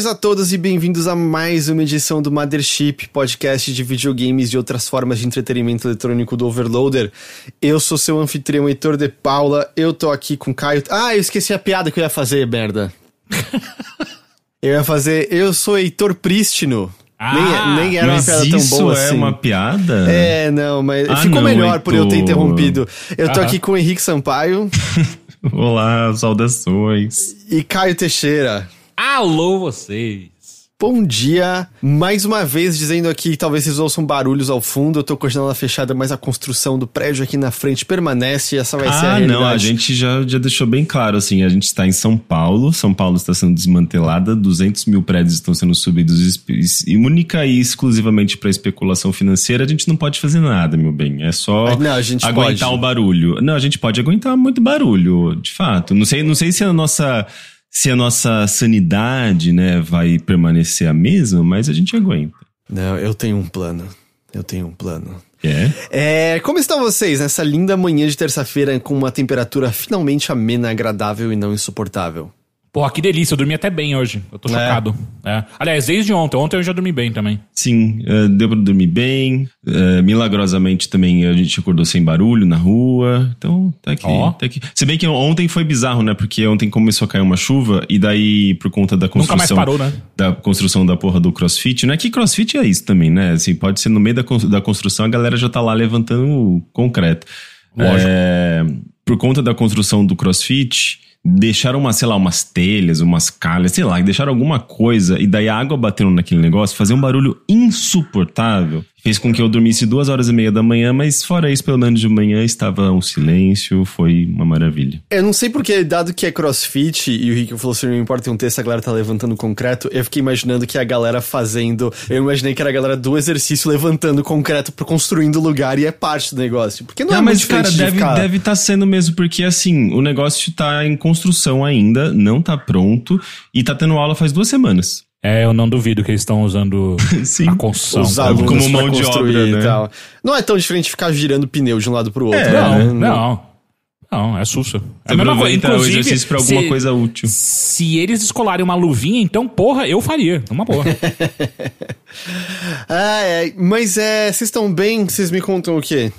Saudações a todos e bem-vindos a mais uma edição do Mothership, podcast de videogames e outras formas de entretenimento eletrônico do Overloader. Eu sou seu anfitrião Heitor de Paula, eu tô aqui com Caio. Ah, eu esqueci a piada que eu ia fazer, merda. eu ia fazer, eu sou Heitor Prístino. Ah, nem, nem era uma piada tão boa assim. Isso é uma piada? É, não, mas ah, ficou não, melhor Heitor. por eu ter interrompido. Eu tô ah. aqui com o Henrique Sampaio. Olá, saudações. E Caio Teixeira. Alô, vocês! Bom dia! Mais uma vez dizendo aqui, talvez vocês ouçam barulhos ao fundo, eu tô com a janela fechada, mas a construção do prédio aqui na frente permanece, essa vai ah, ser a realidade. não, a gente já, já deixou bem claro, assim, a gente está em São Paulo, São Paulo está sendo desmantelada, 200 mil prédios estão sendo subidos e única e exclusivamente para especulação financeira, a gente não pode fazer nada, meu bem, é só não, aguentar pode. o barulho. Não, a gente pode aguentar muito barulho, de fato. Não sei, não sei se a nossa se a nossa sanidade, né, vai permanecer a mesma, mas a gente aguenta. Não, eu tenho um plano. Eu tenho um plano. É? É, como estão vocês nessa linda manhã de terça-feira com uma temperatura finalmente amena, agradável e não insuportável? Porra, que delícia, eu dormi até bem hoje. Eu tô é. chocado. É. Aliás, desde ontem. Ontem eu já dormi bem também. Sim, uh, deu pra dormir bem. Uh, milagrosamente também a gente acordou sem barulho na rua. Então, tá aqui, oh. tá aqui. Se bem que ontem foi bizarro, né? Porque ontem começou a cair uma chuva e daí, por conta da construção. Nunca mais parou, né? Da construção da porra do crossfit. Não é que crossfit é isso também, né? Assim, pode ser no meio da, da construção a galera já tá lá levantando concreto. Lógico. É, por conta da construção do crossfit deixaram uma, sei lá, umas telhas, umas calhas, sei lá, deixaram alguma coisa e daí a água batendo naquele negócio fazia um barulho insuportável fez com que eu dormisse duas horas e meia da manhã, mas fora isso, pelo menos de manhã estava um silêncio, foi uma maravilha. Eu não sei porque, dado que é crossfit, e o Rick falou assim, não importa um texto, a galera tá levantando concreto, eu fiquei imaginando que a galera fazendo, eu imaginei que era a galera do exercício levantando concreto, construindo o lugar, e é parte do negócio. Porque não, não é mas cara, deve estar deve tá sendo mesmo, porque assim, o negócio tá em construção ainda, não tá pronto, e tá tendo aula faz duas semanas. É, eu não duvido que eles estão usando Sim, a construção os alunos como mão de obra, né? Tal. Não é tão diferente ficar girando pneu de um lado pro outro. É, não, né? não. Não, é sussa. É a mesma coisa. Inclusive, o exercício pra alguma se, coisa útil. Se eles escolarem uma luvinha, então, porra, eu faria. Uma porra. ah, é. Mas é. Vocês estão bem? Vocês me contam o quê?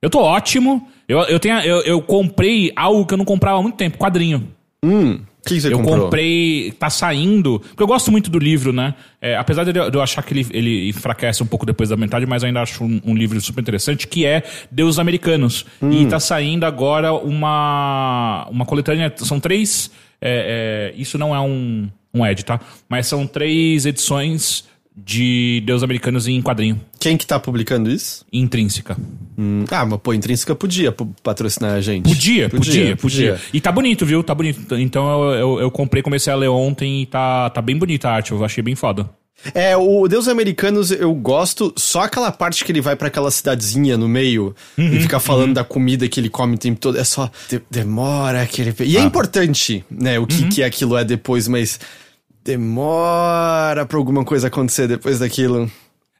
Eu tô ótimo. Eu, eu, tenho, eu, eu comprei algo que eu não comprava há muito tempo, quadrinho. Hum que você eu comprou? comprei, tá saindo, porque eu gosto muito do livro, né? É, apesar de eu achar que ele, ele enfraquece um pouco depois da metade, mas eu ainda acho um, um livro super interessante, que é Deus Americanos. Hum. E tá saindo agora uma, uma coletânea, são três, é, é, isso não é um, um ed, tá? Mas são três edições de Deus Americanos em quadrinho. Quem que tá publicando isso? Intrínseca. Hum, ah, mas pô, Intrínseca podia patrocinar a gente. Podia, podia, podia, podia. E tá bonito, viu? Tá bonito. Então eu, eu, eu, comprei, comecei a ler ontem e tá, tá bem bonita a arte. Eu achei bem foda. É, o Deus Americanos eu gosto, só aquela parte que ele vai para aquela cidadezinha no meio uhum, e fica falando uhum. da comida que ele come o tempo todo. É só. De, demora aquele. E é ah. é importante, né, o que, uhum. que aquilo é depois, mas demora pra alguma coisa acontecer depois daquilo.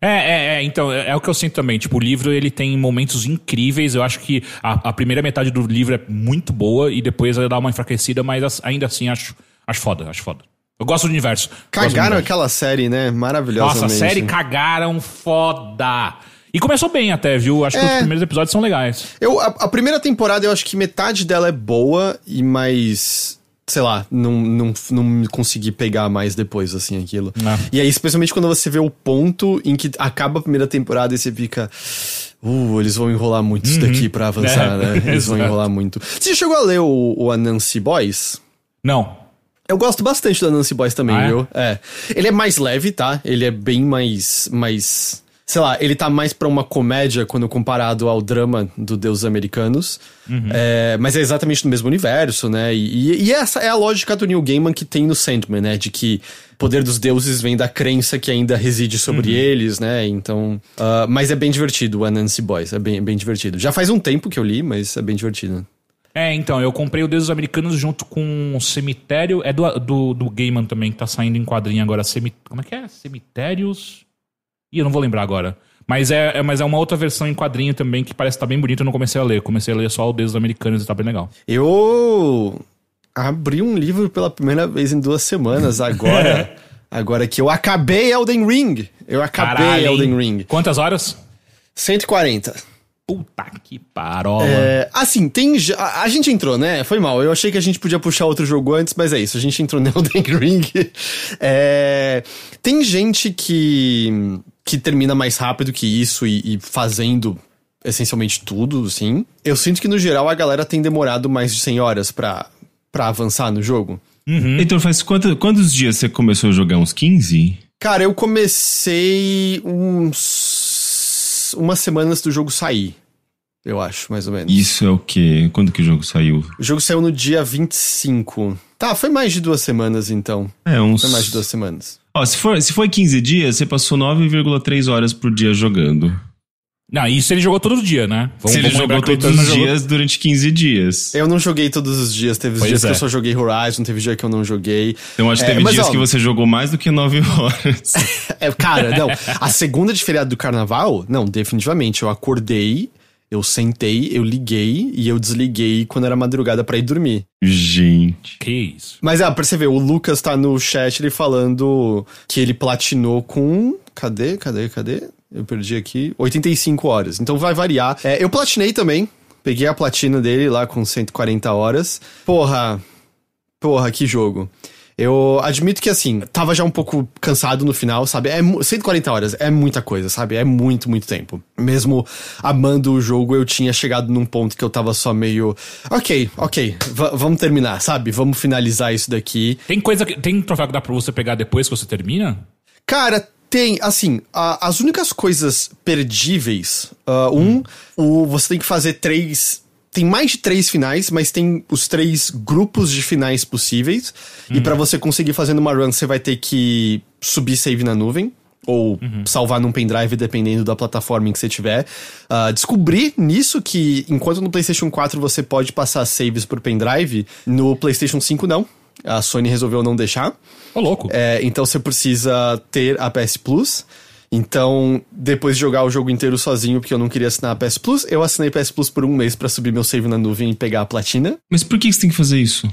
É, é, é, então, é, é, o que eu sinto também. Tipo, o livro ele tem momentos incríveis. Eu acho que a, a primeira metade do livro é muito boa e depois ela dá uma enfraquecida, mas ainda assim acho, acho foda, acho foda. Eu gosto do universo. Cagaram do universo. aquela série, né? Maravilhosa. Nossa, a série cagaram foda. E começou bem até, viu? Acho é, que os primeiros episódios são legais. Eu, a, a, primeira temporada, eu acho que metade dela é boa e mais sei lá, não, não, não consegui pegar mais depois, assim, aquilo. Não. É. E aí, especialmente quando você vê o ponto em que acaba a primeira temporada e você fica. Uh, eles vão enrolar muito uhum. isso daqui pra avançar, é, né? Eles vão enrolar muito. Você chegou a ler o, o Anansi Boys? Não. Eu gosto bastante do Anansi Boys também, ah, é? viu? É. Ele é mais leve, tá? Ele é bem mais. mais sei lá, ele tá mais pra uma comédia quando comparado ao drama do Deus Americanos. Uhum. É, mas é exatamente no mesmo universo, né? E, e, essa é a lógica do Neil Gaiman que tem no Sandman, né? De que o poder dos deuses vem da crença que ainda reside sobre uhum. eles, né? Então. Uh, mas é bem divertido o Anansi Boys. É bem, bem divertido. Já faz um tempo que eu li, mas é bem divertido. É, então, eu comprei o Deuses Americanos junto com o Cemitério. É do, do, do Gaiman também, que tá saindo em quadrinho agora. Cemit... Como é que é? Cemitérios. Ih, eu não vou lembrar agora. Mas é, é, mas é uma outra versão em quadrinho também que parece estar tá bem bonita. Eu não comecei a ler. Comecei a ler só o Deus Americanos e tá bem legal. Eu abri um livro pela primeira vez em duas semanas agora. agora que eu acabei Elden Ring. Eu acabei Caralho, Elden Ring. Quantas horas? 140. Puta que parola. É, assim, tem. A, a, gente entrou, né? Foi mal. Eu achei que a gente podia puxar outro jogo antes, mas é isso. A gente entrou no Elden Ring. É, tem gente que. Que termina mais rápido que isso e, e fazendo essencialmente tudo, assim. Eu sinto que no geral a galera tem demorado mais de 100 horas pra, pra avançar no jogo. Uhum. Então, faz quanto, quantos dias você começou a jogar? Uns 15? Cara, eu comecei uns umas semanas do jogo sair. Eu acho, mais ou menos. Isso é o quê? Quando que o jogo saiu? O jogo saiu no dia 25. Tá, foi mais de duas semanas então. É, uns. Foi mais de duas semanas. Ó, se, for, se foi 15 dias, você passou 9,3 horas por dia jogando. Não, isso ele jogou todo dia, né? Vamos, Se ele jogou todos os dias jogou... durante 15 dias. Eu não joguei todos os dias. Teve pois dias é. que eu só joguei Horizon, teve dia que eu não joguei. Então acho que é, teve dias ó, que você jogou mais do que 9 horas. é, cara, não. A segunda de feriado do carnaval, não, definitivamente. Eu acordei, eu sentei, eu liguei e eu desliguei quando era madrugada para ir dormir. Gente. Que isso. Mas ah, pra você ver, o Lucas tá no chat ele falando que ele platinou com. Cadê? Cadê? Cadê? Eu perdi aqui. 85 horas. Então vai variar. É, eu platinei também. Peguei a platina dele lá com 140 horas. Porra. Porra, que jogo. Eu admito que, assim, tava já um pouco cansado no final, sabe? É 140 horas, é muita coisa, sabe? É muito, muito tempo. Mesmo amando o jogo, eu tinha chegado num ponto que eu tava só meio. Ok, ok, vamos terminar, sabe? Vamos finalizar isso daqui. Tem coisa que. Tem troféu que dá pra você pegar depois que você termina? Cara, tem, assim, a, as únicas coisas perdíveis. Uh, um, o, você tem que fazer três. Tem mais de três finais, mas tem os três grupos de finais possíveis. Uhum. E para você conseguir fazer numa run, você vai ter que subir save na nuvem. Ou uhum. salvar num pendrive, dependendo da plataforma em que você tiver. Uh, descobri nisso que, enquanto no PlayStation 4 você pode passar saves por pendrive, no PlayStation 5 não. A Sony resolveu não deixar. Ô, louco. É, então você precisa ter a PS Plus. Então, depois de jogar o jogo inteiro sozinho, porque eu não queria assinar a PS Plus, eu assinei PS Plus por um mês para subir meu save na nuvem e pegar a platina. Mas por que você tem que fazer isso?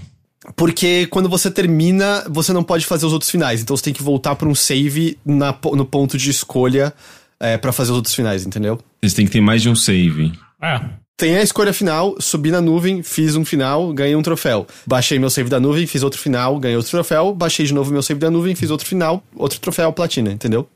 Porque quando você termina, você não pode fazer os outros finais. Então você tem que voltar para um save na, no ponto de escolha é, para fazer os outros finais, entendeu? Você tem que ter mais de um save. É. Tem a escolha final, subi na nuvem, fiz um final, ganhei um troféu. Baixei meu save da nuvem, fiz outro final, ganhei outro troféu. Baixei de novo meu save da nuvem, fiz outro final, outro troféu, platina, entendeu?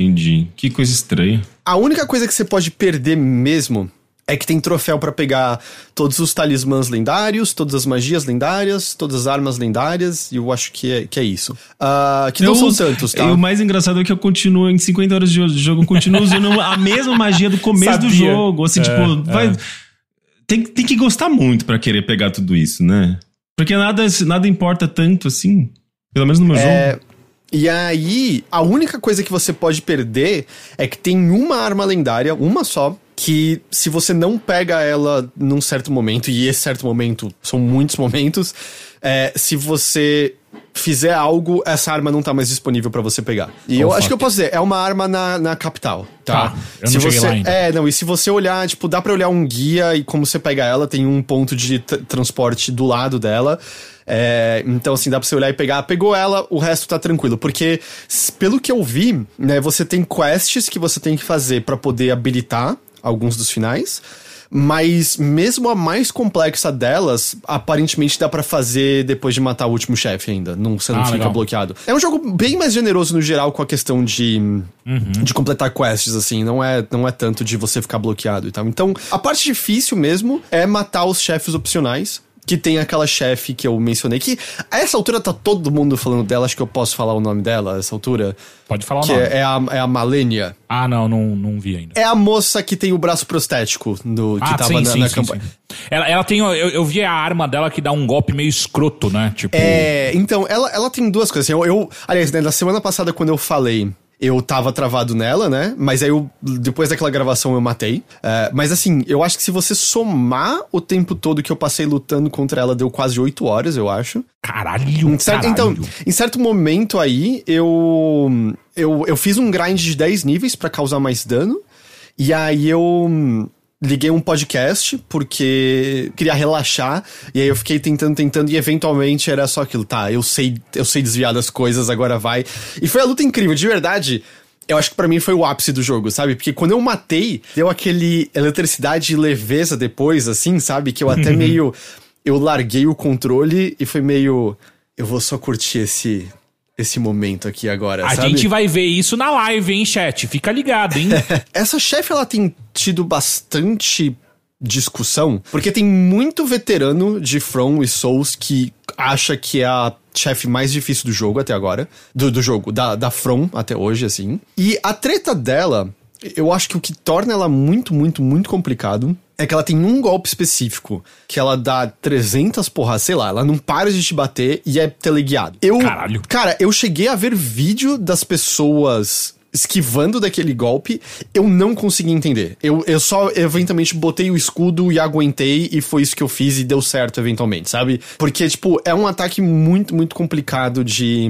Entendi. Que coisa estranha. A única coisa que você pode perder mesmo é que tem troféu para pegar todos os talismãs lendários, todas as magias lendárias, todas as armas lendárias, e eu acho que é, que é isso. Uh, que não eu, são tantos, tá? E o mais engraçado é que eu continuo, em 50 horas de jogo, eu continuo usando a mesma magia do começo Sabia. do jogo. Assim, é, tipo, é. vai. Tem, tem que gostar muito para querer pegar tudo isso, né? Porque nada, nada importa tanto assim. Pelo menos no meu é, jogo. E aí, a única coisa que você pode perder é que tem uma arma lendária, uma só, que se você não pega ela num certo momento, e esse certo momento são muitos momentos, é, se você fizer algo, essa arma não tá mais disponível para você pegar. E oh, eu fuck. acho que eu posso dizer, é uma arma na, na capital, tá? tá se você. É, não, e se você olhar, tipo, dá pra olhar um guia e como você pega ela, tem um ponto de transporte do lado dela. É, então, assim, dá pra você olhar e pegar. Pegou ela, o resto tá tranquilo. Porque, pelo que eu vi, né, você tem quests que você tem que fazer para poder habilitar alguns dos finais. Mas mesmo a mais complexa delas, aparentemente dá para fazer depois de matar o último chefe ainda. Não, você não ah, fica legal. bloqueado. É um jogo bem mais generoso no geral com a questão de, uhum. de completar quests, assim. Não é, não é tanto de você ficar bloqueado e tal. Então, a parte difícil mesmo é matar os chefes opcionais que tem aquela chefe que eu mencionei, que a essa altura tá todo mundo falando dela, acho que eu posso falar o nome dela a essa altura. Pode falar o que nome. É, é a, é a Malenia. Ah, não, não, não vi ainda. É a moça que tem o braço prostético do, que ah, tava sim, na, sim, na sim, campanha. Ela, ela tem. Eu, eu vi a arma dela que dá um golpe meio escroto, né? Tipo. É, então, ela, ela tem duas coisas. Assim, eu, eu, aliás, né, na semana passada, quando eu falei eu tava travado nela, né? Mas aí eu, depois daquela gravação eu matei. É, mas assim, eu acho que se você somar o tempo todo que eu passei lutando contra ela, deu quase 8 horas, eu acho. Caralho, Em certo- caralho. Então, em certo momento aí, eu, eu, eu fiz um grind de 10 níveis pra causar mais dano. E aí eu liguei um podcast porque queria relaxar. E aí eu fiquei tentando, tentando, e eventualmente era só aquilo, tá, eu sei, eu sei desviar das coisas, agora vai. E foi a luta incrível, de verdade. Eu acho que pra mim foi o ápice do jogo, sabe? Porque quando eu matei, deu aquele eletricidade e leveza depois, assim, sabe? Que eu até meio. Eu larguei o controle e foi meio. Eu vou só curtir esse. Esse momento aqui agora, A sabe? gente vai ver isso na live, hein, chat? Fica ligado, hein? Essa chefe, ela tem tido bastante discussão, porque tem muito veterano de From e Souls que acha que é a chefe mais difícil do jogo até agora. Do, do jogo, da, da From até hoje, assim. E a treta dela, eu acho que o que torna ela muito, muito, muito complicado é que ela tem um golpe específico que ela dá 300 porras, sei lá, ela não para de te bater e é teleguiado. Eu, Caralho. Cara, eu cheguei a ver vídeo das pessoas esquivando daquele golpe, eu não consegui entender. Eu, eu só eventualmente botei o escudo e aguentei, e foi isso que eu fiz e deu certo eventualmente, sabe? Porque, tipo, é um ataque muito, muito complicado de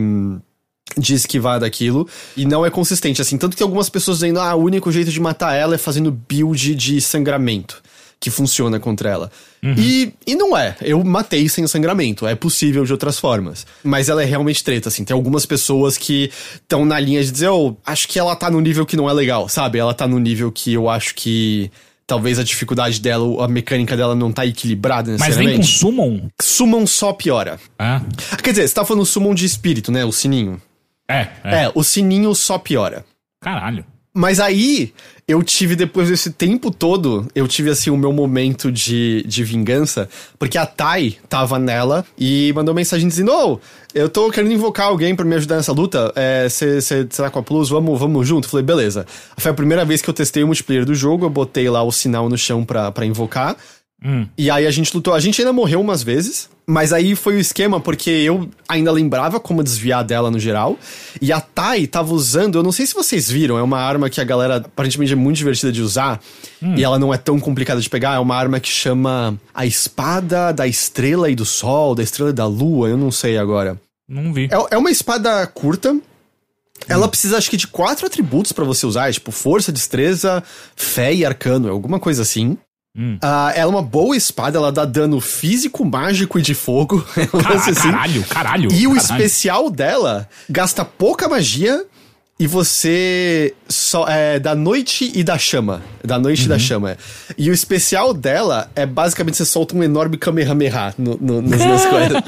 de esquivar daquilo e não é consistente assim, tanto que algumas pessoas dizendo ah, o único jeito de matar ela é fazendo build de sangramento que funciona contra ela. E, e não é. Eu matei sem sangramento. É possível de outras formas. Mas ela é realmente treta, assim. Tem algumas pessoas que estão na linha de dizer, oh, acho que ela tá no nível que não é legal, sabe? Ela tá no nível que eu acho que talvez a dificuldade dela, a mecânica dela não tá equilibrada Mas vem com necessariamente. Summon? Summon só piora. Ah, Quer dizer, você tá falando summon de espírito, né? O sininho. é, é. É, o sininho só piora. Caralho. Mas aí, eu tive, depois desse tempo todo, eu tive, assim, o meu momento de, de vingança, porque a Tai tava nela e mandou mensagem dizendo: Ô, eu tô querendo invocar alguém pra me ajudar nessa luta, você tá com a Plus, vamos, vamos junto? Falei, beleza. Foi a primeira vez que eu testei o multiplayer do jogo, eu botei lá o sinal no chão pra, pra invocar. E aí a gente lutou. A gente ainda morreu umas vezes, mas aí foi o esquema porque eu ainda lembrava como desviar dela no geral. E a Tai tava usando, eu não sei se vocês viram, é uma arma que a galera aparentemente é muito divertida de usar. E ela não é tão complicada de pegar. É uma arma que chama a espada da estrela e do sol, da estrela e da lua, eu não sei agora. Não vi. É, é uma espada curta. Ela precisa, acho que, de quatro atributos pra você usar, é, tipo força, destreza, fé e arcano, alguma coisa assim. Ah, ela é uma boa espada, ela dá dano físico, mágico e de fogo. Cara- assim. caralho, caralho. E o caralho. especial dela gasta pouca magia e você só é da noite e da chama, da noite e da chama. E o especial dela é basicamente você solta um enorme kamehameha no, no, nas minhas coisas.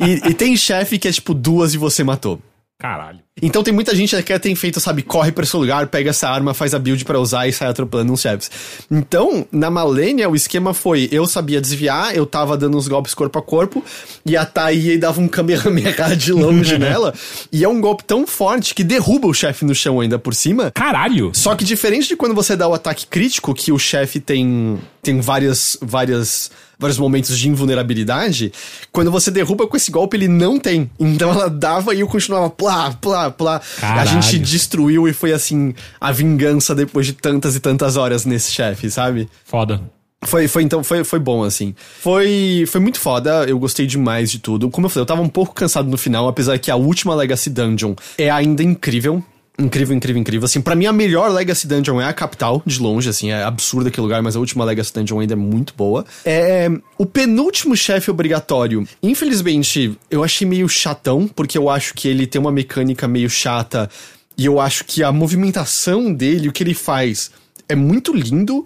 E, e tem chefe que é tipo duas e você matou. Caralho. Então tem muita gente que tem feito, sabe, corre pra esse lugar, pega essa arma, faz a build pra usar e sai atropelando uns chefes. Então, na Malenia, o esquema foi, eu sabia desviar, eu tava dando uns golpes corpo a corpo, e a Thaí dava um Kamehameha de longe nela, e é um golpe tão forte que derruba o chefe no chão ainda por cima. Caralho. Só que diferente de quando você dá o ataque crítico, que o chefe tem, tem várias, várias, vários momentos de invulnerabilidade, quando você derruba com esse golpe, ele não tem. Então ela dava e eu continuava plá, plá, plá. A Caralho. gente destruiu e foi assim, a vingança depois de tantas e tantas horas nesse chefe, sabe? Foda. Foi, foi então, foi, foi bom, assim. Foi, foi muito foda, eu gostei demais de tudo. Como eu falei, eu tava um pouco cansado no final, apesar que a última Legacy Dungeon é ainda incrível. Incrível, incrível, incrível. Assim, pra mim a melhor Legacy Dungeon é a capital, de longe, assim, é absurdo aquele lugar, mas a última Legacy Dungeon ainda é muito boa. É. O penúltimo chefe obrigatório, infelizmente, eu achei meio chatão, porque eu acho que ele tem uma mecânica meio chata, e eu acho que a movimentação dele, o que ele faz, é muito lindo,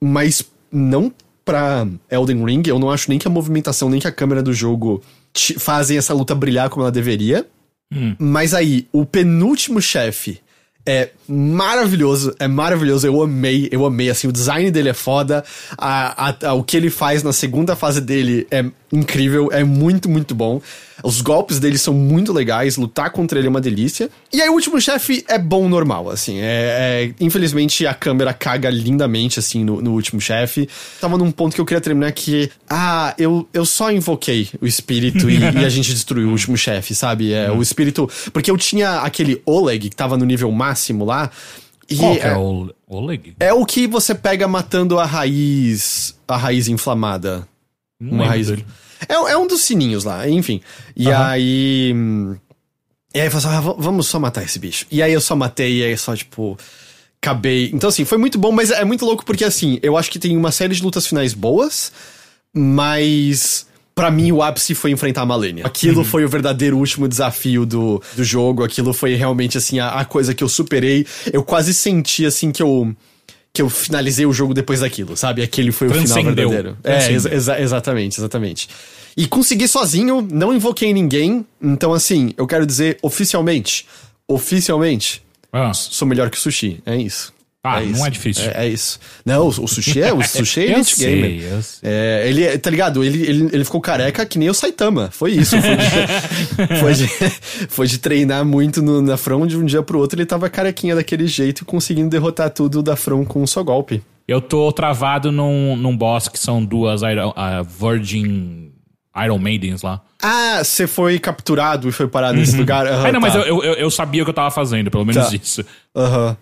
mas não pra Elden Ring, eu não acho nem que a movimentação, nem que a câmera do jogo fazem essa luta brilhar como ela deveria. Mas aí, o penúltimo chefe é maravilhoso, é maravilhoso, eu amei, eu amei, assim, o design dele é foda, a, a, a, o que ele faz na segunda fase dele é incrível, é muito, muito bom. Os golpes dele são muito legais, lutar contra ele é uma delícia. E aí o último chefe é bom normal, assim, é, é infelizmente a câmera caga lindamente, assim, no, no último chefe. Tava num ponto que eu queria terminar que, ah, eu, eu só invoquei o espírito e, e a gente destruiu o último chefe, sabe? É, o espírito, porque eu tinha aquele Oleg que tava no nível máximo lá, e Qual é, é o Oleg? É o que você pega matando a raiz. A raiz inflamada. Não uma raiz. É, é, um dos sininhos lá, enfim. E uhum. aí. E aí eu falei assim, ah, vamos só matar esse bicho. E aí eu só matei, e aí só, tipo. Acabei. Então, assim, foi muito bom, mas é muito louco porque, assim, eu acho que tem uma série de lutas finais boas, mas para mim o ápice foi enfrentar a Malenia. Aquilo uhum. foi o verdadeiro último desafio do, do jogo, aquilo foi realmente assim a, a, coisa que eu superei. Eu quase senti assim que eu que eu finalizei o jogo depois daquilo, sabe? Aquele foi o final verdadeiro. É, exa exatamente, exatamente. E consegui sozinho, não invoquei ninguém, então assim, eu quero dizer oficialmente, oficialmente, ah. sou melhor que o sushi, é isso. Ah, é não é difícil. É, é, isso. Não, o, o sushi é o sushi é elite sei, gamer. Eu sei. É, ele, tá ligado? Ele, ele, ele ficou careca que nem o Saitama. Foi isso. Foi de, foi de, foi de treinar muito no, na From de um dia pro outro. Ele tava carequinha daquele jeito e conseguindo derrotar tudo da From com um só golpe. Eu tô travado num, num boss que são duas Iron, uh, Virgin Iron Maidens lá. Ah, você foi capturado e foi parado uhum. nesse lugar. Uhum, ah, não, tá. mas eu, eu, eu, sabia o que eu tava fazendo, pelo menos tá. isso. Aham. Uhum.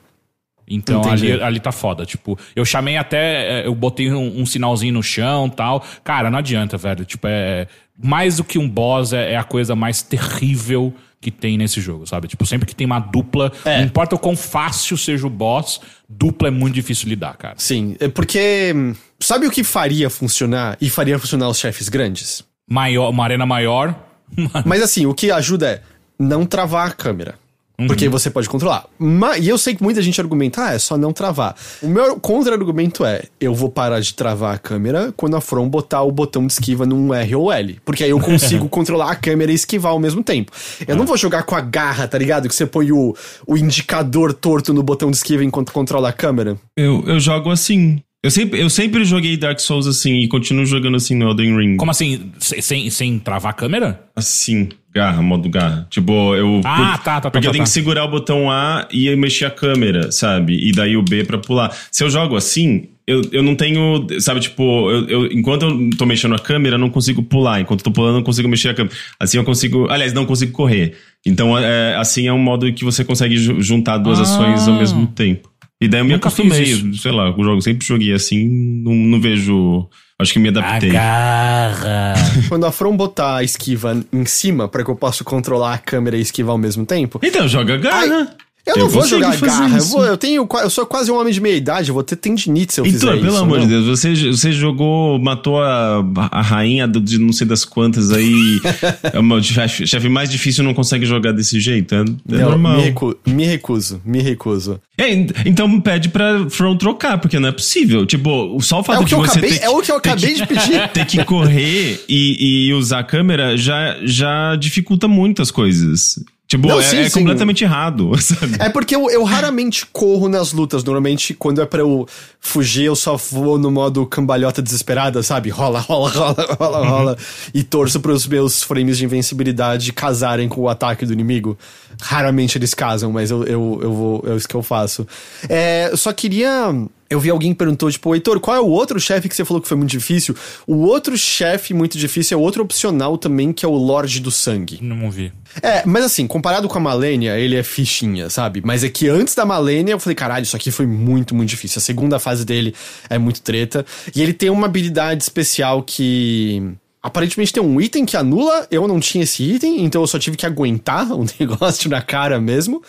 Então ali, ali tá foda. Tipo, eu chamei até. É, eu botei um, um, sinalzinho no chão tal. Cara, não adianta, velho. Tipo, é. Mais do que um boss, é, é, a coisa mais terrível que tem nesse jogo, sabe? Tipo, sempre que tem uma dupla, é. não importa o quão fácil seja o boss, dupla é muito difícil lidar, cara. Sim, é porque. Sabe o que faria funcionar e faria funcionar os chefes grandes? Maior, uma arena maior. Mas assim, o que ajuda é não travar a câmera. Uhum. Porque você pode controlar. Mas, e eu sei que muita gente argumenta, ah, é só não travar. O meu contra-argumento é, eu vou parar de travar a câmera quando a From botar o botão de esquiva num R ou L. Porque aí eu consigo controlar a câmera e esquivar ao mesmo tempo. Eu não vou jogar com a garra, tá ligado? Que você põe o, o indicador torto no botão de esquiva enquanto controla a câmera. Eu, eu jogo assim. Eu sempre, eu sempre joguei Dark Souls assim e continuo jogando assim no Elden Ring. Como assim? Sem, sem travar a câmera? Assim, garra, modo garra. Tipo, eu. Ah, por, tá, tá, tá. Porque tá, eu tenho tá. que segurar o botão A e mexer a câmera, sabe? E daí o B pra pular. Se eu jogo assim, eu, eu não tenho. Sabe, tipo, eu, eu, enquanto eu tô mexendo a câmera, eu não consigo pular. Enquanto eu tô pulando, eu não consigo mexer a câmera. Assim eu consigo. Aliás, não consigo correr. Então, é, assim é um modo que você consegue juntar duas ah. ações ao mesmo tempo. E daí eu me acostumei, sei lá, o jogo sempre joguei assim, não, não vejo. Acho que me adaptei. Agarra. Quando a From botar a esquiva em cima para que eu possa controlar a câmera e esquivar ao mesmo tempo. Então joga garra. Ai, eu, eu não vou jogar garra. Eu, vou, eu, tenho, eu sou quase um homem de meia idade, eu vou ter tendinite se eu então, fizer pelo isso. amor de Deus, você, você jogou, matou a, a rainha de não sei das quantas aí. é o chefe, mais difícil não consegue jogar desse jeito. É, é não, normal. Me, recu me, recuso, me recuso. É, então pede pra Front trocar, porque não é possível. Tipo, só o fato é de você acabei, ter, É o que eu acabei de pedir. Ter que correr e, e usar a câmera já, já dificulta muitas coisas. Tipo, não, é, sim, é sim. completamente errado. Sabe? É porque eu, eu, raramente corro nas lutas. Normalmente, quando é pra eu fugir, eu só vou no modo cambalhota desesperada, sabe? Rola, rola, rola, rola, uhum. rola. E torço pros meus frames de invencibilidade casarem com o ataque do inimigo. Raramente eles casam, mas eu, eu, eu vou. É isso que eu faço. É, eu só queria eu vi alguém perguntou, tipo, Heitor, qual é o outro chefe que você falou que foi muito difícil? O outro chefe muito difícil é outro opcional também, que é o Lorde do Sangue. Não vi. É, mas assim, comparado com a Malenia, ele é fichinha, sabe? Mas é que antes da Malenia eu falei, caralho, isso aqui foi muito, muito difícil. A segunda fase dele é muito treta. E ele tem uma habilidade especial que. Aparentemente tem um item que anula, eu não tinha esse item, então eu só tive que aguentar um negócio na cara mesmo.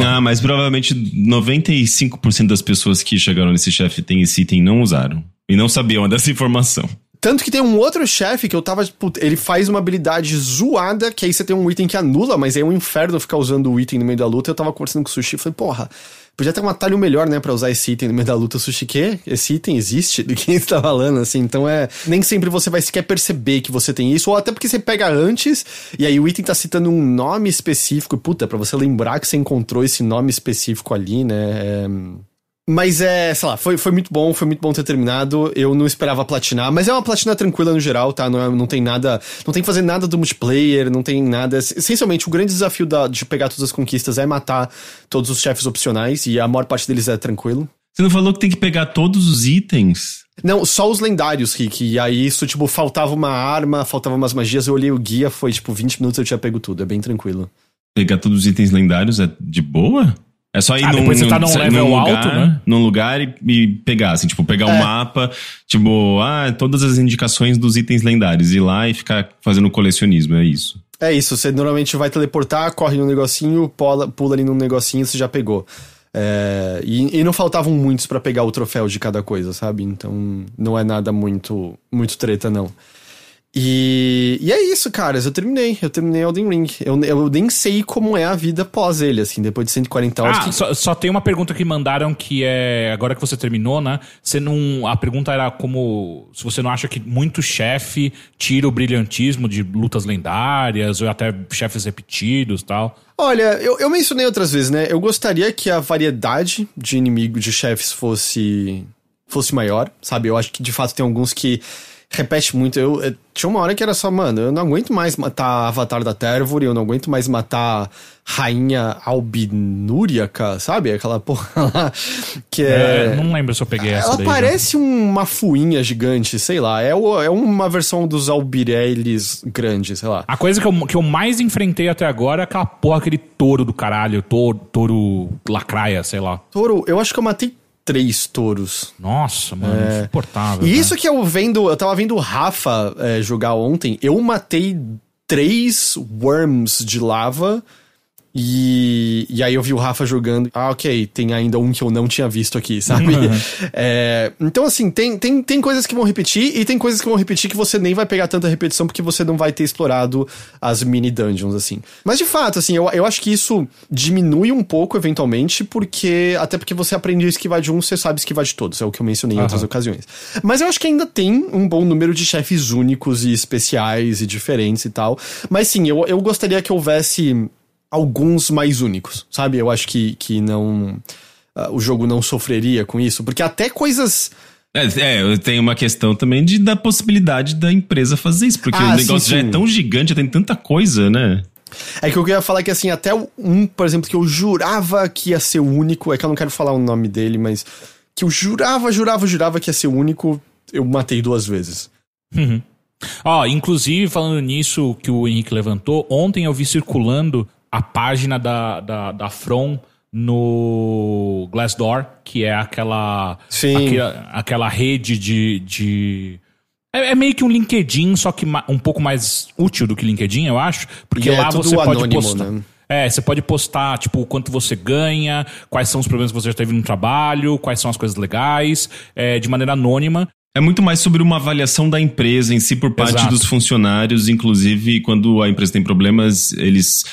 Ah, mas provavelmente 95% das pessoas que chegaram nesse chefe tem esse item não usaram. E não sabiam dessa informação. Tanto que tem um outro chefe que eu tava, tipo, ele faz uma habilidade zoada, que aí você tem um item que anula, mas aí é um inferno ficar usando o item no meio da luta. Eu tava conversando com o Sushi e falei, porra, podia ter um atalho melhor, né, para usar esse item no meio da luta. Sushi, que esse item existe? De quem está falando, assim? Então é. Nem sempre você vai sequer perceber que você tem isso, ou até porque você pega antes, e aí o item tá citando um nome específico. Puta, para você lembrar que você encontrou esse nome específico ali, né? É... Mas é, sei lá, foi, foi muito bom, foi muito bom ter terminado. Eu não esperava platinar, mas é uma platina tranquila no geral, tá? Não, é, não tem nada. Não tem que fazer nada do multiplayer, não tem nada. Essencialmente, o grande desafio da, de pegar todas as conquistas é matar todos os chefes opcionais, e a maior parte deles é tranquilo. Você não falou que tem que pegar todos os itens? Não, só os lendários, Rick. E aí isso, tipo, faltava uma arma, faltava umas magias. Eu olhei o guia, foi tipo 20 minutos eu tinha pego tudo. É bem tranquilo. Pegar todos os itens lendários é de boa? É só ir Ah, num, depois você tá num- level lugar, alto, né? Num lugar e, e pegar, assim, tipo, pegar um É. mapa, tipo, ah, todas as indicações dos itens lendários. Ir lá e ficar fazendo colecionismo, é isso. É isso, você normalmente vai teleportar, corre num negocinho, pula, pula ali num negocinho você já pegou. É, e, e não faltavam muitos pra pegar o troféu de cada coisa, sabe? Então não é nada muito muito treta, não. E, e é isso, caras. Eu terminei. Eu terminei Elden Ring. Eu, eu nem sei como é a vida pós ele, assim, depois de 140 horas. Ah, que- só, só tem uma pergunta que mandaram que é. Agora que você terminou, né? Você não. A pergunta era como. Se você não acha que muito chefe tira o brilhantismo de lutas lendárias, ou até chefes repetidos tal. Olha, eu, eu mencionei outras vezes, né? Eu gostaria que a variedade de inimigo de chefes fosse fosse maior, sabe? Eu acho que de fato tem alguns que repete muito. Eu, eu- tinha uma hora que era só, mano, eu não aguento mais matar Avatar da Tervor, eu não aguento mais matar Rainha Albinúriaca, sabe? Aquela porra lá que É, é. não lembro se eu peguei essa ela já. parece uma fuinha gigante, sei lá. É, o- é uma versão dos Albireles grandes, sei lá. A coisa que eu, que eu mais enfrentei até agora é aquela porra, aquele touro do caralho, touro, touro lacraia, sei lá. Touro, eu acho que eu matei três touros. Nossa, mano, insuportável. E cara. isso que eu vendo, eu tava vendo o Rafa é, jogar ontem, eu matei três worms de lava. E, e aí eu vi o Rafa jogando. Ah, ok, tem ainda um que eu não tinha visto aqui, sabe? É, então, assim, tem, tem, tem coisas que vão repetir e tem coisas que vão repetir que você nem vai pegar tanta repetição porque você não vai ter explorado as mini dungeons, assim. Mas de fato, assim, eu, eu acho que isso diminui um pouco eventualmente, porque. Até porque você aprende a esquivar de um, você sabe esquivar de todos, é o que eu mencionei em outras ocasiões. Mas eu acho que ainda tem um bom número de chefes únicos e especiais e diferentes e tal. Mas sim, eu, eu gostaria que houvesse alguns mais únicos, sabe? Eu acho que, que não. ah, o jogo não sofreria com isso, porque até coisas. É, é, eu tenho uma questão também de, da possibilidade da empresa fazer isso, porque Ah, o sim, negócio já sim. é tão gigante, já tem tanta coisa, né? É que eu queria falar que, assim, até um, por exemplo, que eu jurava que ia ser o único, é que eu não quero falar o nome dele, mas que eu jurava, jurava, jurava que ia ser o único, eu matei duas vezes. Ó, inclusive, falando nisso que o Henrique levantou, ontem eu vi circulando a página da, da, da From no Glassdoor, que é aquela, Sim. aquela, aquela rede de. de é, é meio que um LinkedIn, só que um pouco mais útil do que LinkedIn, eu acho. Porque E é lá tudo você pode anônimo, postar. né? É, você pode postar, tipo, o quanto você ganha, quais são os problemas que você já teve no trabalho, quais são as coisas legais, é, de maneira anônima. É muito mais sobre uma avaliação da empresa em si por parte Exato. dos funcionários, inclusive quando a empresa tem problemas, eles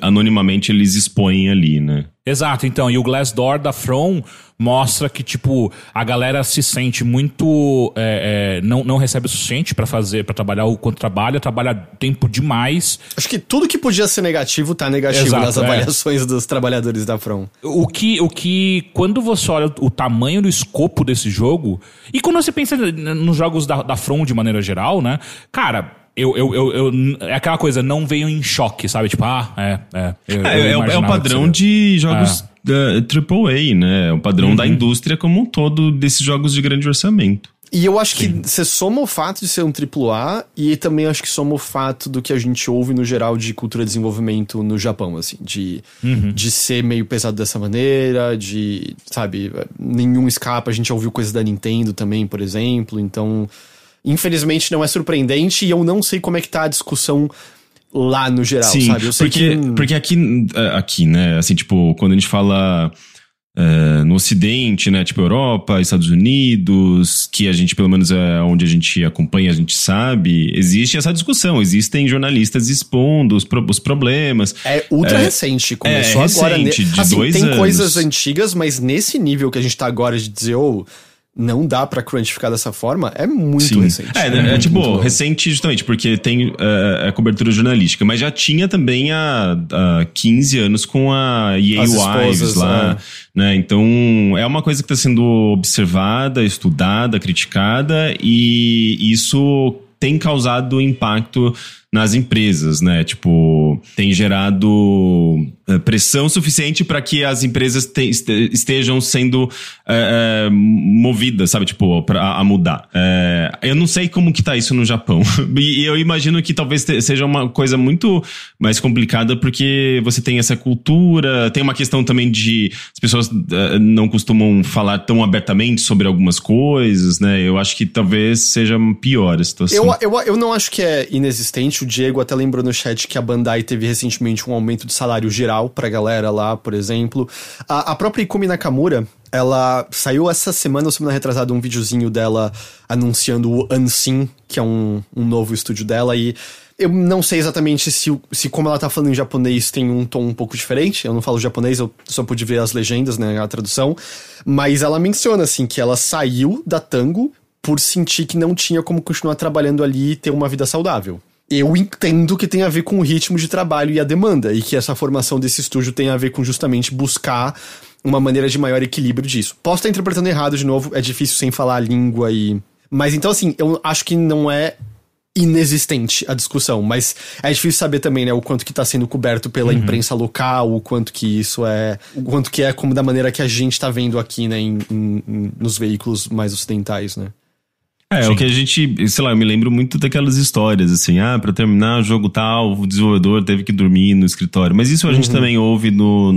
anonimamente eles expõem ali, né? Exato, então, e o Glassdoor da From mostra que, tipo, a galera se sente muito. é, é, não, não recebe o suficiente pra fazer, para trabalhar o quanto trabalha, trabalha tempo demais. Acho que tudo que podia ser negativo tá negativo Exato, nas é. avaliações dos trabalhadores da From. O que, o que, quando você olha o tamanho do escopo desse jogo, e quando você pensa nos jogos da, da From de maneira geral, né? Cara, eu, eu, eu, eu- é aquela coisa, não veio em choque, sabe? Tipo, ah, é, é. eu- eu É, é o- é o padrão de jogos da AAA, né? É o padrão da indústria como um todo desses jogos de grande orçamento. E eu acho que você soma o fato de ser um AAA e também acho que soma o fato do que a gente ouve no geral de cultura de desenvolvimento no Japão, assim, de, de ser meio pesado dessa maneira, de, sabe, nenhum escapa. A gente já ouviu coisas da Nintendo também, por exemplo, então, infelizmente não é surpreendente e eu não sei como é que tá a discussão lá no geral, Sim, sabe? Eu sei porque, que... porque aqui, aqui, né, assim, tipo, quando a gente fala uh, no Ocidente, né? Tipo Europa, Estados Unidos, que a gente, pelo menos é onde a gente acompanha, a gente sabe, existe essa discussão. Existem jornalistas expondo os, pro, os problemas. É ultra é, recente, começou é, agora. Recente, de assim, dois tem anos. coisas antigas, mas nesse nível que a gente tá agora de dizer, oh, não dá pra crunch ficar dessa forma, é muito Sim. recente. É, é, é tipo, recente justamente porque tem uh, a cobertura jornalística, mas já tinha também há, há 15 anos com a EA As Wives esposas, lá, é. né? Então, é uma coisa que está sendo observada, estudada, criticada e isso tem causado impacto nas empresas, né? Tipo, tem gerado eh, pressão suficiente para que as empresas te, estejam sendo é, movidas, sabe? Tipo, pra, a mudar. É, eu não sei como que tá isso no Japão. e eu imagino que talvez seja uma coisa muito mais complicada porque você tem essa cultura, tem uma questão também de as pessoas não costumam falar tão abertamente sobre algumas coisas, né? Eu acho que talvez seja pior a situação. Eu, eu, eu não acho que é inexistente o Diego até lembrou no chat que a Bandai teve recentemente um aumento de salário geral pra galera lá, por exemplo. A, a própria Ikumi Nakamura, ela saiu essa semana, ou semana retrasada, um videozinho dela anunciando o Unseen, que é um, um novo estúdio dela, e eu não sei exatamente se, se como ela tá falando em japonês tem um tom um pouco diferente. Eu não falo japonês, eu só pude ver as legendas, né, a tradução. Mas ela menciona, assim, que ela saiu da Tango por sentir que não tinha como continuar trabalhando ali e ter uma vida saudável eu entendo que tem a ver com o ritmo de trabalho e a demanda, e que essa formação desse estúdio tem a ver com justamente buscar uma maneira de maior equilíbrio disso. Posso estar interpretando errado de novo, é difícil sem falar a língua e. Mas então, assim, eu acho que não é inexistente a discussão, mas é difícil saber também, né, o quanto que tá sendo coberto pela uhum. imprensa local, o quanto que isso é, o quanto que é como da maneira que a gente tá vendo aqui, né, em, em, nos veículos mais ocidentais, né. É, Sim. o que a gente, sei lá, eu me lembro muito daquelas histórias, assim, ah, pra terminar o jogo tal, o desenvolvedor teve que dormir no escritório. Mas isso a uhum. gente também ouve no,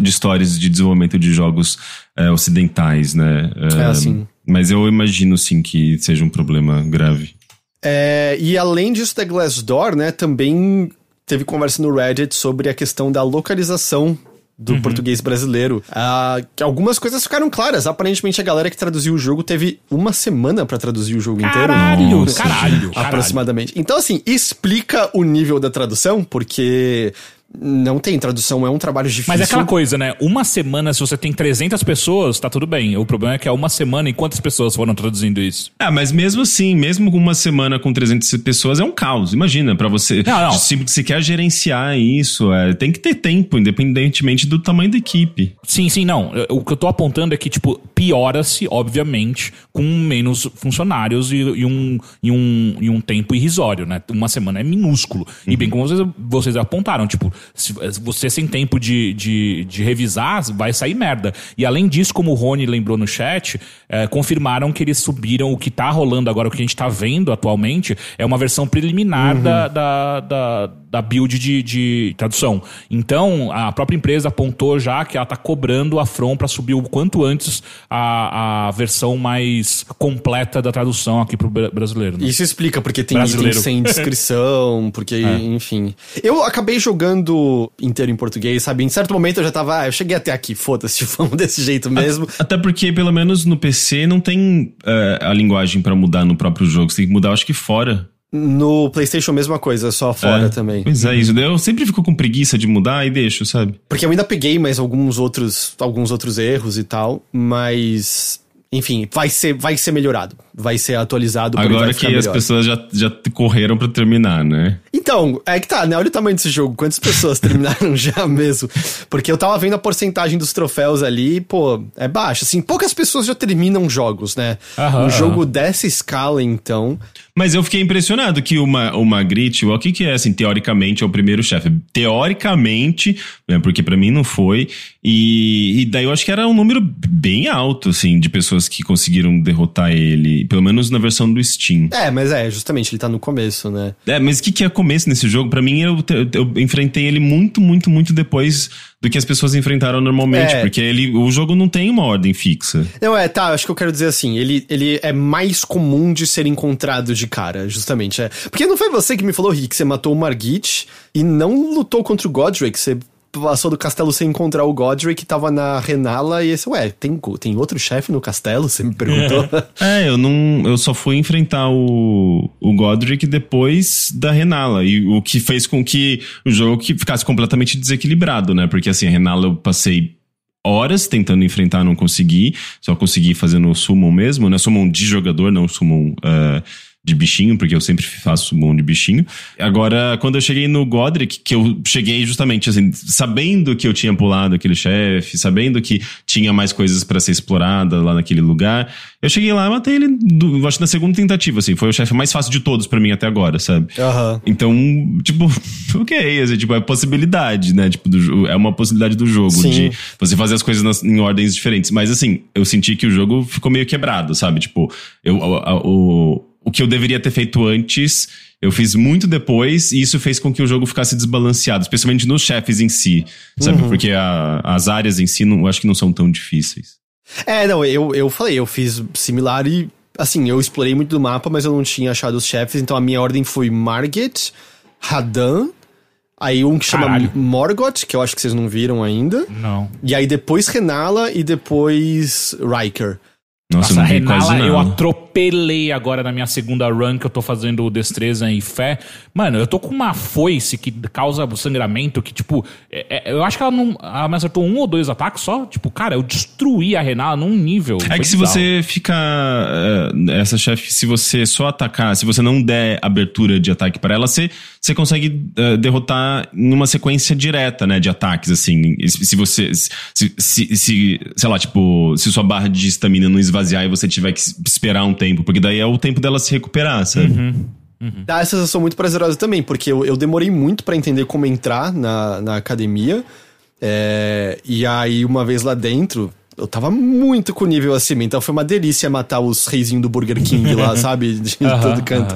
de histórias de desenvolvimento de jogos é, ocidentais, né? É, é assim. Mas eu imagino, sim, que seja um problema grave. É, e além disso da Glassdoor, né, também teve conversa no Reddit sobre a questão da localização do uhum. português brasileiro. Uh, que algumas coisas ficaram claras. Aparentemente, a galera que traduziu o jogo teve uma semana para traduzir o jogo caralho, inteiro. Nossa, caralho, caralho. Aproximadamente. Então, assim, explica o nível da tradução, porque não tem tradução, é um trabalho difícil. Mas é aquela coisa, né? Uma semana, se você tem 300 pessoas, tá tudo bem. O problema é que é uma semana e quantas pessoas foram traduzindo isso? Ah, mas mesmo assim, mesmo com uma semana com 300 pessoas, é um caos. Imagina, para você. Não, não. Se você quer gerenciar isso, é, tem que ter tempo, independentemente do tamanho da equipe. Sim, sim, não. O que eu tô apontando é que, tipo, piora-se, obviamente, com menos funcionários e, e, um, e, um, e um tempo irrisório, né? Uma semana é minúsculo. Uhum. E bem como vocês, vocês apontaram, tipo, se você sem tempo de, de, de, revisar, vai sair merda. E além disso, como o Rony lembrou no chat, é, confirmaram que eles subiram o que tá rolando agora, o que a gente tá vendo atualmente, é uma versão preliminar uhum. da, da, da da build de, de, tradução. Então, a própria empresa apontou já que ela está cobrando a From para subir o quanto antes a, a versão mais completa da tradução aqui para o brasileiro. Né? Isso explica porque tem itens sem descrição, porque, é. enfim. Eu acabei jogando inteiro em português, sabe? Em certo momento eu já tava, ah, eu cheguei até aqui, foda-se, vamos desse jeito mesmo. Até porque, pelo menos no PC, não tem uh, a linguagem para mudar no próprio jogo. Você tem que mudar, acho que fora. No PlayStation, mesma coisa, só fora é, também. Pois é, isso. Eu sempre fico com preguiça de mudar e deixo, sabe? Porque eu ainda peguei mais alguns outros, alguns outros erros e tal, mas enfim, vai ser, vai ser melhorado. Vai ser atualizado. Agora que as pessoas já, já correram para terminar, né? Então, é que tá, né? Olha o tamanho desse jogo. Quantas pessoas terminaram já mesmo? Porque eu tava vendo a porcentagem dos troféus ali, pô, é baixa. Assim, poucas pessoas já terminam jogos, né? Aham, um jogo dessa escala, então. Mas eu fiquei impressionado que uma, o Magritte, o que, que é, assim, teoricamente é o primeiro chefe. Teoricamente, né, porque para mim não foi. E, e daí eu acho que era um número bem alto, assim, de pessoas que conseguiram derrotar ele. Pelo menos na versão do Steam. É, mas é, justamente, ele tá no começo, né? É, mas o que, que é começo nesse jogo? para mim, eu, eu, enfrentei ele muito, muito, muito depois do que as pessoas enfrentaram normalmente, é. porque ele, o jogo não tem uma ordem fixa. Não, é, tá, acho que eu quero dizer assim, ele, ele é mais comum de ser encontrado de cara, justamente. É. Porque não foi você que me falou, Rick, que você matou o Margit e não lutou contra o Godric, você passou do castelo sem encontrar o Godric, tava na Renala, e esse, ué, tem, tem outro chefe no castelo? Você me perguntou? é, eu não. Eu só fui enfrentar o, o Godric depois da Renala. E o que fez com que o jogo que ficasse completamente desequilibrado, né? Porque assim, a Renala eu passei horas tentando enfrentar, não consegui. Só consegui fazendo o summon mesmo, né? Summon de jogador, não summon uh, de bichinho, porque eu sempre faço summon de bichinho. Agora, quando eu cheguei no Godric, que eu cheguei justamente assim, sabendo que eu tinha pulado aquele chefe, sabendo que tinha mais coisas para ser explorada lá naquele lugar, eu cheguei lá e matei ele, do, acho na segunda tentativa, assim. Foi o chefe mais fácil de todos para mim até agora, sabe? Uhum. Então, tipo, ok, assim, tipo, é possibilidade, né? Tipo, do, é uma possibilidade do jogo Sim. de você fazer as coisas nas, em ordens diferentes. Mas, assim, eu senti que o jogo ficou meio quebrado, sabe? Tipo, eu, o, o o que eu deveria ter feito antes, eu fiz muito depois, e isso fez com que o jogo ficasse desbalanceado, especialmente nos chefes em si, sabe? Uhum. Porque a, as áreas em si, não, eu acho que não são tão difíceis. É, não, eu, eu falei, eu fiz similar e, assim, eu explorei muito do mapa, mas eu não tinha achado os chefes, então a minha ordem foi Margit, Radan, aí um que chama Caralho. Morgoth, que eu acho que vocês não viram ainda. Não. E aí depois Renala e depois Riker. Nossa, Nossa Renala eu atropelei agora na minha segunda run que eu tô fazendo destreza e fé. Mano, eu tô com uma foice que causa sangramento que, tipo, é, é, eu acho que ela não. Ela me acertou um ou dois ataques só. Tipo, cara, eu destruí a Renala num nível. É que se você fica. É, essa chefe, se você só atacar, se você não der abertura de ataque para ela, você, você consegue uh, derrotar numa sequência direta, né, de ataques, assim. Se você. Se, se, se sei lá, tipo, se sua barra de estamina não esvaziar e você tiver que esperar um tempo, porque daí é o tempo dela se recuperar, sabe? Uhum. Uhum. Dá essa sensação muito prazerosa também, porque eu, eu demorei muito para entender como entrar na, na academia. É, e aí, uma vez lá dentro, eu tava muito com nível acima, então foi uma delícia matar os reizinhos do Burger King lá, sabe? De uhum, todo canto.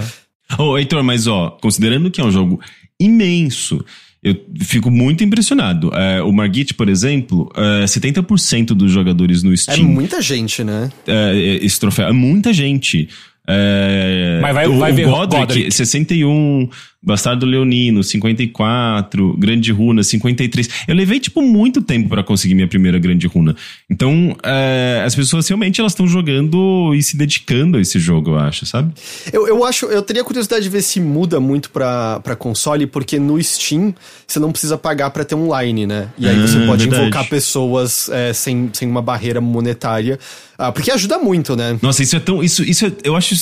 Ô, oh, Heitor, mas ó, considerando que é um jogo imenso, eu fico muito impressionado. É, o Margit, por exemplo, é, 70% dos jogadores no Steam. É muita gente, né? É, esse troféu. É muita gente. É, Mas vai, o, vai o ver Godric, Godric, 61, Bastardo Leonino, 54, Grande Runa, 53. Eu levei, tipo, muito tempo para conseguir minha primeira Grande Runa. Então, é, as pessoas realmente elas estão jogando e se dedicando a esse jogo, eu acho, sabe? Eu, eu acho, eu teria curiosidade de ver se muda muito pra, pra console, porque no Steam você não precisa pagar para ter online, né? E aí ah, você pode verdade. invocar pessoas é, sem, sem uma barreira monetária. Ah, porque ajuda muito, né? Nossa, isso é tão. Isso, isso é, eu acho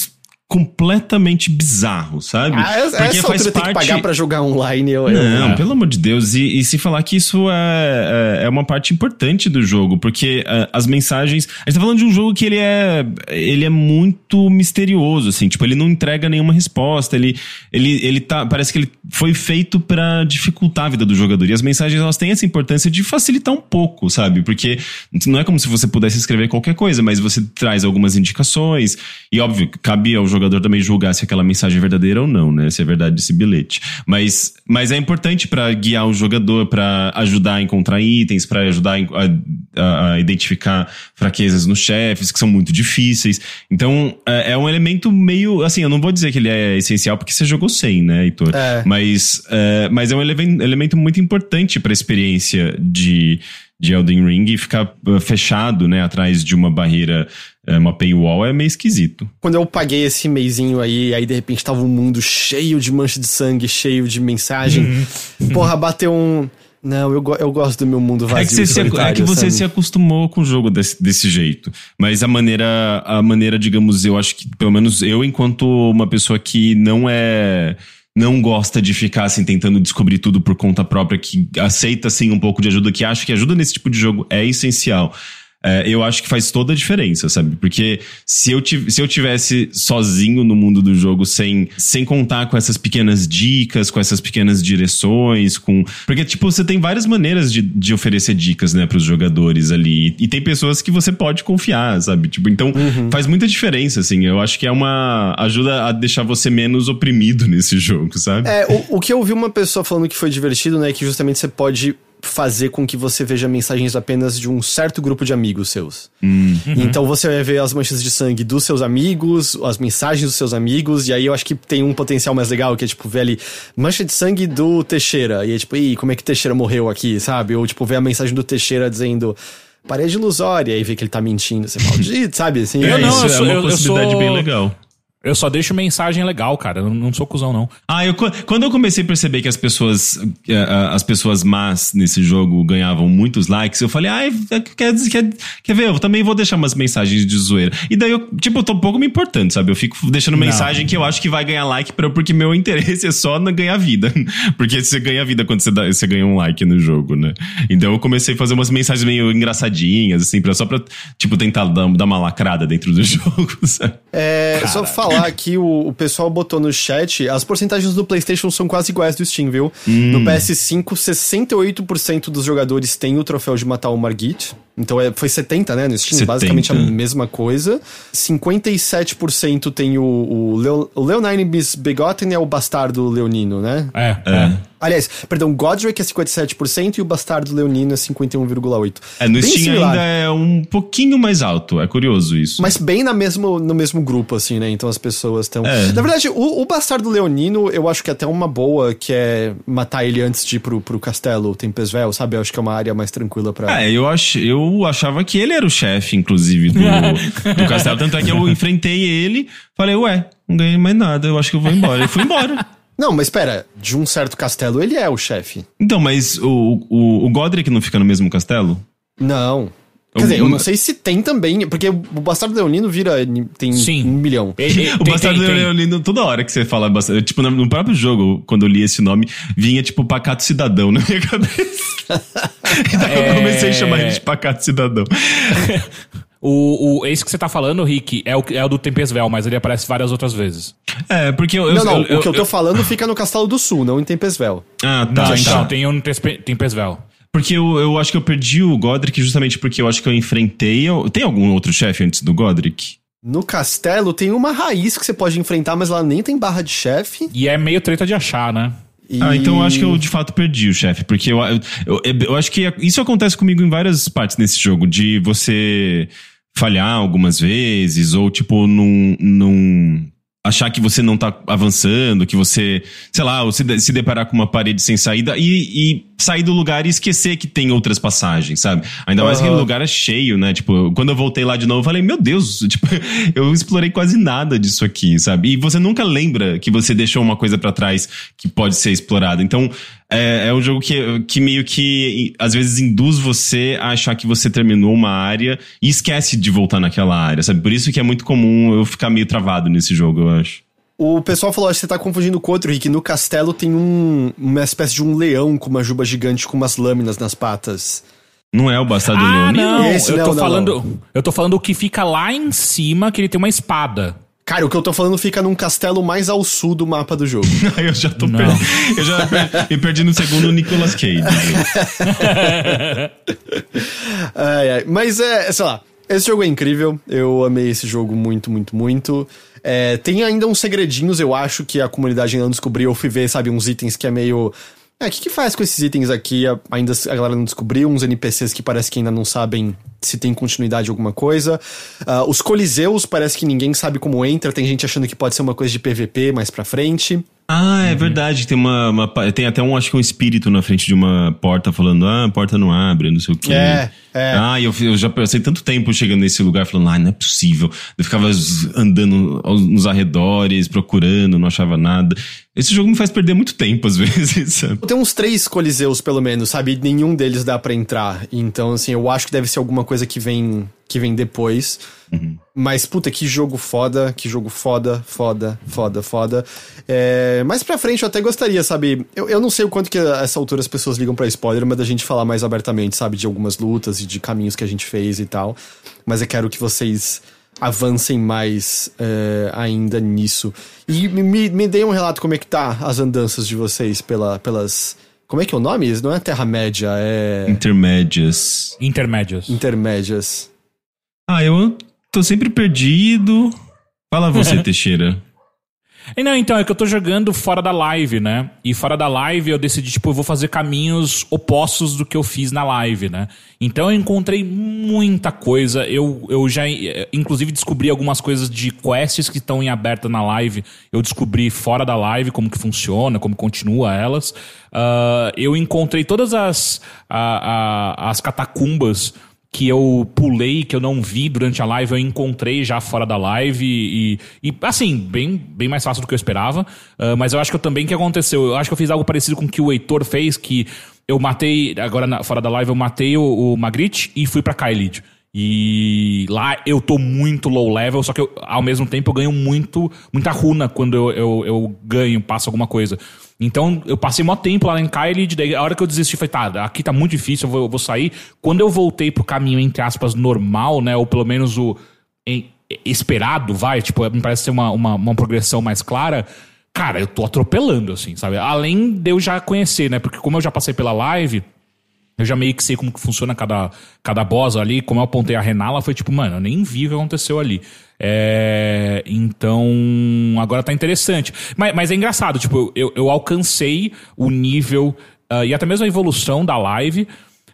completamente bizarro, sabe? Ah, Porque essa faz parte... tem que pagar pra jogar online. Eu, não, eu... pelo amor de Deus. E, e, se falar que isso é, é, é, uma parte importante do jogo, porque uh, as mensagens... A gente tá falando de um jogo que ele é, ele é muito misterioso, assim. Tipo, ele não entrega nenhuma resposta. Ele, ele, ele tá... Parece que ele foi feito para dificultar a vida do jogador. E as mensagens, elas têm essa importância de facilitar um pouco, sabe? Porque não é como se você pudesse escrever qualquer coisa, mas você traz algumas indicações. E, óbvio, cabe ao jogador também julgar se aquela mensagem é verdadeira ou não, né? Se é verdade esse bilhete. Mas, mas é importante para guiar o jogador, para ajudar a encontrar itens, para ajudar a, a, a, identificar fraquezas nos chefes, que são muito difíceis. Então, é, é, um elemento meio. Assim, eu não vou dizer que ele é essencial porque você jogou sem, né, Heitor? É. Mas, é, mas é um elemento muito importante para a experiência de de Elden Ring e ficar uh, fechado, né, atrás de uma barreira, uh, uma paywall é meio esquisito. Quando eu paguei esse meizinho aí, aí de repente tava um mundo cheio de mancha de sangue, cheio de mensagem. Uhum. Porra, bateu um. Não, eu, eu gosto do meu mundo vazio. É que você, se, é que você se acostumou com o jogo desse, desse jeito. Mas a maneira, a maneira, digamos, eu acho que, pelo menos eu, enquanto uma pessoa que não é não gosta de ficar assim tentando descobrir tudo por conta própria, que aceita assim um pouco de ajuda, que acha que ajuda nesse tipo de jogo é essencial é, eu acho que faz toda a diferença, sabe? Porque se eu, se eu tivesse sozinho no mundo do jogo, sem, sem contar com essas pequenas dicas, com essas pequenas direções, com. Porque, tipo, você tem várias maneiras de, de oferecer dicas, né, pros jogadores ali. E tem pessoas que você pode confiar, sabe? Tipo, então uhum. faz muita diferença, assim. Eu acho que é uma. ajuda a deixar você menos oprimido nesse jogo, sabe? É, o, o que eu ouvi uma pessoa falando que foi divertido, né, é que justamente você pode fazer com que você veja mensagens apenas de um certo grupo de amigos seus. Hum. Uhum. Então você vai ver as manchas de sangue dos seus amigos, as mensagens dos seus amigos, e aí eu acho que tem um potencial mais legal, que é tipo ver ali, mancha de sangue do Teixeira, e é tipo, ih, como é que o Teixeira morreu aqui, sabe? Ou tipo, ver a mensagem do Teixeira dizendo parede ilusória, e aí vê que ele tá mentindo, você maldito, sabe? Assim, É, Eu não, isso eu é sou- uma eu- eu possibilidade sou- bem legal. Eu só deixo mensagem legal, cara. Eu não sou cuzão, não. Ah, eu, quando eu comecei a perceber que as pessoas, eh, eh, as pessoas más nesse jogo ganhavam muitos likes, eu falei, ai, quer, quer, quer ver? Eu também vou deixar umas mensagens de zoeira. E daí eu, tipo, eu tô um pouco me importando, sabe? Eu fico deixando mensagem que eu acho que vai ganhar like pra, porque meu interesse é só na ganhar vida. Porque você ganha vida quando você, dá, você ganha um like no jogo, né? Então eu comecei a fazer umas mensagens meio engraçadinhas, assim, pra, só pra, tipo, tentar dar, dar uma lacrada dentro do jogo, sabe? É, só falar que o, o pessoal botou no chat, as porcentagens do PlayStation são quase iguais do Steam, viu? No PS5, 68% dos jogadores têm o troféu de matar o Margit. Então é, foi 70, né, no Steam, 70. basicamente a mesma coisa. 57% tem o, o, Leo, o Leonine Bis Begotten é o bastardo leonino, né? É. é. Aliás, perdão, Godric é 57% e o bastardo leonino é 51,8%. É, no Bem Steam similar. ainda é um pouquinho mais alto. É curioso isso. Mas bem na mesmo, no mesmo grupo, assim, né? Então as pessoas estão. É. Na verdade, o, o Bastardo Leonino, eu acho que é até uma boa, que é matar ele antes de ir pro, pro castelo Tempesvel, sabe? Eu acho que é uma área mais tranquila pra. É, eu, ach, eu achava que ele era o chefe, inclusive, do, do castelo. Tanto é que eu enfrentei ele, falei, ué, não ganhei mais nada, eu acho que eu vou embora. Ele foi embora. Não, mas espera, de um certo castelo ele é o chefe. Então, mas o, o, o Godric não fica no mesmo castelo? Não. Quer dizer, eu não sei se tem também, porque o Bastardo Leonino vira. tem Sim. um milhão. E- e- O tem- Bastardo tem- tem. Leonino, toda hora que você fala Bastardo, tipo, no, próprio jogo, quando eu li esse nome, vinha tipo Pacato Cidadão na minha cabeça. então eu É. comecei a chamar ele de Pacato Cidadão. O, o, esse que você tá falando, Rick, é o, é o do Tempesvel, mas ele aparece várias outras vezes. É, porque eu. eu Não, não, eu- o que eu tô eu- falando fica no Castelo do Sul, não em Tempesvel. Ah, tá. Não, então, tem um Tempesvel. Porque eu, eu acho que eu perdi o Godric justamente porque eu acho que eu enfrentei. eu- Tem algum outro chefe antes do Godric? No castelo tem uma raiz que você pode enfrentar, mas ela nem tem barra de chefe. E é meio treta de achar, né? E... Ah, então eu acho que eu de fato perdi o chefe. Porque eu, eu, eu, eu acho que isso acontece comigo em várias partes nesse jogo, de você falhar algumas vezes, ou tipo, num. num achar que você não tá avançando, que você, sei lá, ou se, de- se deparar com uma parede sem saída e, e sair do lugar e esquecer que tem outras passagens, sabe? Ainda mais que Aham. o lugar é cheio, né? Tipo, quando eu voltei lá de novo, eu falei, meu Deus, tipo, eu explorei quase nada disso aqui, sabe? E você nunca lembra que você deixou uma coisa pra trás que pode ser explorada. Então, é, é um jogo que, que meio que às vezes induz você a achar que você terminou uma área e esquece de voltar naquela área, sabe? Por isso que é muito comum eu ficar meio travado nesse jogo, eu acho. O pessoal falou, acho que você tá confundindo com outro, Rick. No castelo tem um, uma espécie de um leão com uma juba gigante com umas lâminas nas patas. Não é o Bastardo Ah, Leonino? não, Esse eu não, tô não, falando. Eu tô falando o que fica lá em cima, que ele tem uma espada. Cara, o que eu tô falando fica num castelo mais ao sul do mapa do jogo. eu já tô Não. perdido. Eu já me perdi no segundo Nicolas Cage. Ai, ai. Mas é, sei lá, esse jogo é incrível. Eu amei esse jogo muito, muito, muito. É, tem ainda uns segredinhos, eu acho, que a comunidade ainda não descobriu. Eu fui ver, sabe, uns itens que é meio. É, o que, que faz com esses itens aqui? Ainda a galera não descobriu. Uns NPCs que parece que ainda não sabem se tem continuidade alguma coisa. Ah, os coliseus, parece que ninguém sabe como entra. Tem gente achando que pode ser uma coisa de PVP mais pra frente. Ah, é verdade. Tem uma, uma Tem até um, acho que um espírito na frente de uma porta falando, ah, a porta não abre, não sei o quê. É, é. Ah, eu, eu já passei tanto tempo chegando nesse lugar falando, ah, não é possível. Eu ficava andando nos arredores, procurando, não achava nada. Esse jogo me faz perder muito tempo, às vezes, sabe? Tem uns três coliseus, pelo menos, sabe? Nenhum deles dá pra entrar. Então, assim, eu acho que deve ser alguma coisa que vem, que vem depois. Mas, puta, que jogo foda, que jogo foda, foda, foda, foda. É, mais pra frente eu até gostaria, sabe? Eu, eu não sei o quanto que a essa altura as pessoas ligam pra spoiler, mas da gente falar mais abertamente, sabe? De algumas lutas e de caminhos que a gente fez e tal. Mas eu quero que vocês avancem mais é, ainda nisso. E me- me, me deem um relato como é que tá as andanças de vocês pela, pelas. Como é que é o nome? Não é Terra-média, é. Intermédias. Intermédias. Intermédias. Ah, eu tô sempre perdido. Fala você, Teixeira. E não, então, é que eu tô jogando fora da live, né? E fora da live eu decidi, tipo, eu vou fazer caminhos opostos do que eu fiz na live, né? Então eu encontrei muita coisa. Eu, eu já, eh, inclusive, descobri algumas coisas de quests que estão em aberta na live. Eu descobri fora da live como que funciona, como continua elas. Uh, eu encontrei todas as, a, a, as catacumbas que eu pulei, que eu não vi durante a live, eu encontrei já fora da live e, e assim, bem, bem mais fácil do que eu esperava. Uh, mas eu acho que eu também que aconteceu, eu acho que eu fiz algo parecido com o que o Heitor fez, que eu matei, agora na, fora da live, eu matei o, o Magritte e fui pra Kylid. E lá eu tô muito low level, só que eu, ao mesmo tempo eu ganho muito, muita runa quando eu, eu, eu ganho, passo alguma coisa. Então eu passei mó tempo lá em Kylie, daí a hora que eu desisti foi, tá, aqui tá muito difícil, eu vou, eu vou sair. Quando eu voltei pro caminho, entre aspas, normal, né, ou pelo menos o em, esperado, vai, tipo, me parece ser uma, uma, uma progressão mais clara, cara, eu tô atropelando, assim, sabe? Além de eu já conhecer, né, porque como eu já passei pela live... Eu já meio que sei como que funciona cada, cada boss ali. Como eu apontei a Renala, foi tipo, mano, eu nem vi o que aconteceu ali. É, então, agora tá interessante. Mas, mas é engraçado, tipo, eu, eu alcancei o nível uh, e até mesmo a evolução da live,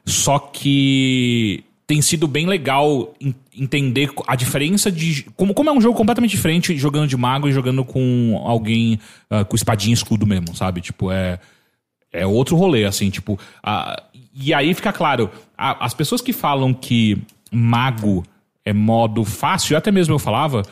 só que tem sido bem legal entender a diferença de. Como, como é um jogo completamente diferente jogando de mago e jogando com alguém uh, com espadinha e escudo mesmo, sabe? Tipo, é. É outro rolê, assim, tipo. E aí fica claro, a, as pessoas que falam que mago é modo fácil, até mesmo eu falava,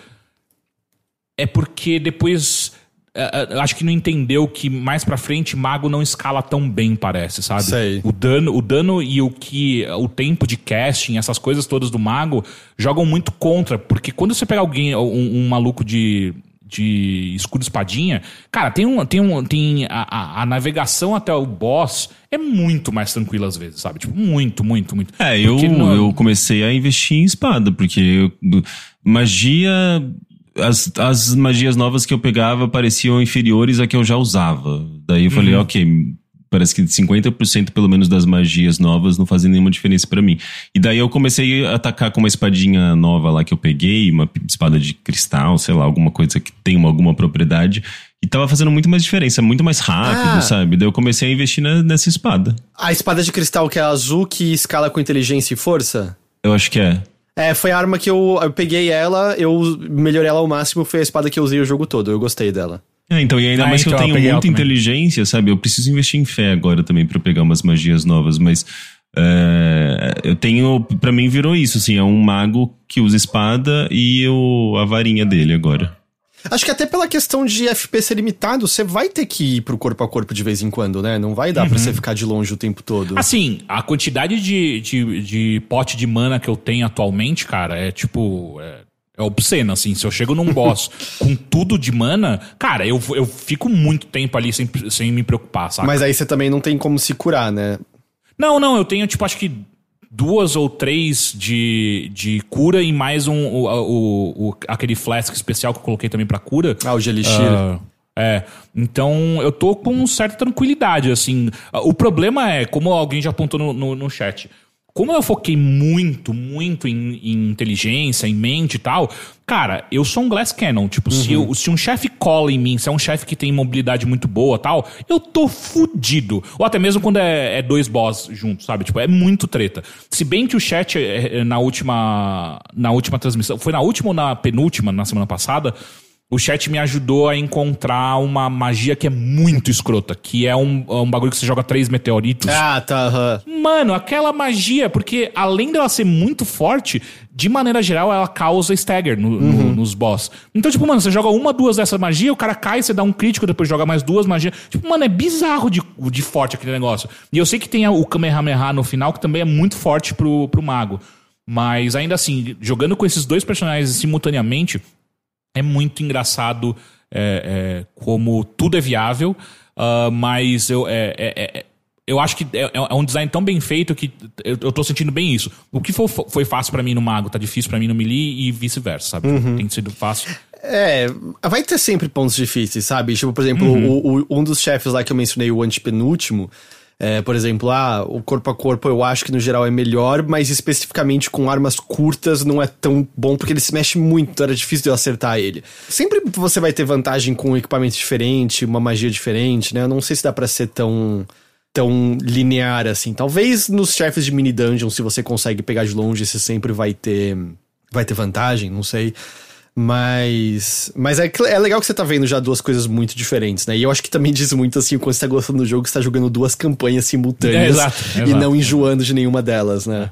é porque depois uh, acho que não entendeu que mais pra frente mago não escala tão bem, parece, sabe? Sei. O dano, o dano e o que o tempo de casting, essas coisas todas do mago jogam muito contra, porque quando você pega alguém um, um maluco de de escudo espadinha, cara, tem um. Tem um tem a, a, a, navegação até o boss é muito mais tranquila às vezes, sabe? Tipo, muito, muito, muito. É, eu, não... eu comecei a investir em espada, porque eu, magia. As, as magias novas que eu pegava pareciam inferiores a que eu já usava. Daí eu falei, uhum. ok, parece que 50% pelo menos das magias novas não fazem nenhuma diferença para mim. E daí eu comecei a atacar com uma espadinha nova lá que eu peguei, uma espada de cristal, sei lá, alguma coisa que tem uma, alguma propriedade. E tava fazendo muito mais diferença, muito mais rápido, ah. sabe? Daí eu comecei a investir na, nessa espada. A espada de cristal que é azul que escala com inteligência e força? Eu acho que é. É, foi a arma que eu, eu peguei ela, eu melhorei ela ao máximo, foi a espada que eu usei o jogo todo, eu gostei dela. É, então, e ainda ah, mais então, que eu tenho muita inteligência, sabe? Eu preciso investir em fé agora também para pegar umas magias novas, mas é, eu tenho. para mim virou isso, assim, é um mago que usa espada e o, a varinha dele agora. Acho que até pela questão de FP ser limitado, você vai ter que ir pro corpo a corpo de vez em quando, né? Não vai dar uhum. pra você ficar de longe o tempo todo. Assim, a quantidade de, de, de pote de mana que eu tenho atualmente, cara, é tipo. É é obsceno, assim. Se eu chego num boss com tudo de mana, cara, eu, eu fico muito tempo ali sem, sem me preocupar, sabe? Mas aí você também não tem como se curar, né? Não, não, eu tenho, tipo, acho que duas ou três de, de cura e mais um o, o, o aquele flask especial que eu coloquei também pra cura. Ah, o Gelishir. Uh, é, então eu tô com certa tranquilidade, assim. O problema é, como alguém já apontou no, no, no chat, como eu foquei muito, muito em, em, inteligência, em mente e tal, cara, eu sou um Glass Cannon. Tipo, uhum. se, eu, se um chefe cola em mim, se é um chefe que tem mobilidade muito boa tal, eu tô fudido. Ou até mesmo quando é, é, dois boss juntos, sabe? Tipo, é muito treta. Se bem que o chat é, é, na última, na última transmissão, foi na última ou na penúltima, na semana passada, o chat me ajudou a encontrar uma magia que é muito escrota, que é um, um bagulho que você joga três meteoritos. Ah, tá. Uhum. Mano, aquela magia, porque além dela ser muito forte, de maneira geral ela causa stagger no, uhum. no, nos boss. Então, tipo, mano, você joga uma, duas dessa magia, o cara cai, você dá um crítico, depois joga mais duas magias. Tipo, mano, é bizarro de, de forte aquele negócio. E eu sei que tem o Kamehameha no final, que também é muito forte pro, pro mago. Mas ainda assim, jogando com esses dois personagens simultaneamente, é muito engraçado é, é, como tudo é viável, uh, mas eu, é, é, é, eu acho que é, um design tão bem feito que eu, eu tô sentindo bem isso. O que foi, foi fácil para mim no Mago tá difícil para mim no Melee e vice-versa, sabe? Uhum. Tem sido fácil. É, vai ter sempre pontos difíceis, sabe? Tipo, por exemplo, uhum. o, o, um dos chefes lá que eu mencionei, o antepenúltimo, É, por exemplo, ah, o corpo a corpo eu acho que no geral é melhor, mas especificamente com armas curtas não é tão bom porque ele se mexe muito, então era difícil de eu acertar ele. Sempre você vai ter vantagem com um equipamento diferente, uma magia diferente, né? Eu não sei se dá para ser tão tão linear assim. Talvez nos chefes de mini dungeon, se você consegue pegar de longe, você sempre vai ter vai ter vantagem, não sei. Mas. Mas é, é legal que você tá vendo já duas coisas muito diferentes, né? E eu acho que também diz muito assim, quando você tá gostando do jogo, você tá jogando duas campanhas simultâneas É, exato, e exato. não enjoando de nenhuma delas, né?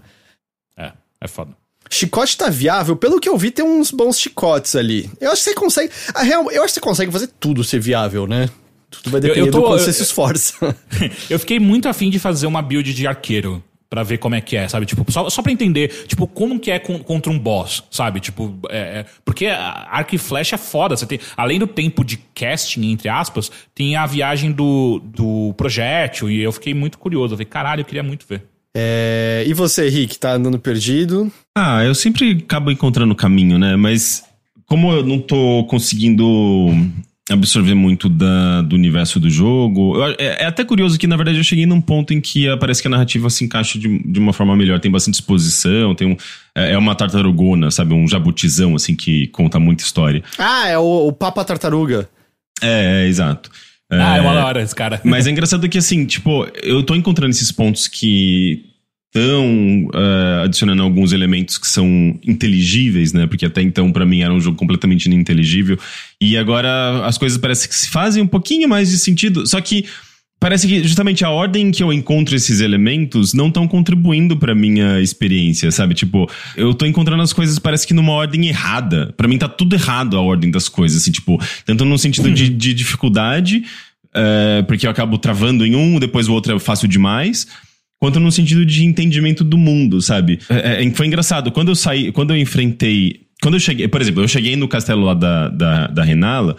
É, é foda. Chicote tá viável, pelo que eu vi, tem uns bons chicotes ali. Eu acho que você consegue. A real, eu acho que você consegue fazer tudo ser viável, né? Tudo vai depender eu tô- do quanto eu- você se esforça. Eu fiquei muito afim de fazer uma build de arqueiro. Pra ver como é que é, sabe? Tipo, só, só pra entender, tipo, como que é con- contra um boss, sabe? Tipo, é, é- porque a- arco e flecha é foda. Você tem, além do tempo de casting, entre aspas, tem a viagem do, do projétil. E eu fiquei muito curioso. Eu falei, caralho, eu queria muito ver. É, e você, Rick, tá andando perdido? Ah, eu sempre acabo encontrando o caminho, né? Mas como eu não tô conseguindo absorver muito da, do universo do jogo, eu- é, é até curioso que, na verdade, eu cheguei num ponto em que ah, parece que a narrativa se encaixa de, de uma forma melhor. Tem bastante exposição, tem um, é é uma tartarugona, sabe? Um jabutizão, assim, que conta muita história. Ah, é o, o Papa Tartaruga. É, é exato. Ah, é uma da hora esse cara. Mas é engraçado que, assim, tipo, eu tô encontrando esses pontos que estão adicionando alguns elementos que são inteligíveis, né? Porque até então, pra mim, era um jogo completamente ininteligível. E agora as coisas parecem que se fazem um pouquinho mais de sentido. Só que parece que justamente a ordem que eu encontro esses elementos não estão contribuindo pra minha experiência, sabe? Tipo, eu tô encontrando as coisas parece que numa ordem errada. Pra mim tá tudo errado a ordem das coisas, assim, tipo, tanto no sentido de, de dificuldade, é, porque eu acabo travando em um, depois o outro é fácil demais. Quanto no sentido de entendimento do mundo, sabe? É, é, foi engraçado. Quando eu saí, quando eu enfrentei. Quando eu cheguei, por exemplo, eu cheguei no castelo lá da, da, da Renala,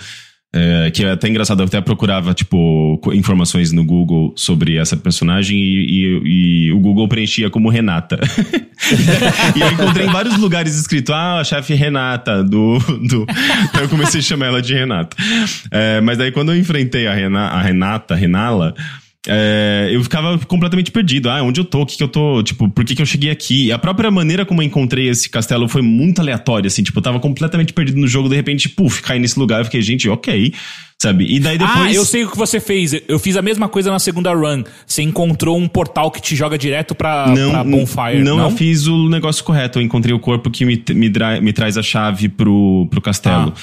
é, que é até engraçado, eu até procurava, tipo, informações no Google sobre essa personagem e, e- e o Google preenchia como Renata. e eu encontrei em vários lugares escrito, ah, a chefe Renata, do, do... Então eu comecei a chamar ela de Renata. É, mas daí quando eu enfrentei a, Rena, a Renata, Renala, é, eu ficava completamente perdido. Ah, onde eu tô? O que, que eu tô? Tipo, por que, que eu cheguei aqui? E a própria maneira como eu encontrei esse castelo foi muito aleatória, assim. Tipo, eu tava completamente perdido no jogo, de repente, puf, caí nesse lugar. Eu fiquei, gente, ok. Sabe? E daí depois. Ah, eu sei o que você fez. Eu fiz a mesma coisa na segunda run. Você encontrou um portal que te joga direto pra, pra Bonfire. Não, eu fiz o negócio correto. Eu encontrei o corpo que me, me, me traz a chave pro, pro castelo.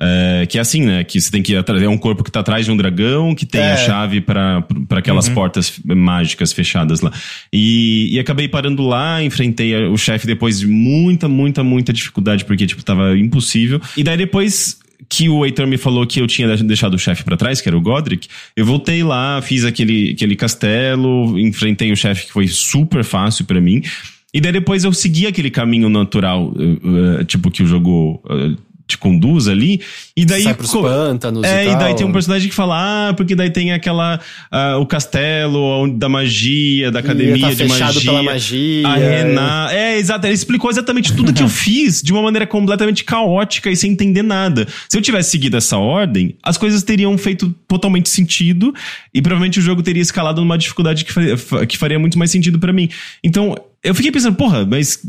É, que é assim, né? Que você tem que ir atrás. É um corpo que tá atrás de um dragão, que tem É. a chave para aquelas portas mágicas fechadas lá. E, e acabei parando lá, enfrentei o chefe depois de muita, muita, muita dificuldade, porque, tipo, tava impossível. E daí depois que o Heitor me falou que eu tinha deixado o chefe pra trás, que era o Godric, eu voltei lá, fiz aquele, aquele castelo, enfrentei o chefe que foi super fácil pra mim. E daí depois eu segui aquele caminho natural, uh, uh, tipo, que o jogo uh, te conduz ali. E daí. Sai pros pântanos É, e e, daí tal. tem um personagem que fala, ah, porque daí tem aquela. ah, o castelo da magia, da academia tá de fechado magia. pela magia. A Renan. É, exato. Ele explicou exatamente tudo que eu fiz de uma maneira completamente caótica e sem entender nada. Se eu tivesse seguido essa ordem, as coisas teriam feito totalmente sentido e provavelmente o jogo teria escalado numa dificuldade que faria, que faria muito mais sentido pra mim. Então, eu fiquei pensando, porra, mas.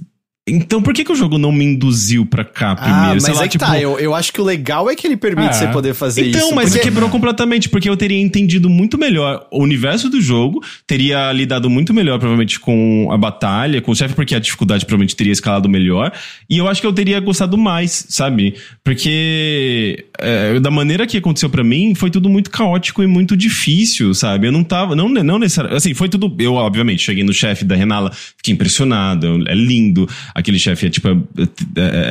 Então por que, que o jogo não me induziu pra cá primeiro? Ah, mas Sei lá, é que tipo, tá. Eu, eu acho que o legal é que ele permite Ah. você poder fazer isso. então, mas porque- quebrou completamente, porque eu teria entendido muito melhor o universo do jogo, teria lidado muito melhor, provavelmente, com a batalha, com o chefe, porque a dificuldade provavelmente teria escalado melhor. E eu acho que eu teria gostado mais, sabe? Porque é, da maneira que aconteceu pra mim, foi tudo muito caótico e muito difícil, sabe? Eu não tava. Não, não necessariamente. Assim, foi tudo. Eu, obviamente, cheguei no chefe da Renala, fiquei impressionado, é lindo. Aquele chefe é tipo. É,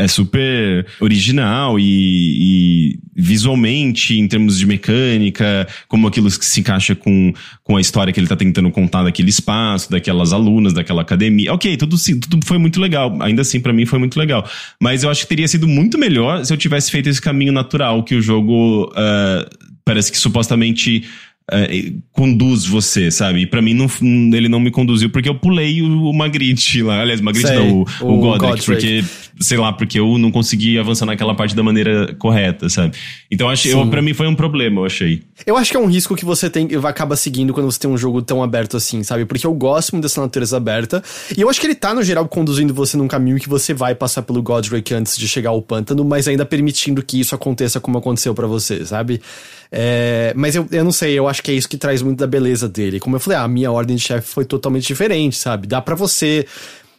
é- é super original e, e visualmente, em termos de mecânica, como aquilo que se encaixa com, com a história que ele tá tentando contar daquele espaço, daquelas alunas, daquela academia. Ok, tudo, tudo foi muito legal. Ainda assim, pra mim foi muito legal. Mas eu acho que teria sido muito melhor se eu tivesse feito esse caminho natural que o jogo ah, parece que supostamente é, conduz você, sabe? E pra mim não, ele não me conduziu porque eu pulei o, o Magritte lá. Aliás, Magritte sei, não, o, o, o Godric, porque, sei lá, porque eu não consegui avançar naquela parte da maneira correta, sabe? Então acho, eu, pra mim foi um problema, eu achei. Eu acho que é um risco que você tem, acaba seguindo quando você tem um jogo tão aberto assim, sabe? Porque eu gosto muito dessa natureza aberta. E eu acho que ele tá, no geral, conduzindo você num caminho que você vai passar pelo Godric antes de chegar ao pântano, mas ainda permitindo que isso aconteça como aconteceu para você, sabe? É, mas eu, eu não sei, eu acho que é isso que traz muito da beleza dele. Como eu falei, ah, a minha ordem de chefe foi totalmente diferente, sabe? Dá para você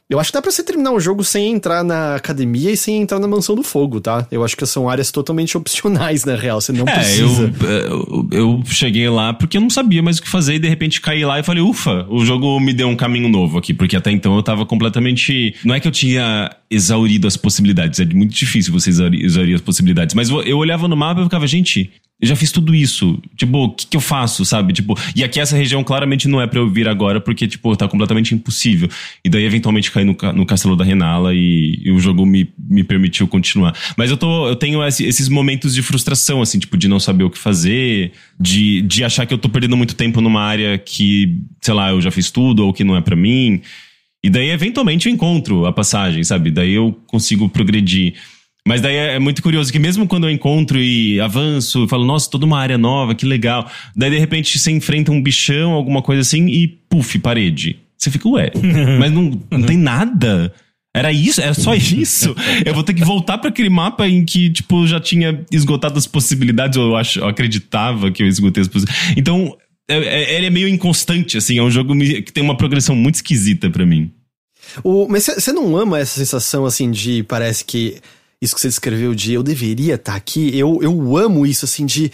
eu acho que dá pra você terminar o jogo sem entrar na academia e sem entrar na mansão do fogo, tá? Eu acho que são áreas totalmente opcionais, na real. Você não é, precisa. Eu, eu, cheguei lá porque eu não sabia mais o que fazer e de repente caí lá e falei, ufa, o jogo me deu um caminho novo aqui. Porque até então eu tava completamente. Não é que eu tinha exaurido as possibilidades, é muito difícil você exaurir as possibilidades. Mas eu olhava no mapa e ficava, gente, eu já fiz tudo isso. Tipo, o que, que, eu faço, sabe? Tipo, e aqui essa região claramente não é para eu vir agora, porque, tipo, tá completamente impossível. E daí, eventualmente, caí no, no castelo da Renala e, e, o jogo me, me permitiu continuar. Mas eu tô, eu tenho esse, esses momentos de frustração, assim, tipo, de não saber o que fazer, de, de achar que eu tô perdendo muito tempo numa área que, sei lá, eu já fiz tudo ou que não é para mim. E daí, eventualmente, eu encontro a passagem, sabe? Daí eu consigo progredir. Mas daí é, é muito curioso que mesmo quando eu encontro e avanço, eu falo, nossa, toda uma área nova, que legal. Daí de repente você enfrenta um bichão, alguma coisa assim, e puf, parede. Você fica, ué, mas não, não tem nada. Era isso, era só isso. Eu vou ter que voltar para aquele mapa em que, tipo, já tinha esgotado as possibilidades, ou eu, acho, eu acreditava que eu esgotei as possibilidades. Então, é, é, ele é meio inconstante, assim, é um jogo que tem uma progressão muito esquisita para mim. O, mas você não ama essa sensação, assim, de parece que isso que você descreveu de eu deveria estar tá aqui, eu, eu amo isso, assim, de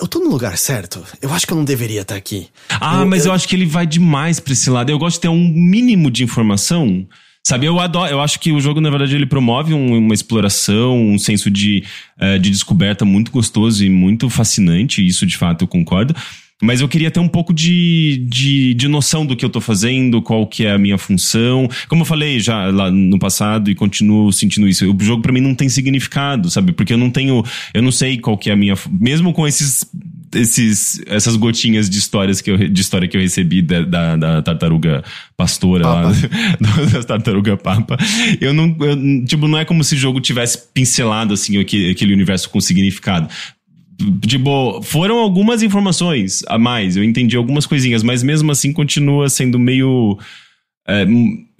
eu tô no lugar certo. Eu acho que eu não deveria estar tá aqui. Ah, eu, mas eu... eu acho que ele vai demais pra esse lado. Eu gosto de ter um mínimo de informação. Sabe, eu adoro, eu acho que o jogo, na verdade, ele promove um, uma exploração, um senso de, uh, de descoberta muito gostoso e muito fascinante, isso de fato eu concordo. Mas eu queria ter um pouco de, de, de noção do que eu tô fazendo, qual que é a minha função. Como eu falei já lá no passado e continuo sentindo isso, o jogo para mim não tem significado, sabe? Porque eu não tenho, eu não sei qual que é a minha, mesmo com esses esses, essas gotinhas de histórias que eu, de história que eu recebi da, da, da tartaruga pastora Papa. lá, da tartaruga papa. Eu não, eu, tipo, não é como se o jogo tivesse pincelado assim aquele, aquele universo com significado tipo, foram algumas informações a mais, eu entendi algumas coisinhas, mas mesmo assim continua sendo meio. É,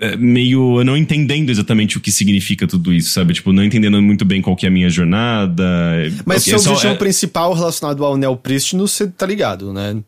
é, meio não entendendo exatamente o que significa tudo isso, sabe? Tipo, não entendendo muito bem qual que é a minha jornada. Mas okay, seu objetivo é... principal relacionado ao Neo Prístino, você tá ligado, né?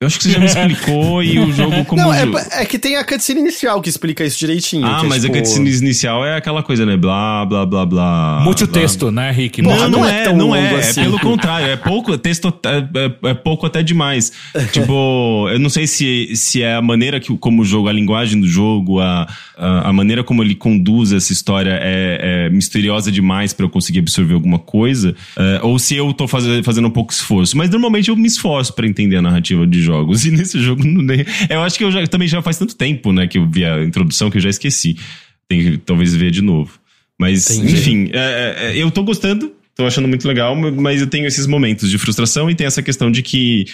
Eu acho que você já me explicou e o jogo como. Não, é, é, que tem a cutscene inicial que explica isso direitinho. Ah, é, mas tipo... a cutscene inicial é aquela coisa, né? Blá, blá, blá, blá. Muito texto, né, Rick? Não, não, não é, é não é. Assim. É pelo contrário, é pouco, texto é, é, é pouco até demais. tipo, eu não sei se, se é a maneira que, como o jogo, a linguagem do jogo, a, a, a maneira como ele conduz essa história é, é misteriosa demais para eu conseguir absorver alguma coisa, é, ou se eu tô faz, fazendo um pouco esforço. Mas normalmente eu me esforço para entender a narrativa de jogos. E nesse jogo, eu acho que eu já, também já faz tanto tempo, né, que eu vi a introdução que eu já esqueci. Tem que talvez ver de novo. Mas, Entendi. enfim, é, é, é, eu tô gostando, tô achando muito legal, mas eu tenho esses momentos de frustração e tem essa questão de que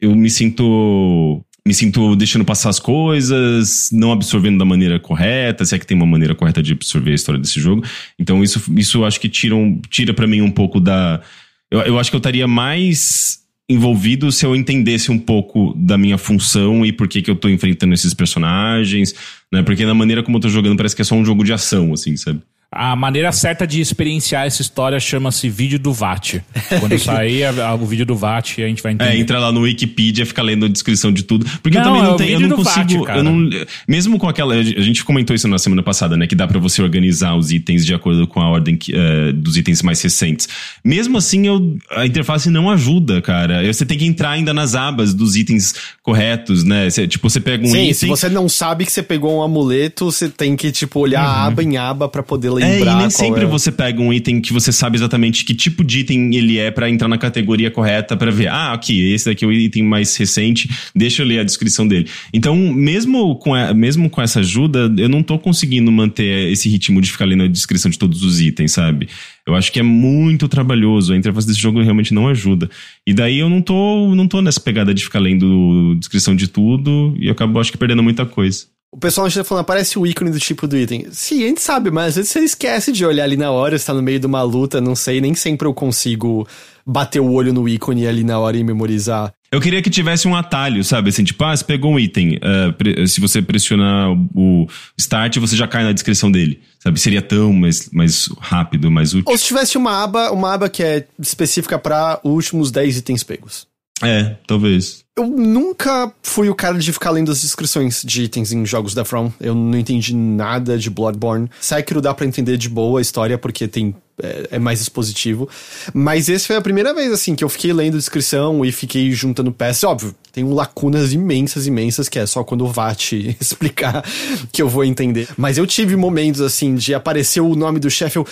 eu me sinto me sinto deixando passar as coisas, não absorvendo da maneira correta, se é que tem uma maneira correta de absorver a história desse jogo. Então isso, isso acho que tira, um, tira para mim um pouco da. Eu, eu acho que eu estaria mais envolvido se eu entendesse um pouco da minha função e por que, que eu tô enfrentando esses personagens, né? Porque na maneira como eu tô jogando parece que é só um jogo de ação, assim, sabe? A maneira certa de experienciar essa história chama-se vídeo do VAT. Quando sair o vídeo do VAT, a gente vai entender. É, entra lá no Wikipedia, fica lendo a descrição de tudo. Porque não, eu também não é tenho, eu não consigo. VAT, eu não, mesmo com aquela. A gente comentou isso na semana passada, né? Que dá para você organizar os itens de acordo com a ordem que, uh, dos itens mais recentes. Mesmo assim, eu, a interface não ajuda, cara. Você tem que entrar ainda nas abas dos itens corretos, né? Você, tipo, você pega um Sim, item. Se você não sabe que você pegou um amuleto, você tem que, tipo, olhar uhum. aba em aba para poder lembrar. É, e nem sempre é. você pega um item que você sabe exatamente que tipo de item ele é pra entrar na categoria correta pra ver, ah, aqui, esse daqui é o item mais recente, deixa eu ler a descrição dele. Então, mesmo com, a- mesmo com essa ajuda, eu não tô conseguindo manter esse ritmo de ficar lendo a descrição de todos os itens, sabe? Eu acho que é muito trabalhoso, a interface desse jogo realmente não ajuda. E daí eu não tô, não tô nessa pegada de ficar lendo descrição de tudo e eu acabo, acho que, perdendo muita coisa. O pessoal está falando, aparece o ícone do tipo do item. Sim, a gente sabe, mas às vezes você esquece de olhar ali na hora, você tá no meio de uma luta, não sei, nem sempre eu consigo bater o olho no ícone ali na hora e memorizar. Eu queria que tivesse um atalho, sabe? Assim, tipo, ah, você pegou um item. pre- se você pressionar o start, você já cai na descrição dele. Sabe? Seria tão mais, mais rápido, mais útil. Ou se tivesse uma aba, uma aba que é específica para últimos 10 itens pegos. É, talvez. Eu nunca fui o cara de ficar lendo as descrições de itens em jogos da From. Eu não entendi nada de Bloodborne. Sekiro dá pra entender de boa a história, porque tem é, é mais expositivo. Mas esse foi a primeira vez, assim, que eu fiquei lendo descrição e fiquei juntando peças. Óbvio, tem lacunas imensas, imensas, que é só quando o VAT explicar que eu vou entender. Mas eu tive momentos, assim, de aparecer o nome do chefe, eu...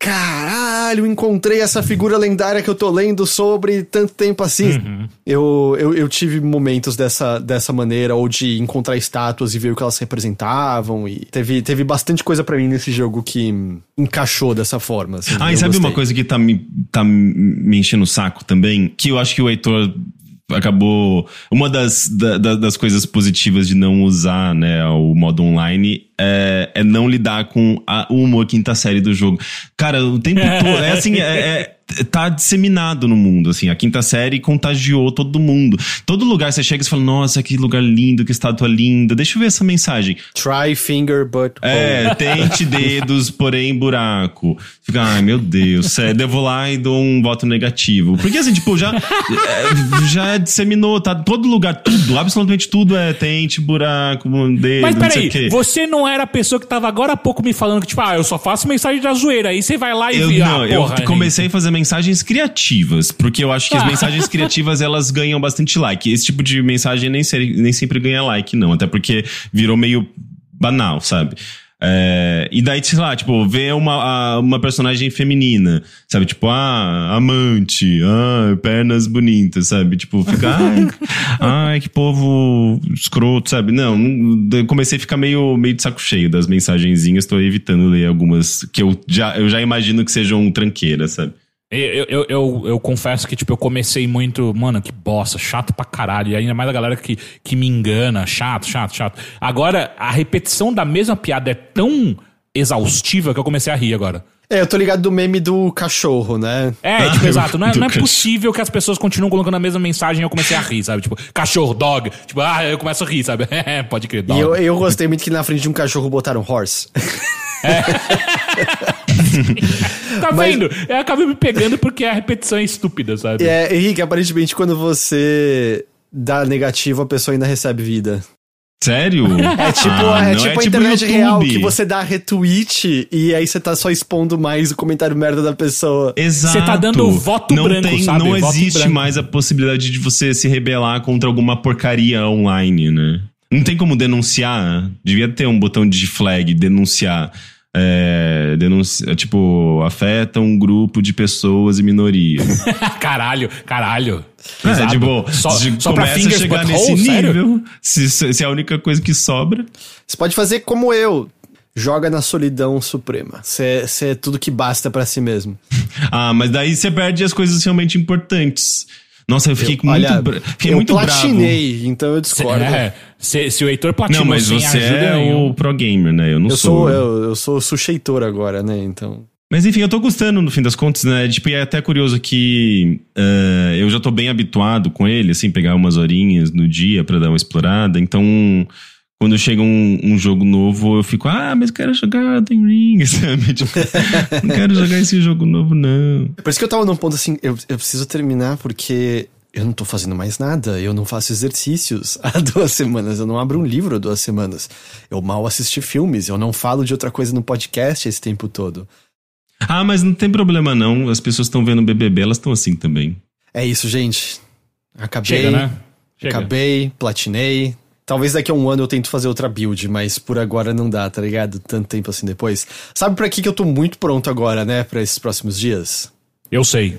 Caralho, encontrei essa figura lendária que eu tô lendo sobre tanto tempo assim. Eu, eu, eu tive momentos dessa, dessa maneira, ou de encontrar estátuas e ver o que elas representavam. E teve, teve bastante coisa pra mim nesse jogo que encaixou dessa forma. assim. Ah, e sabe gostei. uma coisa que tá me, tá me enchendo o saco também? Que eu acho que o Heitor acabou. Uma das, da- da- das coisas positivas de não usar né, o modo online é, é não lidar com a, o humor quinta série do jogo. Cara, o tempo todo. É assim, é- é- tá disseminado no mundo, assim. A quinta série contagiou todo mundo. Todo lugar você chega e fala, nossa, que lugar lindo, que estátua linda. Deixa eu ver essa mensagem. Try finger, but. É, tente dedos, porém buraco. Fica, ai meu Deus, sério, eu vou lá e dou um voto negativo. Porque assim, tipo, já, é, já disseminou, tá? Todo lugar, tudo, absolutamente tudo é tente, buraco, dedo, Mas não sei o peraí, quê. você não era a pessoa que tava agora há pouco me falando que, tipo, ah, eu só faço mensagem da zoeira. Aí você vai lá e Eu, não, ah, eu porra, comecei a fazer mensagens criativas, porque eu acho que as Ah. mensagens criativas elas ganham bastante like. Esse tipo de mensagem nem, ser- nem sempre ganha like, não, até porque virou meio banal, sabe? É, e daí, sei lá, tipo, ver uma, uma personagem feminina, sabe? Tipo, ah, amante, ah, pernas bonitas, sabe? Tipo, fica, ai, ai, que povo escroto, sabe? Não, comecei a ficar meio, meio de saco cheio das mensagenzinhas, tô evitando ler algumas que eu já, eu já imagino que sejam tranqueiras, sabe? Eu, eu, eu, eu confesso que, tipo, eu comecei muito, mano, que bosta, chato pra caralho. E ainda mais a galera que, que me engana, chato, chato, chato. Agora, a repetição da mesma piada é tão exaustiva que eu comecei a rir agora. É, eu tô ligado do meme do cachorro, né? É, tipo, exato. Não é, não é possível que as pessoas continuem colocando a mesma mensagem e eu comecei a rir, sabe? Tipo, cachorro, dog. Tipo, ah, eu começo a rir, sabe? Pode crer, E dog. eu, eu gostei muito que na frente de um cachorro botaram horse. Tá Mas- vendo? Eu acabei me pegando porque a repetição é estúpida, sabe? É, Henrique, aparentemente quando você dá negativo, a pessoa ainda recebe vida. Sério? É tipo, Ah, é não tipo a internet YouTube. real, que você dá retweet e aí você tá só expondo mais o comentário merda da pessoa. Exato. Você tá dando voto não branco, tem, sabe? Não Voto existe branco. mais a possibilidade de você se rebelar contra alguma porcaria online, né? Não tem como denunciar. Devia ter um botão de flag, denunciar. É, denuncia, tipo, afeta um grupo de pessoas e minorias. caralho, caralho. é, tipo, só, de- só pra começa a fingers chegar nesse hole, nível. Se, se é a única coisa que sobra. Você pode fazer como eu. Joga na solidão suprema. Você é tudo que basta pra si mesmo. Ah, mas daí você perde as coisas realmente importantes. Nossa, eu fiquei muito, Olha, fiquei eu muito bravo. platinei, então eu discordo. É, se, se o Heitor platinou Não, mas sem você ajuda é nenhuma. o pro gamer, né? Eu não Eu sou. sou, eu, eu sou susheitor agora, né? Então. Mas enfim, eu tô gostando no fim das contas, né? Tipo, e é até curioso que eh, eu já tô bem habituado com ele, assim, pegar umas horinhas no dia pra dar uma explorada. Então, quando chega um, um jogo novo, eu fico, ah, mas eu quero jogar Elden Ring, sabe? Tipo, não quero jogar esse jogo novo, não. Por isso que eu tava num ponto assim, eu, eu preciso terminar porque eu não tô fazendo mais nada, eu não faço exercícios há duas semanas, eu não abro um livro há duas semanas, eu mal assisti filmes, eu não falo de outra coisa no podcast esse tempo todo. Ah, mas não tem problema não. As pessoas estão vendo BBB, elas estão assim também. É isso, gente. Acabei, Chega, né? Chega. acabei, platinei, Talvez daqui a um ano eu tento fazer outra build, mas por agora não dá, tá ligado? Tanto tempo assim depois. Sabe pra que que eu tô muito pronto agora, né? Pra esses próximos dias? Eu sei.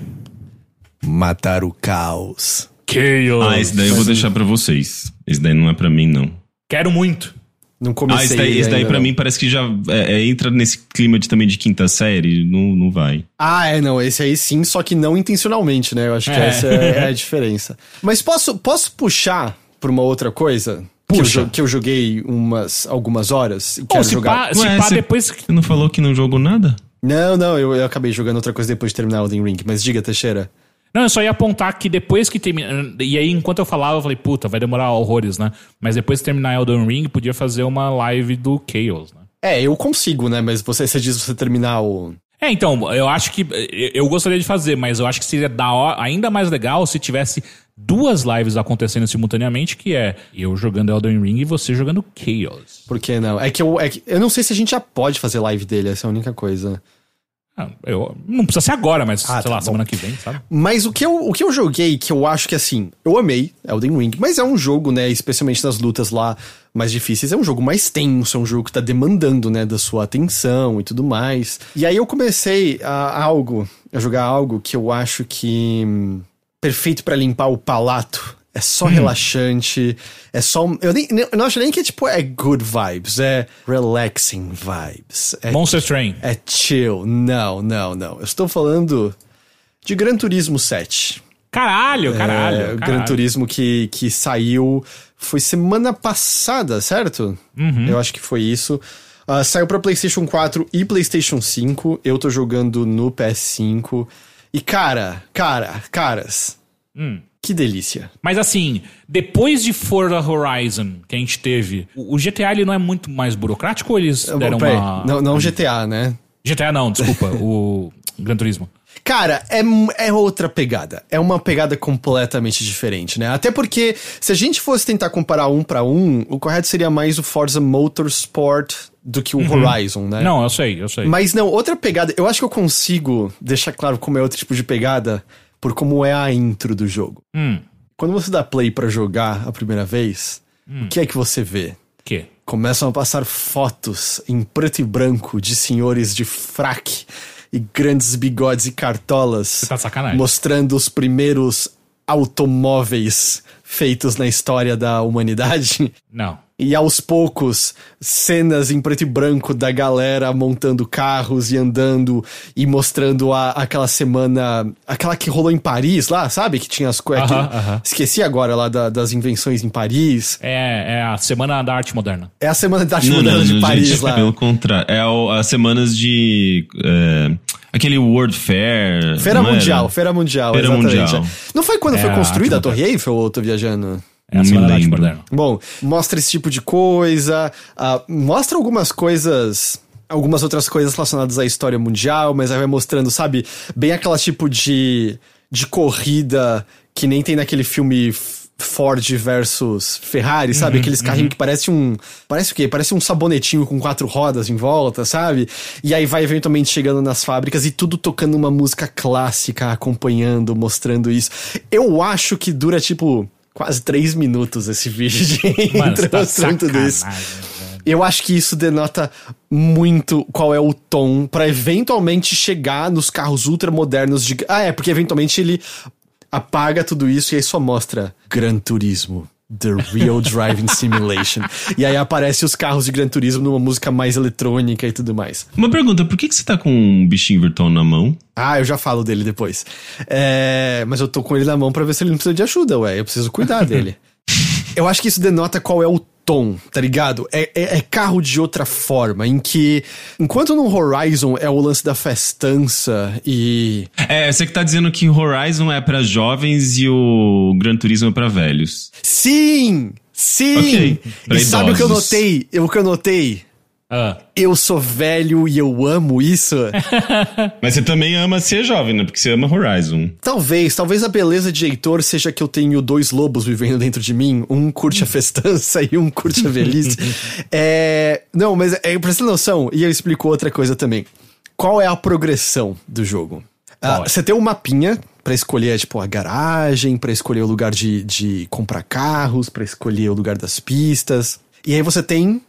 Matar o caos. Chaos. Ah, esse daí eu vou deixar pra vocês. Esse daí não é pra mim, não. Quero muito. Não comecei Ah, esse daí, esse daí pra não. mim parece que já é, é, entra nesse clima de, também de quinta série. Não, não vai. Ah, é, não, esse aí sim, só que não intencionalmente, né? Eu acho que É. essa é a diferença. Mas posso, posso puxar pra uma outra coisa? Que eu, Puxa. que eu joguei umas, algumas horas e Pô, quero se jogar. pá, se Ué, pá você- depois que. Você não falou que não jogou nada? Não, não, eu, eu acabei jogando outra coisa depois de terminar o Elden Ring. Mas diga, Teixeira. Não, eu só ia apontar que depois que termina. E aí, enquanto eu falava, eu falei, puta, vai demorar horrores, né? Mas depois de terminar Elden Ring, podia fazer uma live do Chaos, né? É, eu consigo, né? Mas você, você diz você terminar o. É, então, eu acho que. Eu gostaria de fazer, mas eu acho que seria da hora- ainda mais legal se tivesse duas lives acontecendo simultaneamente, que é eu jogando Elden Ring e você jogando Chaos. Por que não? É que eu, é que eu não sei se a gente já pode fazer live dele, essa é a única coisa. Ah, eu, não precisa ser agora, mas Ah, sei tá lá, bom. semana que vem, sabe? Mas o que, eu, o que eu joguei, que eu acho que assim, eu amei Elden Ring, mas é um jogo, né, especialmente nas lutas lá mais difíceis, é um jogo mais tenso, é um jogo que tá demandando, né, da sua atenção e tudo mais. E aí eu comecei a algo, a jogar algo que eu acho que hum, perfeito pra limpar o palato. É só relaxante, é só. Eu, nem, eu não acho nem que é tipo, é good vibes, é relaxing vibes. É Monster Train. é chill. Não, não, não. Eu estou falando de Gran Turismo 7. Caralho, caralho. É, caralho. Gran Turismo que, que saiu. Foi semana passada, certo? Uhum. Eu acho que foi isso. Ah, saiu pra PlayStation 4 e PlayStation 5. Eu tô jogando no PS5. E cara, cara, caras. Hum. Que delícia. Mas assim, depois de Forza Horizon que a gente teve, o GTA ele não é muito mais burocrático ou eles deram Peraí, uma. Não, não GTA, né? GTA não, desculpa, o Gran Turismo. Cara, é, é outra pegada. É uma pegada completamente diferente, né? Até porque, se a gente fosse tentar comparar um pra um, o correto seria mais o Forza Motorsport do que o Horizon, né? Não, eu sei, eu sei. Mas não, outra pegada. Eu acho que eu consigo deixar claro como é outro tipo de pegada por como é a intro do jogo. Hum, Quando você dá play pra jogar a primeira vez, o que é que você vê? que? começam a passar fotos em preto e branco de senhores de fraque e grandes bigodes e cartolas. Você tá de sacanagem. Mostrando os primeiros automóveis feitos na história da humanidade. Não. E aos poucos, cenas em preto e branco da galera montando carros e andando e mostrando a, aquela semana. Aquela que rolou em Paris lá, sabe? Que tinha as coisas. Aham, aham. Esqueci agora lá da- das invenções em Paris. É, é a Semana da Arte Moderna. É a semana da arte moderna de Paris gente, lá. Pelo contrário. É o- as semanas de. é, aquele World Fair. Feira não era? Mundial, Feira Mundial, Feira exatamente. Mundial. Não foi quando É foi construída a Torre Eiffel ou eu tô viajando? É a Não me lembro. Moderna. Bom, mostra esse tipo de coisa, ah, mostra algumas coisas, algumas outras coisas relacionadas à história mundial, mas aí vai mostrando, sabe, bem aquela tipo de, de corrida que nem tem naquele filme Ford versus Ferrari, sabe? Aqueles carrinhos que parece um. Parece o quê? Parece um sabonetinho com quatro rodas em volta, sabe? E aí vai eventualmente chegando nas fábricas e tudo tocando uma música clássica, acompanhando, mostrando isso. Eu acho que dura tipo quase três minutos esse vídeo de Mano, tá tudo isso. sacanagem, velho. Eu acho que isso denota muito qual é o tom pra eventualmente chegar nos carros ultramodernos de. Ah, é, porque eventualmente ele apaga tudo isso e aí só mostra Gran Turismo. The Real Driving Simulation. e aí aparece os carros de Gran Turismo numa música mais eletrônica e tudo mais. Uma pergunta: por que, que você tá com um bichinho virtual na mão? Ah, eu já falo dele depois. É, mas eu tô com ele na mão pra ver se ele não precisa de ajuda, ué. Eu preciso cuidar dele. Eu acho que isso denota qual é o tom, tá ligado? É, é- é carro de outra forma, em que, enquanto no Horizon é o lance da festança e. É, você que tá dizendo que Horizon é pra jovens e o Gran Turismo é pra velhos. Sim! Sim! Ok, pra E sabe o que eu notei? O que eu notei? Ah, Eu sou velho e eu amo isso. Mas você também ama ser jovem, né? Porque você ama Horizon. Talvez, talvez a beleza de Heitor seja que eu tenho dois lobos vivendo dentro de mim. Um curte a festança e um curte a velhice. é, não, mas é, pra você ter noção, e eu explico outra coisa também. Qual é a progressão do jogo? Ah, é? Você tem um mapinha para escolher, tipo, a garagem, para escolher o lugar de, de comprar carros, para escolher o lugar das pistas. E aí você tem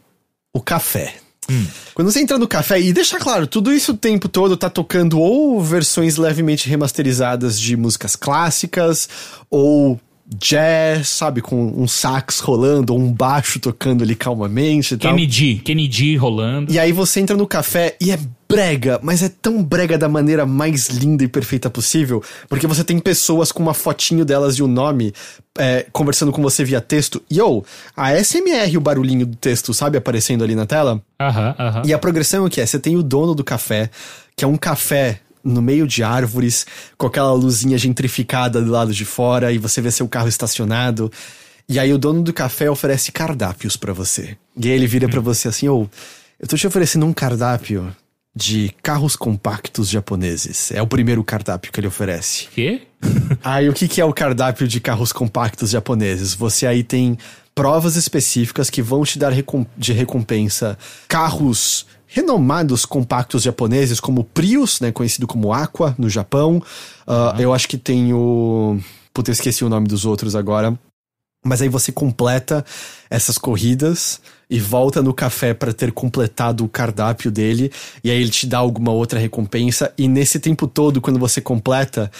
o café. Hum. Quando você entra no café, e deixa claro, tudo isso o tempo todo tá tocando ou versões levemente remasterizadas de músicas clássicas, ou jazz, sabe, com um sax rolando, ou um baixo tocando ali calmamente e tal. Kennedy, Kennedy rolando. E aí você entra no café e é brega, mas é tão brega da maneira mais linda e perfeita possível, porque você tem pessoas com uma fotinho delas e o um nome é, conversando com você via texto. E ou, a SMR, o barulhinho do texto, sabe, aparecendo ali na tela. Aham, aham. E a progressão é o que é? Você tem o dono do café, que é um café no meio de árvores, com aquela luzinha gentrificada do lado de fora, e você vê seu carro estacionado. E aí o dono do café oferece cardápios para você. E aí ele vira para você assim: "Ou, oh, eu tô te oferecendo um cardápio de carros compactos japoneses. É o primeiro cardápio que ele oferece. Quê? aí o que, que é o cardápio de carros compactos japoneses? Você aí tem provas específicas que vão te dar de recompensa carros renomados compactos japoneses, como Prius, né, conhecido como Aqua no Japão. Uh, uhum. Eu acho que tem o. Puta, eu esqueci o nome dos outros agora. Mas aí você completa essas corridas e volta no café para ter completado o cardápio dele. E aí ele te dá alguma outra recompensa. E nesse tempo todo, quando você completa,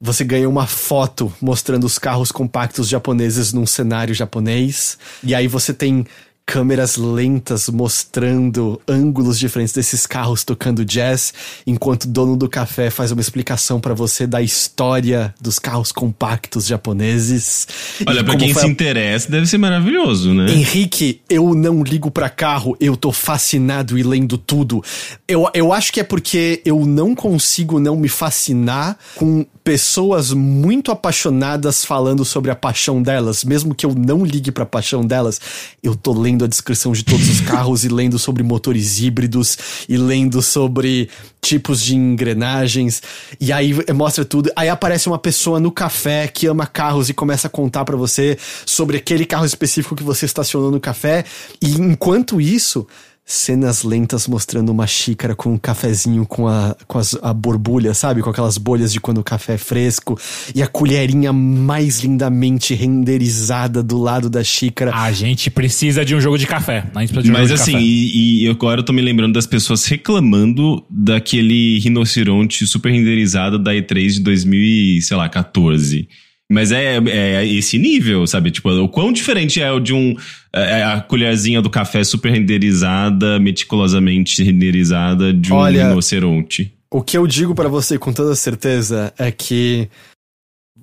você ganha uma foto mostrando os carros compactos japoneses num cenário japonês. E aí você tem câmeras lentas mostrando ângulos diferentes desses carros tocando jazz, enquanto o dono do café faz uma explicação para você da história dos carros compactos japoneses. Olha, para quem se a... interessa, deve ser maravilhoso, né? Henrique, eu não ligo para carro, eu tô fascinado e lendo tudo. Eu, eu acho que é porque eu não consigo não me fascinar com pessoas muito apaixonadas falando sobre a paixão delas, mesmo que eu não ligue para a paixão delas, eu tô lendo a descrição de todos os carros e lendo sobre motores híbridos e lendo sobre tipos de engrenagens e aí mostra tudo. Aí aparece uma pessoa no café que ama carros e começa a contar para você sobre aquele carro específico que você estacionou no café. E enquanto isso, cenas lentas mostrando uma xícara com um cafezinho com a, com as, a borbulha, sabe? Com aquelas bolhas de quando o café é fresco. E a colherinha mais lindamente renderizada do lado da xícara. A gente precisa de um jogo de café. A gente precisa de um Mas jogo assim, de e, e agora eu tô me lembrando das pessoas reclamando daquele rinoceronte super renderizado da E3 de 2014. Mas é, é esse nível, sabe? Tipo, o quão diferente é o de um. É, é a colherzinha do café super renderizada, meticulosamente renderizada de um Olha, rinoceronte. O que eu digo para você com toda certeza é que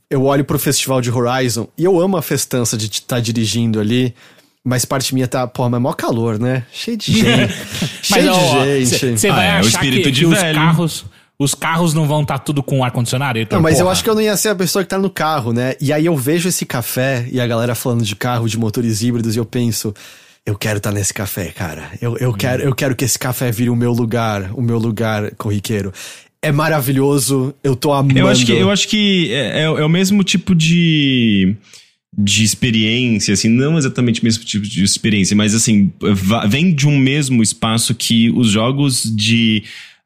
eu olho pro festival de Horizon e eu amo a festança de estar tá dirigindo ali. Mas parte minha tá, pô, mas é mó calor, né? Cheio de gente. cheio de gente. Você vai ah, é, achar que, que os carros os carros não vão estar tá tudo com ar-condicionado. Não, mas porra. eu acho que eu não ia ser a pessoa que tá no carro, né? E aí eu vejo esse café e a galera falando de carro, de motores híbridos, e eu penso, eu quero estar tá nesse café, cara. Eu, eu, hum. quero, eu quero que esse café vire o meu lugar, o meu lugar corriqueiro. É maravilhoso, eu tô amando. Eu acho que, eu acho que é, é, é o mesmo tipo de de experiência, assim, não exatamente o mesmo tipo de experiência, mas assim, vem de um mesmo espaço que os jogos de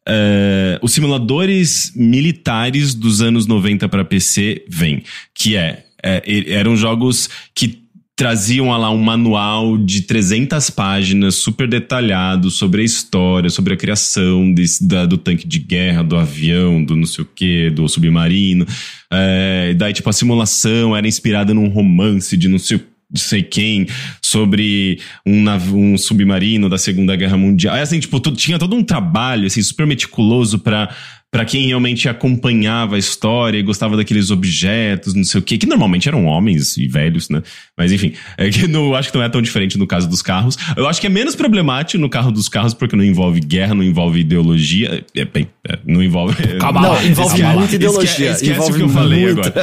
Uh, os simuladores militares dos anos 90 para PC vêm, que é, é, eram jogos que traziam lá um manual de 300 páginas super detalhado sobre a história, sobre a criação desse, da, do tanque de guerra, do avião, do não sei o que, do submarino. É, daí, tipo, a simulação era inspirada num romance de não sei o sei quem, sobre um, um submarino da Segunda Guerra Mundial. Assim, tipo, tudo, tinha todo um trabalho, assim, super meticuloso para para quem realmente acompanhava a história e gostava daqueles objetos, não sei o quê, que normalmente eram homens e velhos, né? Mas enfim, é que não, acho que não é tão diferente no caso dos carros. Eu acho que é menos problemático no carro dos carros porque não envolve guerra, não envolve ideologia. É, bem, é, não envolve. Calma, não, envolve muita ideologia. Esque, esquece envolve o que eu falei agora.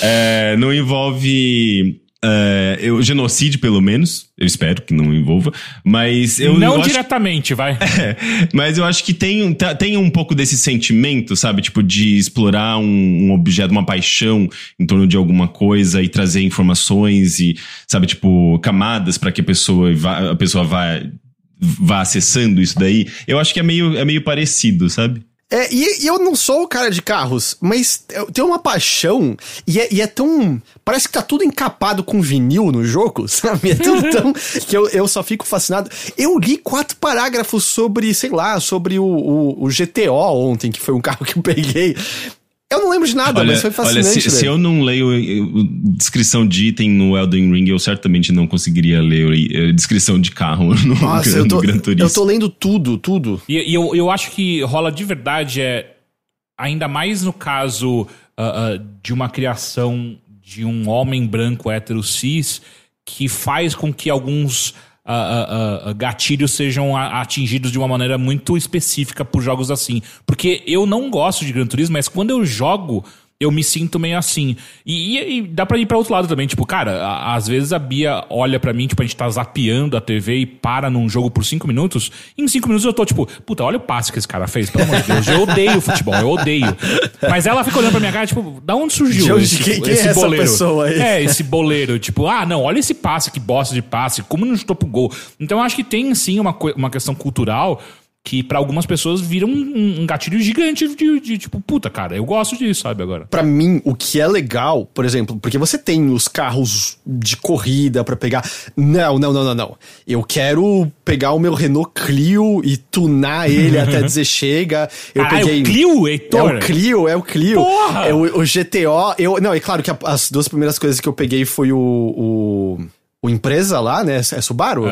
É, não envolve Uh, eu, genocídio, pelo menos. Eu espero que não envolva. Mas eu. Não eu diretamente, vai. É, mas eu acho que tem, tem um pouco desse sentimento, sabe? Tipo, de explorar um, um, objeto, uma paixão em torno de alguma coisa e trazer informações e, sabe, tipo, camadas para que a pessoa, vá, a pessoa vá, vá acessando isso daí. Eu acho que é meio, é meio parecido, sabe? É, e, e, eu não sou o cara de carros, mas eu tenho uma paixão e é, e é, tão. Parece que tá tudo encapado com vinil no jogo, sabe? É tudo tão. que eu, eu só fico fascinado. Eu li quatro parágrafos sobre, sei lá, sobre o, o, o GTO ontem, que foi um carro que eu peguei. Eu não lembro de nada, olha, mas foi fascinante. Olha, se, se, eu não leio descrição de item no Elden Ring, eu certamente não conseguiria ler descrição de carro no, Nossa, eu tô, Gran Turismo. Eu tô lendo tudo, tudo. E, e, eu, eu acho que rola de verdade é. Ainda mais no caso uh, uh, de uma criação de um homem branco hétero cis, que faz com que alguns uh, uh, gatilhos sejam atingidos de uma maneira muito específica por jogos assim. Porque eu não gosto de Gran Turismo, mas quando eu jogo eu me sinto meio assim. E, e, e dá pra ir pra outro lado também. Tipo, cara, a, às vezes a Bia olha pra mim, tipo, a gente tá zapeando a TV e para num jogo por cinco minutos. E em cinco minutos eu tô, tipo, puta, olha o passe que esse cara fez, pelo amor de Deus. Eu odeio futebol, eu odeio. Mas ela fica olhando pra minha cara, tipo, da onde surgiu onde, esse, quem, quem esse é boleiro? Essa pessoa aí? É, esse boleiro. Tipo, ah, não, olha esse passe, que bosta de passe, como não chutou pro gol. Então eu acho que tem sim uma, uma questão cultural que para algumas pessoas vira um, um gatilho gigante de, de, tipo, puta, cara, eu gosto disso, sabe, agora. para mim, o que é legal, por exemplo, porque você tem os carros de corrida para pegar. Não, não, não, não, não. Eu quero pegar o meu Renault Clio e tunar ele até dizer chega. Eu ah, peguei. É o Clio, Heitor? É o Clio, é o Clio. Porra! É o, o GTO. Eu, não, é claro que as duas primeiras coisas que eu peguei foi o. o, o empresa lá, né? É Subaru?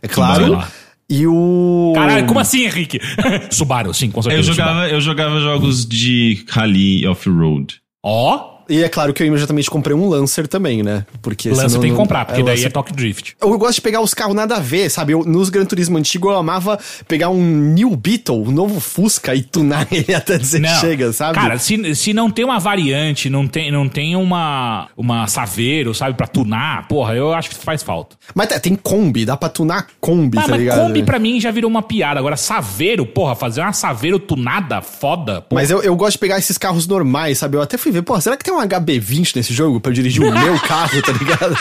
É claro. E o. Caralho, como assim, Henrique? Subaru, sim, com certeza. Eu jogava, eu jogava jogos de rally off-road. Ó. Oh? E é claro que eu imediatamente comprei um Lancer também, né? Porque Lancer senão, tem que comprar, porque é, daí Lancer... é Tokyo Drift. Eu gosto de pegar os carros nada a ver, sabe? Eu, nos Gran Turismo antigo eu amava pegar um New Beetle, um novo Fusca e tunar ele até dizer não, chega, sabe? Cara, se, se não tem uma variante, não tem, não tem uma, uma Saveiro, sabe, pra tunar, porra, eu acho que faz falta. Mas tem Kombi, dá pra tunar Kombi, ah, tá mas ligado? Kombi pra mim já virou uma piada. Agora, Saveiro, porra, fazer uma Saveiro tunada, foda. Porra. Mas eu, eu gosto de pegar esses carros normais, sabe? Eu até fui ver, porra, será que tem um HB20 nesse jogo pra eu dirigir o meu carro, tá ligado?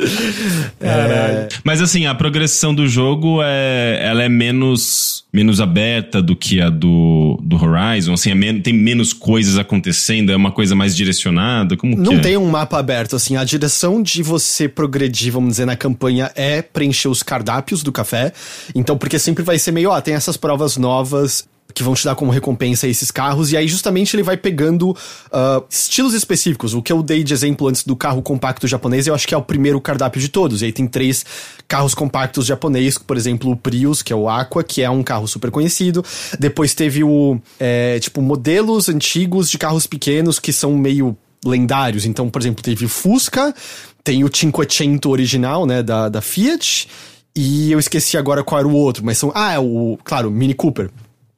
é... Mas assim, a progressão do jogo é, ela é menos, menos aberta do que a do, do Horizon, assim, é men tem menos coisas acontecendo, é uma coisa mais direcionada, como Não é? tem um mapa aberto, assim, a direção de você progredir, vamos dizer, na campanha é preencher os cardápios do café, então, porque sempre vai ser meio, ó, tem essas provas novas, que vão te dar como recompensa esses carros, e aí justamente ele vai pegando uh, estilos específicos. O que eu dei de exemplo antes do carro compacto japonês, eu acho que é o primeiro cardápio de todos. E aí tem três carros compactos japoneses, por exemplo, o Prius, que é o Aqua, que é um carro super conhecido. Depois teve o, é, tipo, modelos antigos de carros pequenos que são meio lendários. Então, por exemplo, teve o Fusca, tem o Cinquecento original, né, da, da Fiat, e eu esqueci agora qual era o outro, mas são. Ah, é o. Claro, Mini Cooper.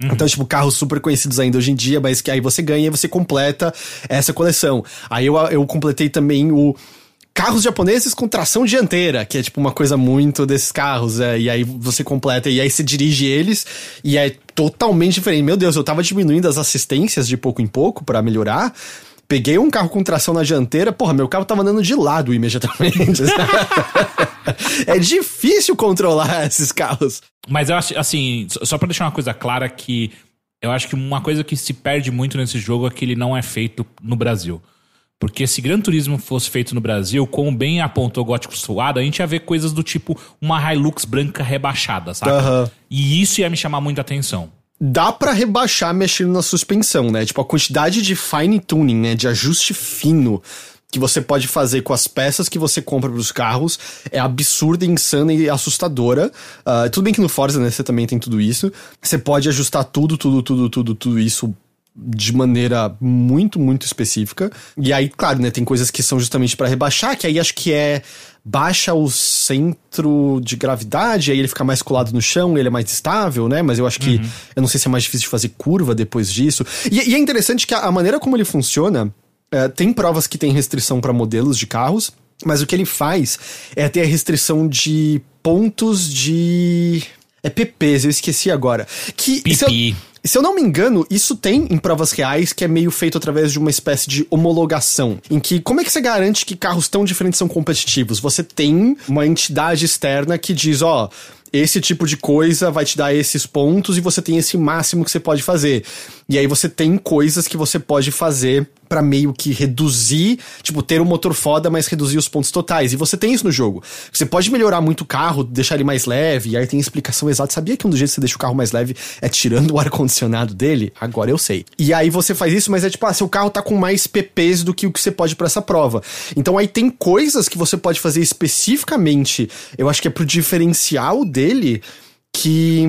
Uhum. Então, tipo, carros super conhecidos ainda hoje em dia, mas que aí você ganha e você completa essa coleção. Aí eu, eu completei também o carros japoneses com tração dianteira, que é tipo uma coisa muito desses carros, é, e aí você completa, e aí você dirige eles, e é totalmente diferente. Meu Deus, eu tava diminuindo as assistências de pouco em pouco para melhorar, Peguei um carro com tração na dianteira, porra, meu carro tava andando de lado imediatamente. é difícil controlar esses carros. Mas eu acho, assim, só pra deixar uma coisa clara que eu acho que uma coisa que se perde muito nesse jogo é que ele não é feito no Brasil. Porque se Gran Turismo fosse feito no Brasil, como bem apontou Gótico Suado, a gente ia ver coisas do tipo uma Hilux branca rebaixada, sabe? Uhum. E isso ia me chamar muita atenção dá para rebaixar mexendo na suspensão, né? Tipo, a quantidade de fine tuning, né? De ajuste fino que você pode fazer com as peças que você compra para os carros é absurda, insana e assustadora. Uh, tudo bem que no Forza, né, você também tem tudo isso. Você pode ajustar tudo, tudo, tudo, tudo, tudo isso de maneira muito, muito específica. E aí, claro, né, tem coisas que são justamente para rebaixar, que aí acho que é baixa o centro de gravidade, aí ele fica mais colado no chão, ele é mais estável, né? Mas eu acho que. Uhum. Eu não sei se é mais difícil de fazer curva depois disso. E, e é interessante que a, a, maneira como ele funciona. É, tem provas que tem restrição para modelos de carros, mas o que ele faz é ter a restrição de pontos de. É PPs, eu esqueci agora. Que. Pipi. Se eu não me engano, isso tem em provas reais que é meio feito através de uma espécie de homologação. Em que, como é que você garante que carros tão diferentes são competitivos? Você tem uma entidade externa que diz, ó. Oh, esse tipo de coisa vai te dar esses pontos e você tem esse máximo que você pode fazer. E aí você tem coisas que você pode fazer para meio que reduzir, tipo, ter um motor foda, mas reduzir os pontos totais. E você tem isso no jogo. Você pode melhorar muito o carro, deixar ele mais leve, e aí tem explicação exata. Sabia que um dos jeitos que você deixa o carro mais leve é tirando o ar-condicionado dele? Agora eu sei. E aí você faz isso, mas é tipo, ah, seu carro tá com mais PPs do que o que você pode para essa prova. Então aí tem coisas que você pode fazer especificamente, eu acho que é pro diferencial dele, que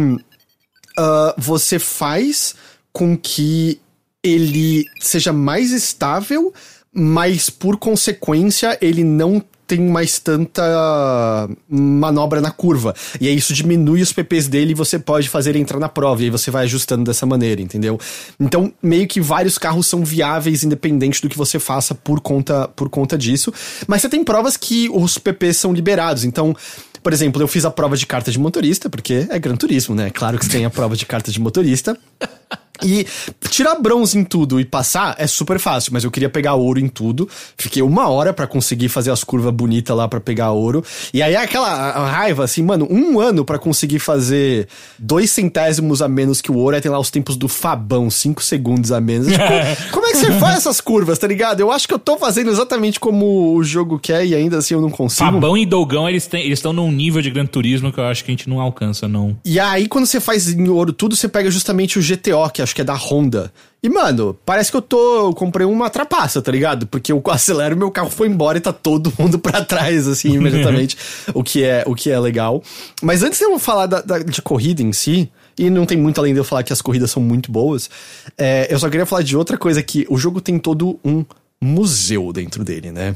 uh, você faz com que ele seja mais estável, mas por consequência ele não tem mais tanta manobra na curva. E aí isso diminui os PPs dele e você pode fazer ele entrar na prova. E aí você vai ajustando dessa maneira, entendeu? Então, meio que vários carros são viáveis, independente do que você faça por conta, por conta disso. Mas você tem provas que os PPs são liberados. Então, por exemplo, eu fiz a prova de carta de motorista, porque é Gran Turismo, né? Claro que você tem a prova de carta de motorista. E tirar bronze em tudo e passar é super fácil, mas eu queria pegar ouro em tudo. Fiquei uma hora para conseguir fazer as curvas bonitas lá para pegar ouro. E aí é aquela raiva, assim, mano, um ano para conseguir fazer dois centésimos a menos que o ouro. Aí tem lá os tempos do Fabão, cinco segundos a menos. Tipo, como é que você faz essas curvas, tá ligado? Eu acho que eu tô fazendo exatamente como o jogo quer e ainda assim eu não consigo. Fabão e Dogão, eles estão num nível de Gran Turismo que eu acho que a gente não alcança, não. E aí, quando você faz em ouro tudo, você pega justamente o GTO, que é acho que é da Honda. E, mano, parece que eu tô. Eu comprei uma trapaça, tá ligado? Porque eu acelero meu carro foi embora e tá todo mundo para trás, assim, imediatamente. o, que é, o que é legal. Mas antes de eu falar da, da, de corrida em si, e não tem muito além de eu falar que as corridas são muito boas, é, eu só queria falar de outra coisa que o jogo tem todo um museu dentro dele, né?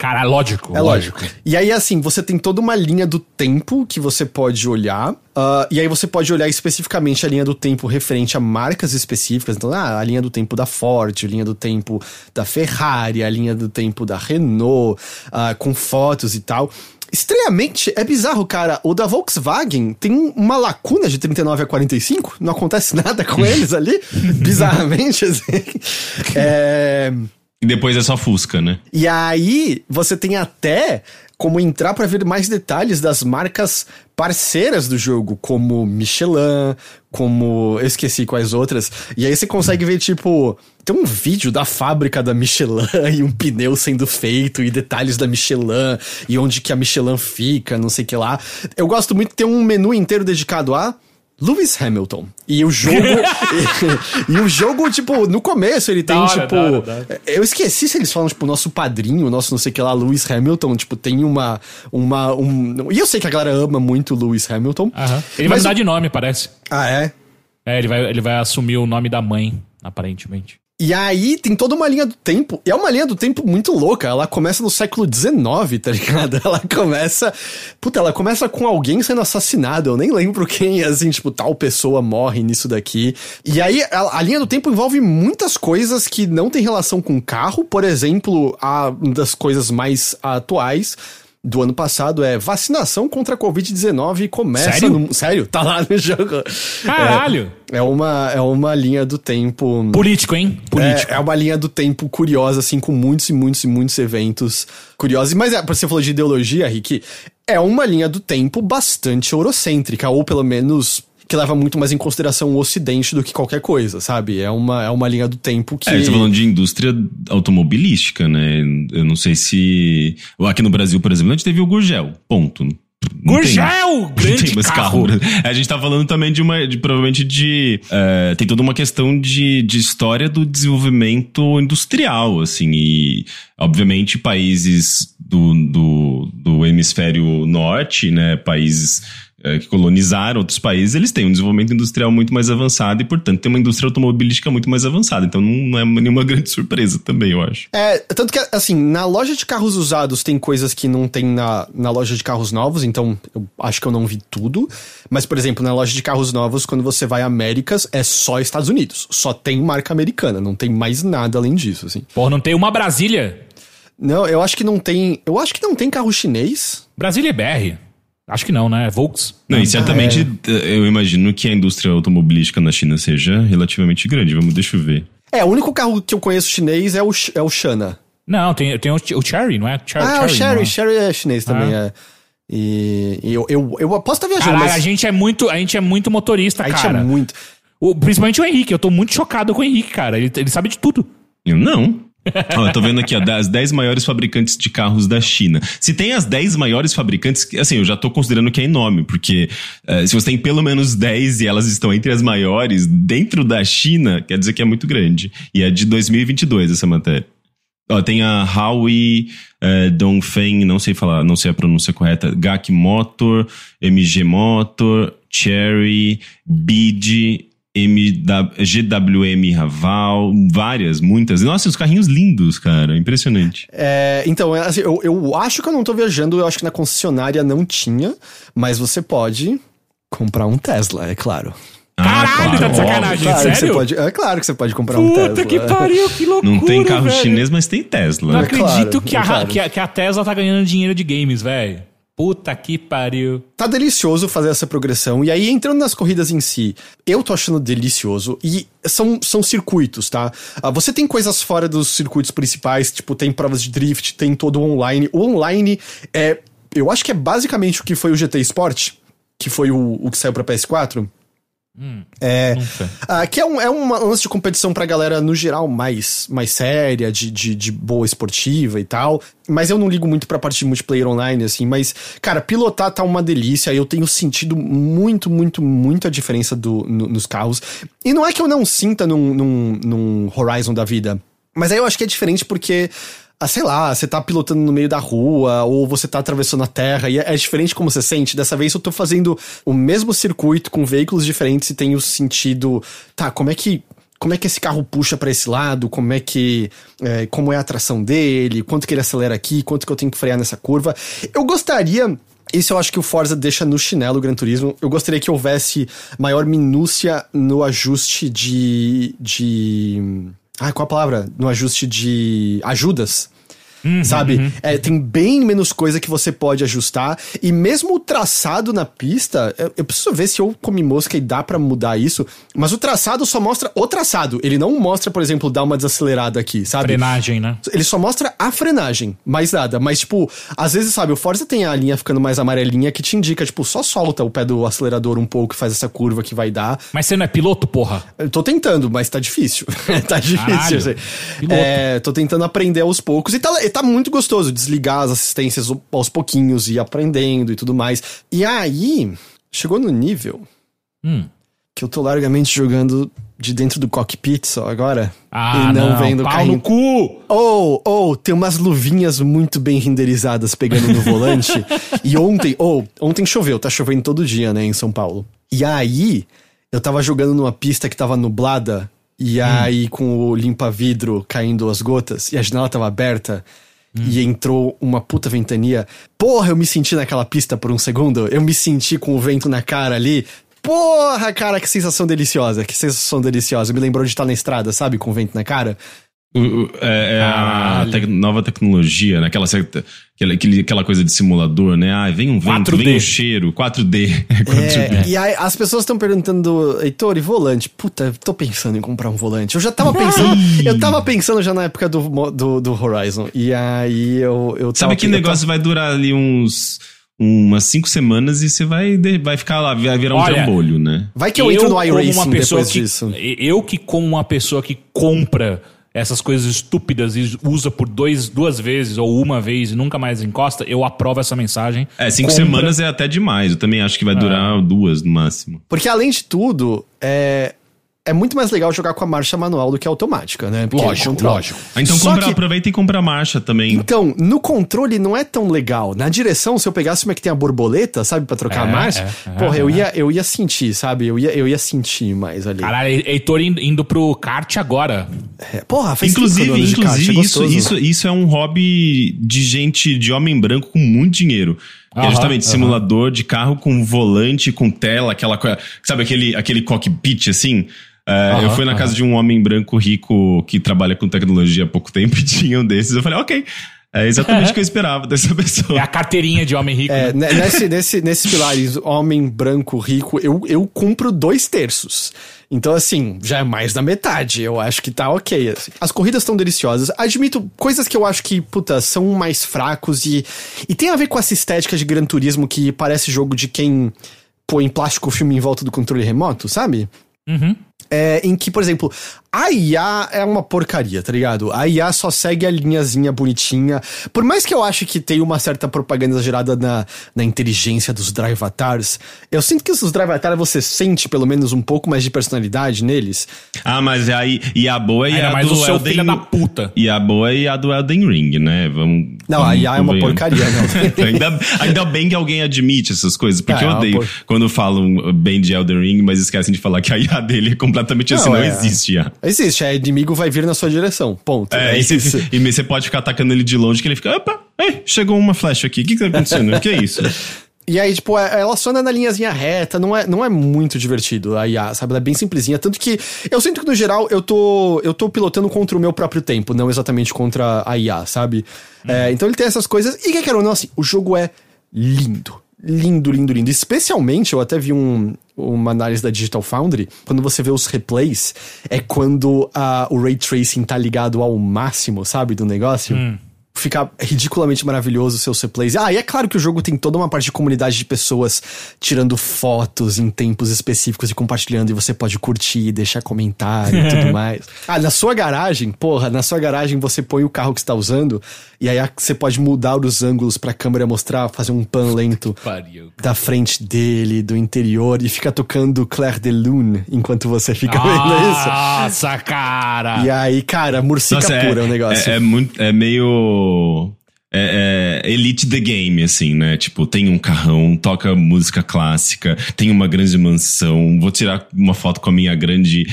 Cara, lógico. É lógico. lógico. E aí, assim, você tem toda uma linha do tempo que você pode olhar. Uh, e aí você pode olhar especificamente a linha do tempo referente a marcas específicas. Então, ah, a linha do tempo da Ford, a linha do tempo da Ferrari, a linha do tempo da Renault, uh, com fotos e tal. Estranhamente, é bizarro, cara. O da Volkswagen tem uma lacuna de 39 a 45. Não acontece nada com eles ali. bizarramente, assim. É. E depois é só Fusca, né? E aí, você tem até como entrar para ver mais detalhes das marcas parceiras do jogo, como Michelin, como. Eu esqueci quais outras. E aí você consegue ver, tipo. Tem um vídeo da fábrica da Michelin e um pneu sendo feito e detalhes da Michelin e onde que a Michelin fica, não sei o que lá. Eu gosto muito de ter um menu inteiro dedicado a Lewis Hamilton. E o jogo. e, e, o jogo, tipo, no começo ele tem, hora, tipo. Da hora, da hora. Eu esqueci se eles falam, tipo, nosso padrinho, nosso não sei o que lá, Lewis Hamilton, tipo, tem uma. uma um, e eu sei que a galera ama muito Lewis Hamilton. Ele vai mudar o... de nome, parece. Ah, é? É, ele vai, ele vai assumir o nome da mãe, aparentemente. E aí tem toda uma linha do tempo. E é uma linha do tempo muito louca. Ela começa no século XIX, tá ligado? Ela começa. Puta, ela começa com alguém sendo assassinado. Eu nem lembro quem, assim, tipo, tal pessoa morre nisso daqui. E aí a, a linha do tempo envolve muitas coisas que não tem relação com carro. Por exemplo, a, uma das coisas mais atuais do ano passado é vacinação contra a Covid-19 começa Sério? no. Sério? Tá lá no jogo. Caralho! É, é, uma, é uma linha do tempo. Político, hein? Político. É, é, uma linha do tempo curiosa, assim, com muitos e muitos e muitos eventos curiosos. Mas é, você falou de ideologia, Rick. É uma linha do tempo bastante eurocêntrica, ou pelo menos que leva muito mais em consideração o Ocidente do que qualquer coisa, sabe? É uma, é uma linha do tempo que. É, você tá falando de indústria automobilística, né? Eu não sei se. Aqui no Brasil, por exemplo, a gente teve o Gurgel, ponto. Gurgel! Grande tem carro. carro. A gente tá falando também de uma. De, provavelmente de. Uh, tem toda uma questão de, de história do desenvolvimento industrial, assim. E, obviamente, países do, do, do hemisfério norte, né? Países é, que colonizaram outros países, eles têm um desenvolvimento industrial muito mais avançado e, portanto, tem uma indústria automobilística muito mais avançada. Então, não é nenhuma grande surpresa também, eu acho. É, tanto que, assim, na loja de carros usados tem coisas que não tem na, na loja de carros novos, então eu acho que eu não vi tudo. Mas, por exemplo, na loja de carros novos, quando você vai Américas, é só Estados Unidos. Só tem marca americana, não tem mais nada além disso, assim. Pô, não tem uma Brasília? Não, eu acho que não tem. Eu acho que não tem carro chinês. Brasília é BR. Acho que não, né? É Volks. Não, e certamente ah, é. eu imagino que a indústria automobilística na China seja relativamente grande. Vamos, deixa eu ver. É, o único carro que eu conheço chinês é o, é o Shana. Não, tem, tem o, o Cherry, não é? Cher, ah, Cherry, o Cherry, Cherry é chinês também, ah. é. E, e eu, eu, eu posso estar viajando, Caralho, mas a gente é muito, a gente é muito motorista, a gente cara. é muito. O- principalmente o Henrique, eu tô muito chocado com o Henrique, cara. Ele, ele sabe de tudo. Eu não. Ó, tô vendo aqui, ó, das 10 maiores fabricantes de carros da China. Se tem as 10 maiores fabricantes, assim, eu já tô considerando que é enorme, porque eh, se você tem pelo menos 10 e elas estão entre as maiores dentro da China, quer dizer que é muito grande. E é de 2022 essa matéria. Ó, tem a Huawei, eh, Dongfeng, não sei falar, não sei a pronúncia correta, GAC Motor, MG Motor, Cherry, BID, MW, GWM Raval, várias, muitas. Nossa, os carrinhos lindos, cara, impressionante. É, então, é, assim, eu, eu acho que eu não tô viajando, eu acho que na concessionária não tinha, mas você pode comprar um Tesla, é claro. Caralho, tá de sacanagem, claro que sério? você pode, é claro que você pode comprar um Puta Tesla. que pariu, que loucura, Não tem carro velho. chinês, mas tem Tesla. Não né? claro, acredito que, a, claro. que, a, que a Tesla tá ganhando dinheiro de games, velho. Puta que pariu. Tá delicioso fazer essa progressão. E aí, entrando nas corridas em si, eu tô achando delicioso. E são, são circuitos, tá? Ah, você tem coisas fora dos circuitos principais, tipo, tem provas de drift, tem todo o online. O online é. Eu acho que é basicamente o que foi o GT Sport, que foi o, o que saiu pra PS4. É, ah, que é um, é um lance de competição pra galera, no geral, mais, mais séria, de, de, de boa esportiva e tal. Mas eu não ligo muito pra parte de multiplayer online, assim. Mas, cara, pilotar tá uma delícia. Eu tenho sentido muito, muito, muito a diferença do, no- nos carros. E não é que eu não sinta num, num, num Horizon da vida. Mas aí eu acho que é diferente porque. Ah, sei lá, você tá pilotando no meio da rua, ou você tá atravessando a terra, e é, é diferente como você sente. Dessa vez eu tô fazendo o mesmo circuito com veículos diferentes e tenho sentido, tá, como é que. Como é que esse carro puxa pra esse lado? Como é que. é, como é a tração dele? Quanto que ele acelera aqui? Quanto que eu tenho que frear nessa curva? Eu gostaria. Isso eu acho que o Forza deixa no chinelo o Gran Turismo. Eu gostaria que houvesse maior minúcia no ajuste de. de. Ai, qual a palavra? No ajuste de ajudas. Sabe? É, tem bem menos coisa que você pode ajustar. E mesmo o traçado na pista, eu, eu preciso ver se eu comi mosca e dá pra mudar isso. Mas o traçado só mostra o traçado. Ele não mostra, por exemplo, dar uma desacelerada aqui, sabe? Frenagem, né? Ele só mostra a frenagem, mais nada. Mas, tipo, às vezes, sabe, o Forza tem a linha ficando mais amarelinha que te indica, tipo, só solta o pé do acelerador um pouco e faz essa curva que vai dar. Mas você não é piloto, porra? Eu tô tentando, mas tá difícil. tá difícil. Caralho. assim. É, tô tentando aprender aos poucos. E tá, tá muito gostoso desligar as assistências aos pouquinhos e aprendendo e tudo mais. E aí, chegou no nível Hum. que eu tô largamente jogando de dentro do cockpit só agora. Ah, e não, não, vendo pau no cu! Ou, ou, tem umas luvinhas muito bem renderizadas pegando no volante. e ontem, ou, ontem choveu, tá chovendo todo dia, né, em São Paulo. E aí, eu tava jogando numa pista que tava nublada, e aí com o limpa-vidro caindo as gotas, e a janela tava aberta. E entrou uma puta ventania. Porra, eu me senti naquela pista por um segundo. Eu me senti com o vento na cara ali. Porra, cara, que sensação deliciosa. Que sensação deliciosa. Me lembrou de estar na estrada, sabe? Com o vento na cara. É, é a tec- nova tecnologia, né? Aquela, aquela, aquela coisa de simulador, né? Ah, vem um vento, 4D. vem um cheiro, 4D. 4D. É, e aí as pessoas estão perguntando, Heitor, e volante? Puta, eu tô pensando em comprar um volante. Eu já tava pensando, eu tava pensando já na época do, do, do Horizon. E aí eu, eu tava Sabe que eu negócio vai durar ali uns umas cinco semanas e você vai, vai ficar lá, vai virar um Olha, trambolho, né? tava- Vai que eu, entro no como iRacing uma pessoa depois que, disso. Eu que como uma pessoa que compra essas coisas estúpidas e usa por dois, duas vezes ou uma vez e nunca mais encosta, eu aprovo essa mensagem. É, cinco Compra. semanas é até demais. Eu também acho que vai durar duas no máximo. Porque além de tudo, é, é muito mais legal jogar com a marcha manual do que a automática, né? Porque Lógico, o controle- lógico. Ah, Então compra, que- aproveita e compra a marcha também. Então, no controle não é tão legal. Na direção, se eu pegasse uma que tem a borboleta, sabe, pra trocar É, a marcha, é, é, porra, eu, é. ia, eu ia sentir, sabe? Eu ia, eu ia sentir mais ali. Caralho, Heitor indo, indo pro kart agora. É, porra, faz Inclusive, kart, é inclusive isso, gostoso. isso, isso é um hobby de gente, de homem branco com muito dinheiro. Que é justamente aham. simulador de carro com volante, com tela, aquela coisa. Sabe aquele, aquele cockpit assim? É, eu fui na casa de um homem branco rico que trabalha com tecnologia há pouco tempo e tinha um desses. Eu falei, ok. É exatamente o que eu esperava dessa pessoa. É a carteirinha de homem rico. É, né? nesse, nesse, nesses pilares, homem branco rico, eu, eu cumpro dois terços. Então, assim, já é mais da metade. Eu acho que tá ok. Assim. As corridas estão deliciosas. Admito coisas que eu acho que, puta, são mais fracos e. E tem a ver com essa estética de Gran Turismo que parece jogo de quem põe plástico o filme em volta do controle remoto, sabe? Uhum. É, em que, por exemplo, a IA é uma porcaria, tá ligado? A IA só segue a linhazinha bonitinha. Por mais que eu ache que tem uma certa propaganda exagerada na, na inteligência dos Drivatars, eu sinto que os Drivatars você sente pelo menos um pouco mais de personalidade neles. Ah, mas aí e a boa e Ainda a mais do o seu Elden filho da puta. E a boa e a do Elden Ring, né? Vamos. Não, a IA é uma porcaria, não. ainda, ainda bem que alguém admite essas coisas, porque É, eu é odeio por- quando falam bem de Elden Ring, mas esquecem de falar que a IA dele é completamente assim, Não, é. existe IA. Existe, é inimigo vai vir na sua direção. Ponto. É, e, você, e você pode ficar atacando ele de longe que ele fica, opa, ei, chegou uma flecha aqui, o que, que tá acontecendo? O que é isso? E aí, tipo, é- ela só anda na linhazinha reta, não é, não é muito divertido a IA, sabe? Ela é bem simplesinha. Tanto que eu sinto que, no geral, eu tô, eu tô pilotando contra o meu próprio tempo, não exatamente contra a IA, sabe? É, então ele tem essas coisas. E que quer ou não, assim, o jogo é lindo. Lindo, lindo, lindo. Especialmente, eu até vi um, uma análise da Digital Foundry. Quando você vê os replays, é quando a, o ray tracing tá ligado ao máximo, sabe? Do negócio fica ridiculamente maravilhoso os seus replays. Ah, e é claro que o jogo tem toda uma parte de comunidade de pessoas tirando fotos em tempos específicos e compartilhando, e você pode curtir, deixar comentário e tudo mais. Ah, na sua garagem, porra, na sua garagem você põe o carro que está usando, e aí você pode mudar os ângulos pra câmera mostrar, fazer um pan lento da frente dele, do interior, e fica tocando Claire de Lune enquanto você fica vendo isso. Nossa, cara! E aí, cara, murcica pura é o negócio. É, é muito. É meio. É, é elite the game, assim, né? Tipo, tem um carrão, toca música clássica, tem uma grande mansão. Vou tirar uma foto com a minha grande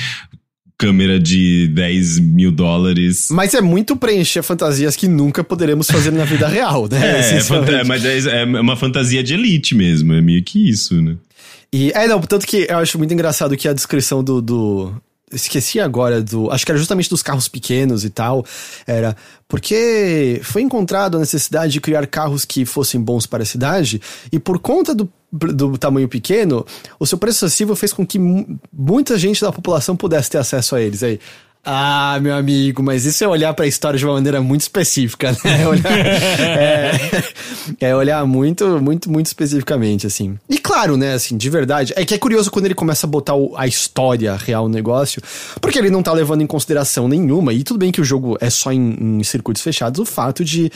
câmera de 10 mil dólares. Mas é muito preencher fantasias que nunca poderemos fazer na vida real, né? É, é, mas é, é uma fantasia de elite mesmo, é meio que isso, né? E, é, não, tanto que eu acho muito engraçado que a descrição do. do esqueci agora do. Acho que era justamente dos carros pequenos e tal. Era. Porque foi encontrado a necessidade de criar carros que fossem bons para a cidade, e por conta do, do tamanho pequeno, o seu preço acessível fez com que mu- muita gente da população pudesse ter acesso a eles. Aí. Ah, meu amigo, mas isso é olhar para a história de uma maneira muito específica, né? É olhar, é, é olhar muito, muito, muito especificamente, assim. E claro, né, assim, de verdade, é que é curioso quando ele começa a botar o- a história real no negócio, porque ele não tá levando em consideração nenhuma, e tudo bem que o jogo é só em, em circuitos fechados, o fato de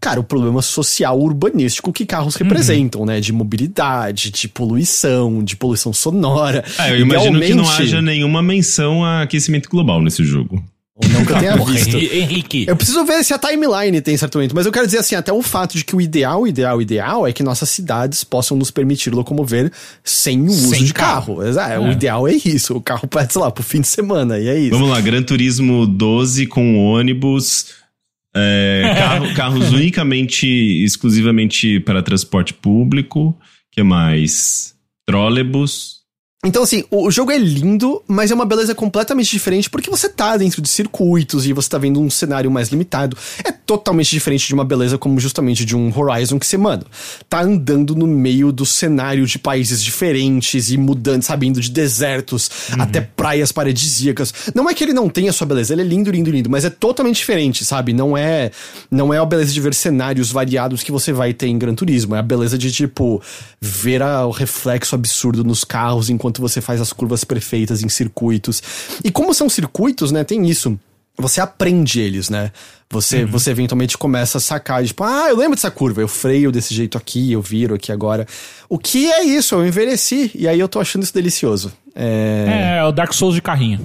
cara, o problema social urbanístico que carros representam, né? De mobilidade, de poluição, de poluição sonora. Ah, eu imagino que não haja nenhuma menção a aquecimento global nesse jogo. Ou não que eu tenha visto. Henri- Henrique. Eu preciso ver se a timeline tem certo momento, mas eu quero dizer assim, até o fato de que o ideal, o ideal, ideal é que nossas cidades possam nos permitir locomover sem o uso Sem de carro. carro. Exato, O ideal é isso. O carro pode, sei lá, pro fim de semana, e é isso. Vamos lá, Gran Turismo 12 com ônibus, é, carro- carros unicamente, exclusivamente para transporte público, que mais? Trólebus. Então, assim, o, jogo é lindo, mas é uma beleza completamente diferente porque você tá dentro de circuitos e você tá vendo um cenário mais limitado. É totalmente diferente de uma beleza como justamente de um Horizon que você, mano, tá andando no meio do cenário de países diferentes e mudando, sabe, indo de desertos até praias paradisíacas. Não é que ele não tenha sua beleza, ele é lindo, lindo, lindo, mas é totalmente diferente, sabe? Não é, não é a beleza de ver cenários variados que você vai ter em Gran Turismo. É a beleza de, tipo, ver a- o reflexo absurdo nos carros enquanto você faz as curvas perfeitas em circuitos. E como são circuitos, né, tem isso. Você aprende eles, né? Você, você eventualmente começa a sacar, tipo, ah, eu lembro dessa curva, eu freio desse jeito aqui, eu viro aqui agora. O que é isso? Eu envelheci, e aí eu tô achando isso delicioso. É, É, o Dark Souls de carrinho.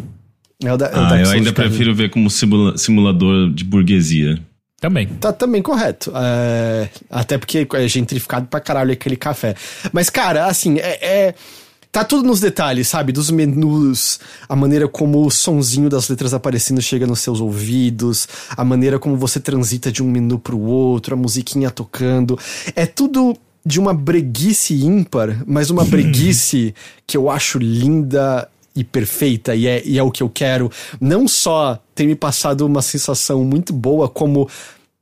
é o da, é o Ah, Dark eu Souls ainda de carrinho. prefiro ver como simula- simulador de burguesia. Também. Tá também correto. É, até porque é gentrificado pra caralho aquele café. Mas, cara, assim, é. é- Tá tudo nos detalhes, sabe? Dos menus, a maneira como o sonzinho das letras aparecendo chega nos seus ouvidos, a maneira como você transita de um menu pro outro, a musiquinha tocando. É tudo de uma breguice ímpar, mas uma breguice que eu acho linda e perfeita, e é, e é o que eu quero. Não só tem me passado uma sensação muito boa, como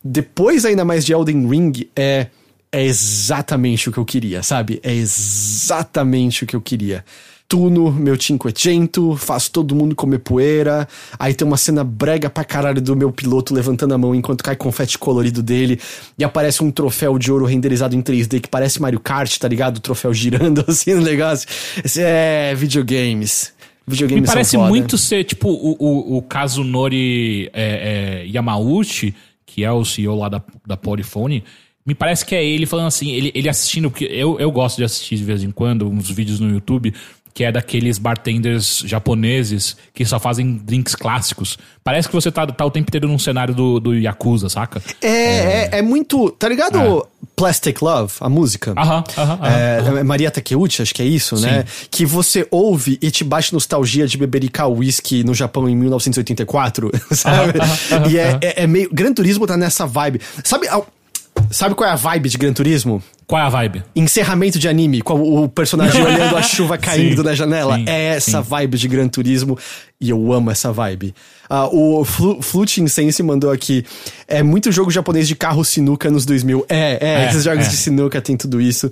depois ainda mais de Elden Ring, é, é exatamente o que eu queria, sabe? É exatamente o que eu queria tuno, meu cinquecento, faço todo mundo comer poeira. Aí tem uma cena brega pra caralho do meu piloto levantando a mão enquanto cai confete colorido dele. E aparece um troféu de ouro renderizado em 3D que parece Mario Kart, tá ligado? O troféu girando assim no negócio. Esse é videogames. Videogames Me parece muito ser, tipo, o, o, o Kazunori é, é, Yamauchi, que é o CEO lá da, da Polyphony, me parece que é ele falando assim, ele, ele assistindo, porque eu, eu gosto de assistir de vez em quando uns vídeos no YouTube que é daqueles bartenders japoneses que só fazem drinks clássicos. Parece que você tá, tá o tempo inteiro num cenário do, do Yakuza, saca? É, é, é muito. Tá ligado? É. Plastic Love, a música. Aham, aham. É, é Maria Takeuchi, acho que é isso, né? Sim. né? Que você ouve e te bate nostalgia de bebericar whisky no Japão em 1984, sabe? e é, é, é, meio. Gran Turismo tá nessa vibe. Sabe. Sabe qual é a vibe de Gran Turismo? Qual é a vibe? Encerramento de anime, com o personagem olhando a chuva caindo sim, na janela. Sim, é essa sim. vibe de Gran Turismo e eu amo essa vibe. Uh, o Flu Fluting Sense mandou aqui. É muito jogo japonês de carro sinuca nos 2000. É, é, é esses jogos é. de sinuca tem tudo isso.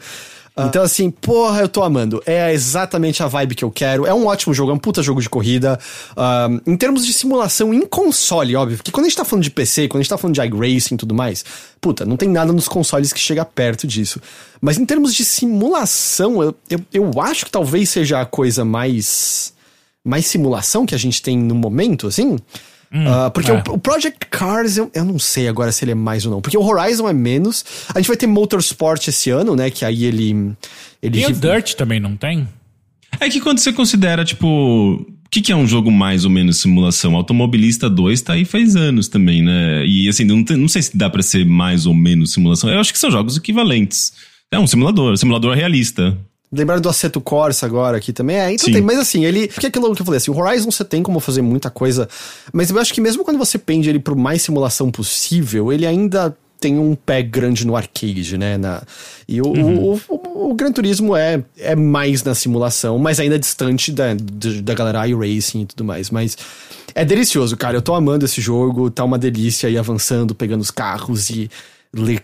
Ah. Então, assim, porra, eu tô amando. É exatamente a vibe que eu quero. É um ótimo jogo, é um puta jogo de corrida. Uh, em termos de simulação em console, óbvio. Porque quando a gente tá falando de PC, quando a gente tá falando de iRacing e tudo mais, puta, não tem nada nos consoles que chega perto disso. Mas em termos de simulação, eu, eu, eu acho que talvez seja a coisa mais. mais simulação que a gente tem no momento, assim. Hum, uh, porque é. o, o, Project Cars, eu, eu não sei agora se ele é mais ou não. Porque o Horizon é menos. A gente vai ter Motorsport esse ano, né? Que aí ele. ele e o Dirt também não tem? É que quando você considera, tipo. O que, que, é um jogo mais ou menos simulação? Automobilista 2 tá aí faz anos também, né? E assim, não, tem, não sei se dá para ser mais ou menos simulação. Eu acho que são jogos equivalentes. É um simulador, simulador realista. Lembraram do Assetto Corsa agora aqui também. É, então Sim. tem, mas assim, ele. Porque é aquilo que eu falei assim, o Horizon você tem como fazer muita coisa, mas eu acho que mesmo quando você pende ele pro mais simulação possível, ele ainda tem um pé grande no arcade, né? Na, e o, uhum. o, o, o, Gran Turismo é, é mais na simulação, mas ainda distante da, da galera iRacing e tudo mais. Mas é delicioso, cara. Eu tô amando esse jogo, tá uma delícia aí avançando, pegando os carros e ler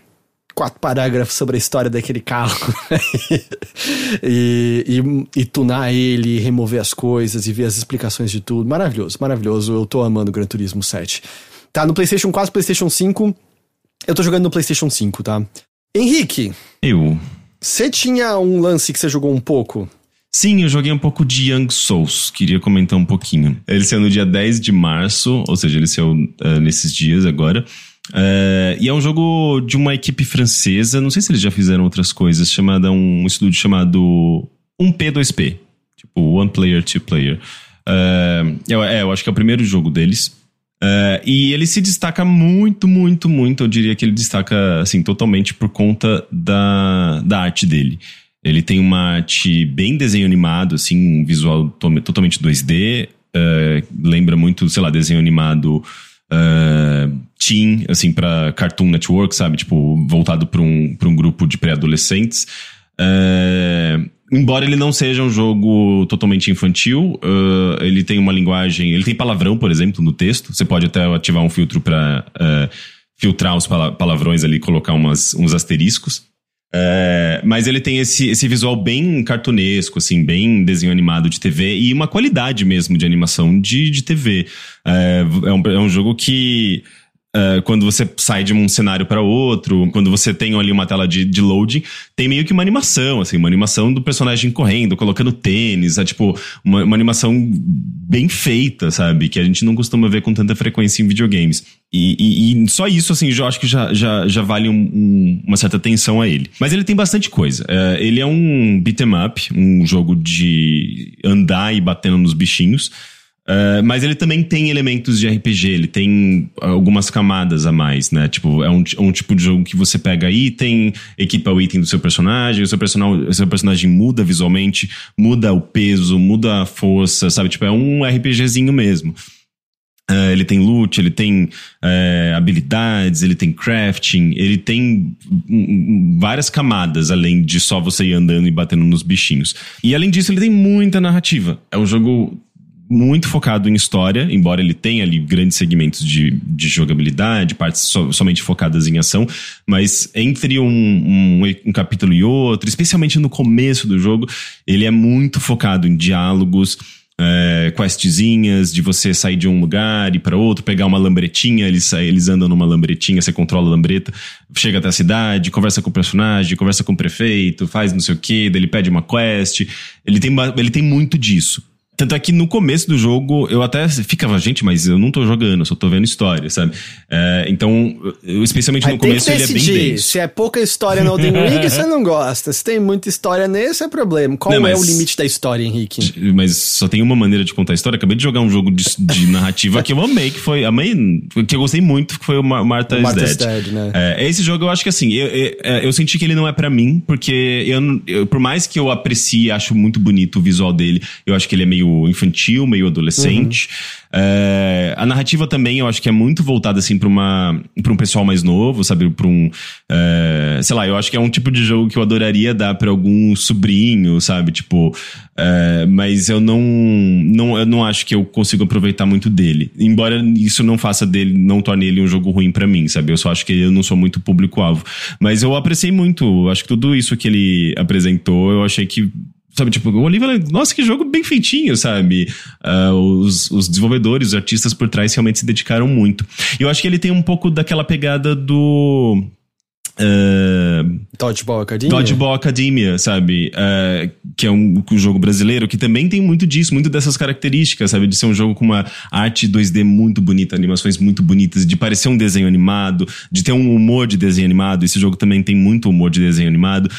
quatro parágrafos sobre a história daquele carro e, e, e, tunar ele, remover as coisas e ver as explicações de tudo. Maravilhoso, maravilhoso. Eu tô amando o Gran Turismo 7. Tá no PlayStation 4, PlayStation 5. Eu tô jogando no PlayStation 5, tá? Henrique. Eu. Você tinha um lance que você jogou um pouco? Sim, eu joguei um pouco de Young Souls, queria comentar um pouquinho. Ele saiu no dia 10 de março, ou seja, ele saiu uh, nesses dias agora. Uh, e é um jogo de uma equipe francesa, não sei se eles já fizeram outras coisas, chamada um estúdio chamado 1P2P, tipo One Player, Two Player. Uh, eu, é, eu acho que é o primeiro jogo deles. Uh, e ele se destaca muito, muito, muito. Eu diria que ele destaca assim totalmente por conta da, da arte dele. Ele tem uma arte bem desenho animado, assim, um visual totalmente 2D. lembra muito, sei lá, desenho animado uh, teen, assim, para Cartoon Network, sabe? Tipo, voltado para um, pra um grupo de pré-adolescentes. Uh, embora ele não seja um jogo totalmente infantil, uh, ele tem uma linguagem. Ele tem palavrão, por exemplo, no texto. Você pode até ativar um filtro para filtrar os palavrões ali, colocar umas, uns asteriscos. É, mas ele tem esse, esse visual bem cartunesco, assim, bem desenho animado de TV e uma qualidade mesmo de animação de, de TV. É, é, um, é um jogo que Uh, quando você sai de um cenário para outro, quando você tem ali uma tela de, de loading, tem meio que uma animação, assim, uma animação do personagem correndo, colocando tênis, é tipo, uma, uma animação bem feita, sabe? Que a gente não costuma ver com tanta frequência em videogames. E, e, e só isso, assim, eu acho que já, já, já vale um, um, uma certa atenção a ele. Mas ele tem bastante coisa. Uh, ele é um beat'em up, um jogo de andar e batendo nos bichinhos. Uh, mas ele também tem elementos de RPG, ele tem algumas camadas a mais, né? Tipo, é um, um tipo de jogo que você pega item, equipa o item do seu personagem, o seu, personal, seu personagem muda visualmente, muda o peso, muda a força, sabe? Tipo, é um RPGzinho mesmo. Uh, ele tem loot, ele tem uh, habilidades, ele tem crafting, ele tem várias camadas além de só você ir andando e batendo nos bichinhos. E além disso, ele tem muita narrativa. É um jogo muito focado em história, embora ele tenha ali grandes segmentos de, de jogabilidade, partes so, somente focadas em ação, mas entre um, um, um, capítulo e outro, especialmente no começo do jogo, ele é muito focado em diálogos, é, questzinhas de você sair de um lugar e para outro, pegar uma lambretinha, eles, eles andam numa lambretinha, você controla a lambreta, chega até a cidade, conversa com o personagem, conversa com o prefeito, faz não sei o que, ele pede uma quest. Ele tem, ele tem muito disso. Tanto é que no começo do jogo eu até ficava, gente, mas eu não tô jogando, eu só tô vendo história, sabe? É, então, eu, especialmente no começo, ele é bem denso. Se é pouca história no Elden Ring, você não gosta. Se tem muita história nesse, é problema. Qual não, mas, é o limite da história, Henrique? Mas só tem uma maneira de contar a história. Acabei de jogar um jogo de, de narrativa que eu amei, que foi. Amei, que eu gostei muito, que foi o Martha's, Martha's Dead. Dead né? é, esse jogo eu acho que assim, eu, eu, é, eu, senti que ele não é para mim, porque eu, eu, por mais que eu aprecie, acho muito bonito o visual dele, eu acho que ele é meio meio infantil, meio adolescente. Uhum. É, a narrativa também eu acho que é muito voltada assim para uma para um pessoal mais novo, sabe, para um é, sei lá, eu acho que é um tipo de jogo que eu adoraria dar para algum sobrinho, sabe, tipo, é, mas eu não não eu não acho que eu consigo aproveitar muito dele. Embora isso não faça dele, não torne ele um jogo ruim para mim, sabe? Eu só acho que eu não sou muito público alvo, mas eu apreciei muito, acho que tudo isso que ele apresentou, eu achei que Sabe, tipo, o Oliver, nossa, que jogo bem feitinho, sabe? Uh, os, os desenvolvedores, os artistas por trás realmente se dedicaram muito. E eu acho que ele tem um pouco daquela pegada do. Uh, Dodgeball Academia. Dodgeball Academia, sabe? Uh, que é um, um, jogo brasileiro que também tem muito disso, muito dessas características, sabe? De ser um jogo com uma arte 2D muito bonita, animações muito bonitas, de parecer um desenho animado, de ter um humor de desenho animado. Esse jogo também tem muito humor de desenho animado.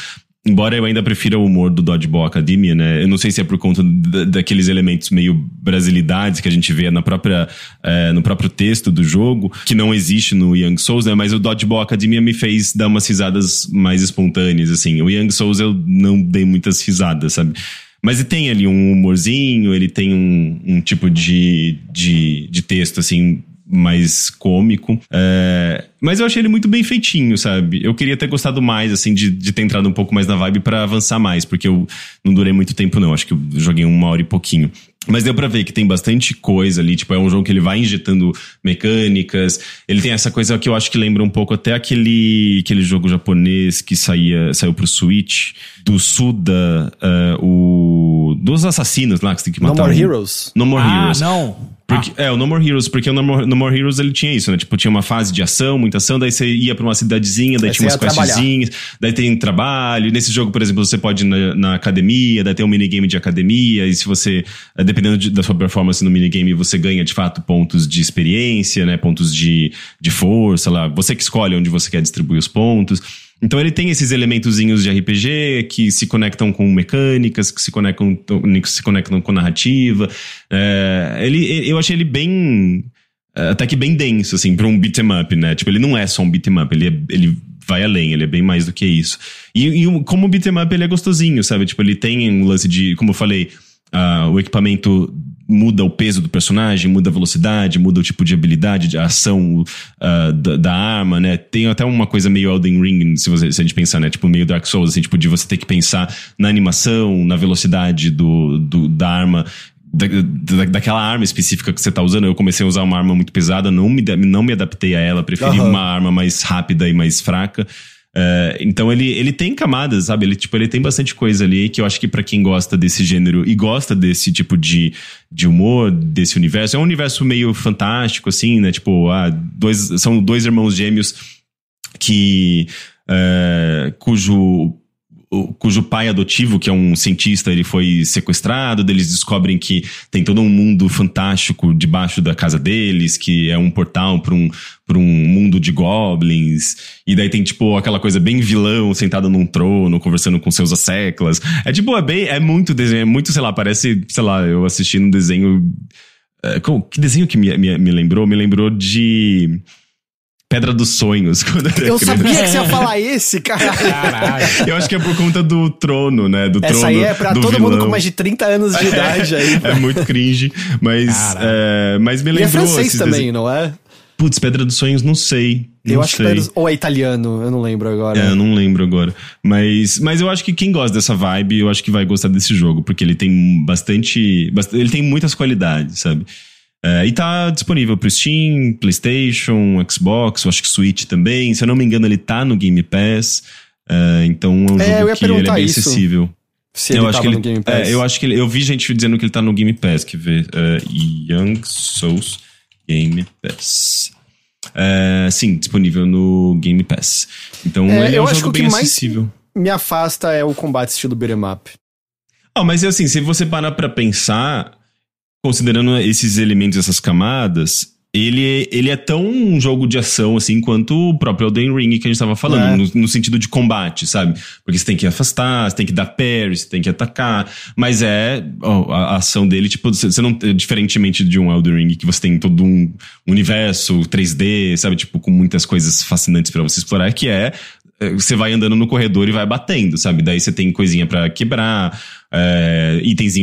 Embora eu ainda prefira o humor do Dodgeball Academia, né? Eu não sei se é por conta daqueles elementos meio brasilidades que a gente vê na própria, é, no próprio texto do jogo, que não existe no Young Souls, né? Mas o Dodgeball Academia me fez dar umas risadas mais espontâneas, assim. O Young Souls eu não dei muitas risadas, sabe? Mas ele tem ali um humorzinho, ele tem um, um tipo de, de, de texto, assim, mais cômico. É, mas eu achei ele muito bem feitinho, sabe? Eu queria ter gostado mais, assim, de, de ter entrado um pouco mais na vibe para avançar mais, porque eu não durei muito tempo, não. Acho que eu joguei uma hora e pouquinho. Mas deu pra ver que tem bastante coisa ali. Tipo, é um jogo que ele vai injetando mecânicas. Ele tem essa coisa que eu acho que lembra um pouco até aquele, aquele jogo japonês que saía, saiu pro Switch, do Suda, uh, o. dos assassinos lá que você tem que matar. No More um. Heroes. No More ah, Heroes. não. Porque, ah. É, o No More Heroes, porque o no More, no More, Heroes ele tinha isso, né? Tipo, tinha uma fase de ação, muita ação, daí você ia pra uma cidadezinha, daí tinha umas questzinhas, daí tem trabalho. Nesse jogo, por exemplo, você pode ir na, na, academia, daí tem um minigame de academia, e se você, eh, dependendo de, da sua performance no minigame, você ganha de fato pontos de experiência, né? Pontos de, de força lá. Você que escolhe onde você quer distribuir os pontos. Então ele tem esses elementozinhos de RPG que se conectam com mecânicas, que se conectam, que se conectam com narrativa. É, ele, eu achei ele bem. É, até que bem denso, assim, pra um beat'em up, né? Tipo, ele não é só um beat'em up, ele, é, ele vai além, ele é bem mais do que isso. E, e como beat'em up, ele é gostosinho, sabe? Tipo, ele tem um lance de, como eu falei, uh, o equipamento muda o peso do personagem, muda a velocidade, muda o tipo de habilidade, de ação uh, da, da, arma, né? Tem até uma coisa meio Elden Ring, se, você, se a gente pensar, né? Tipo, meio Dark Souls, assim, tipo, de você ter que pensar na animação, na velocidade do, do da arma. Da, da, daquela arma específica que você tá usando. Eu comecei a usar uma arma muito pesada, não me, não me adaptei a ela, preferi uhum. uma arma mais rápida e mais fraca. Uh, então ele, ele tem camadas, sabe? Ele, tipo, ele tem bastante coisa ali que eu acho que para quem gosta desse gênero e gosta desse tipo de, de humor, desse universo, é um universo meio fantástico, assim, né? Tipo, ah, dois, são dois irmãos gêmeos que. Uh, cujo cujo pai adotivo, que é um cientista, ele foi sequestrado, eles descobrem que tem todo um mundo fantástico debaixo da casa deles, que é um portal para um, pra um mundo de goblins, e daí tem, tipo, aquela coisa bem vilão, sentado num trono, conversando com seus asseclas. É tipo, é bem, é muito desenho, é muito, sei lá, parece, sei lá, eu assisti um desenho... É, que desenho que me, me, me lembrou? Me lembrou de... Pedra dos Sonhos. eu, sabia que você ia falar esse, cara. Caralho. Eu acho que é por conta do trono, né? Do Essa trono. aí é pra todo vilão. mundo com mais de 30 anos de idade aí. É, é muito cringe, mas, é, mas me lembrou. E é francês também, não é? Putz, Pedra dos Sonhos, não sei. Não eu acho sei. que Pedra, ou é italiano, eu não lembro agora. É, eu não lembro agora. Mas, mas eu acho que quem gosta dessa vibe, eu acho que vai gostar desse jogo, porque ele tem bastante. bastante ele tem muitas qualidades, sabe? É, e tá disponível pro Steam, PlayStation, Xbox, eu acho que Switch também. Se eu não me engano, ele tá no Game Pass. É, então é um É, jogo que ele é bem isso. acessível. Se ele eu acho tava que ele, no Game Pass. É, eu acho que ele, eu vi gente dizendo que ele tá no Game Pass, que vê. É, Young Souls Game Pass. É, sim, disponível no Game Pass. Então É, ele é eu um acho jogo que bem que mais- acessível. Me afasta é o combate estilo beat'em up. Ah, mas assim, se você parar pra pensar, considerando esses elementos, essas camadas, ele, ele é tão um jogo de ação assim quanto o próprio Elden Ring que a gente tava falando, É. no, no sentido de combate, sabe? Porque você tem que afastar, você tem que dar parry, você tem que atacar, mas é ó, a, a ação dele, tipo, você não, diferentemente de um Elden Ring que você tem todo um universo 3D, sabe, tipo, com muitas coisas fascinantes pra você explorar, que é é, você vai andando no corredor e vai batendo, sabe? Daí você tem coisinha pra quebrar, é,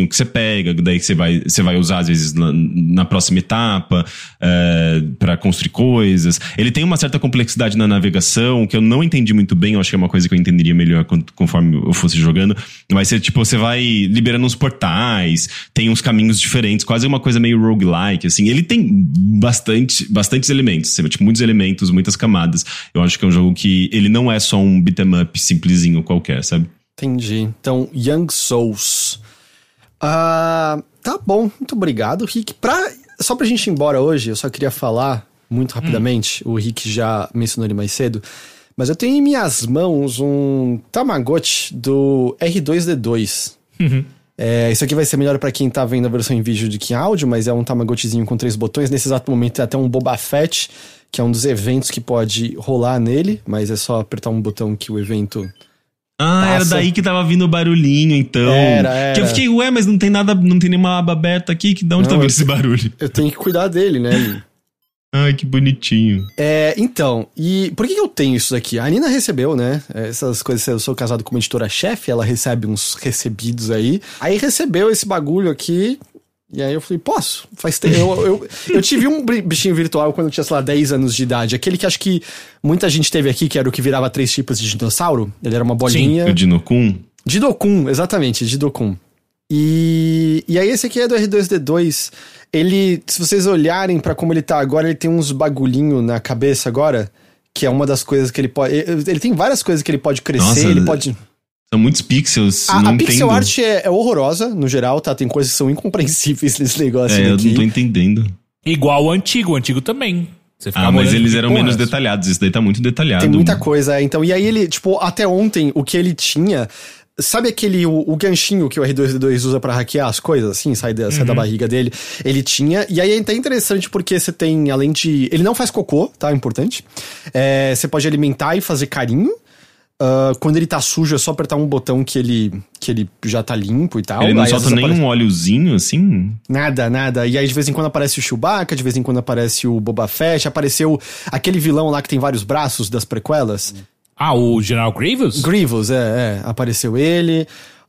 que você pega, daí que você vai, você vai usar às vezes na, na próxima etapa é, para construir coisas. Ele tem uma certa complexidade na navegação que eu não entendi muito bem, eu acho que é uma coisa que eu entenderia melhor con- conforme eu fosse jogando. Mas você, tipo, você vai liberando uns portais, tem uns caminhos diferentes, quase uma coisa meio roguelike, assim. Ele tem bastante, bastantes elementos, sabe? tipo, muitos elementos, muitas camadas. Eu acho que é um jogo que ele não é só um beat'em up simplesinho qualquer, sabe? Entendi. Então, Young Souls. Ah, tá bom, muito obrigado, Rick. Pra, só pra gente ir embora hoje, eu só queria falar muito rapidamente. O Rick já mencionou ele mais cedo. Mas eu tenho em minhas mãos um Tamagotchi do R2D2. É, isso aqui vai ser melhor pra quem tá vendo a versão em vídeo do que em áudio, mas é um Tamagotchizinho com três botões. Nesse exato momento tem até um Boba Fett, que é um dos eventos que pode rolar nele, mas é só apertar um botão que o evento Ah, era Passa. daí que tava vindo o barulhinho, então. Era, era. Que eu fiquei, ué, mas não tem nada, não tem nenhuma aba aberta aqui, que de onde Não, tá vindo esse barulho? Eu tenho que cuidar dele, né? Ai, que bonitinho. É, então, e por que que eu tenho isso daqui? A Nina recebeu, né? Essas coisas, eu sou casado com uma editora-chefe, ela recebe uns recebidos aí. Aí recebeu esse bagulho aqui. E aí eu falei, posso? Faz tempo. Eu, eu, eu tive um bichinho virtual quando eu tinha, sei lá, 10 anos de idade. Aquele que acho que muita gente teve aqui, que era o que virava três tipos de dinossauro. Ele era uma bolinha. O Dinokun. Didokun, exatamente, Didokun. E, e aí esse aqui é do R2D2. Ele, se vocês olharem pra como ele tá agora, ele tem uns bagulhinho na cabeça agora, que é uma das coisas que ele pode... Ele ele tem várias coisas que ele pode crescer, Nossa, ele pode... São muitos pixels, A, não a pixel entendo. art é, é horrorosa, no geral, tá? Tem coisas que são incompreensíveis nesse negócio É, eu aqui. não tô entendendo. Igual o antigo, o antigo também. Ah, mas eles eram porra menos é detalhados. Isso daí tá muito detalhado. Tem muita coisa, é. Então, e aí ele, tipo, até ontem, o que ele tinha. Sabe aquele, o, o ganchinho que o R2D2 usa pra hackear as coisas, assim, sai da, sai da barriga dele? Ele tinha, e aí é até interessante porque você tem, além de. Ele não faz cocô, tá? Importante. É, você pode alimentar e fazer carinho. Ah, quando ele tá sujo, é só apertar um botão que ele, que ele já tá limpo e tal. Ele não Aí, solta nem aparece- um óleozinho, assim? Nada, nada. E aí de vez em quando aparece o Chewbacca, de vez em quando aparece o Boba Fett, apareceu aquele vilão lá que tem vários braços das prequelas. Ah, o General Grievous? Grievous, é, é, apareceu ele.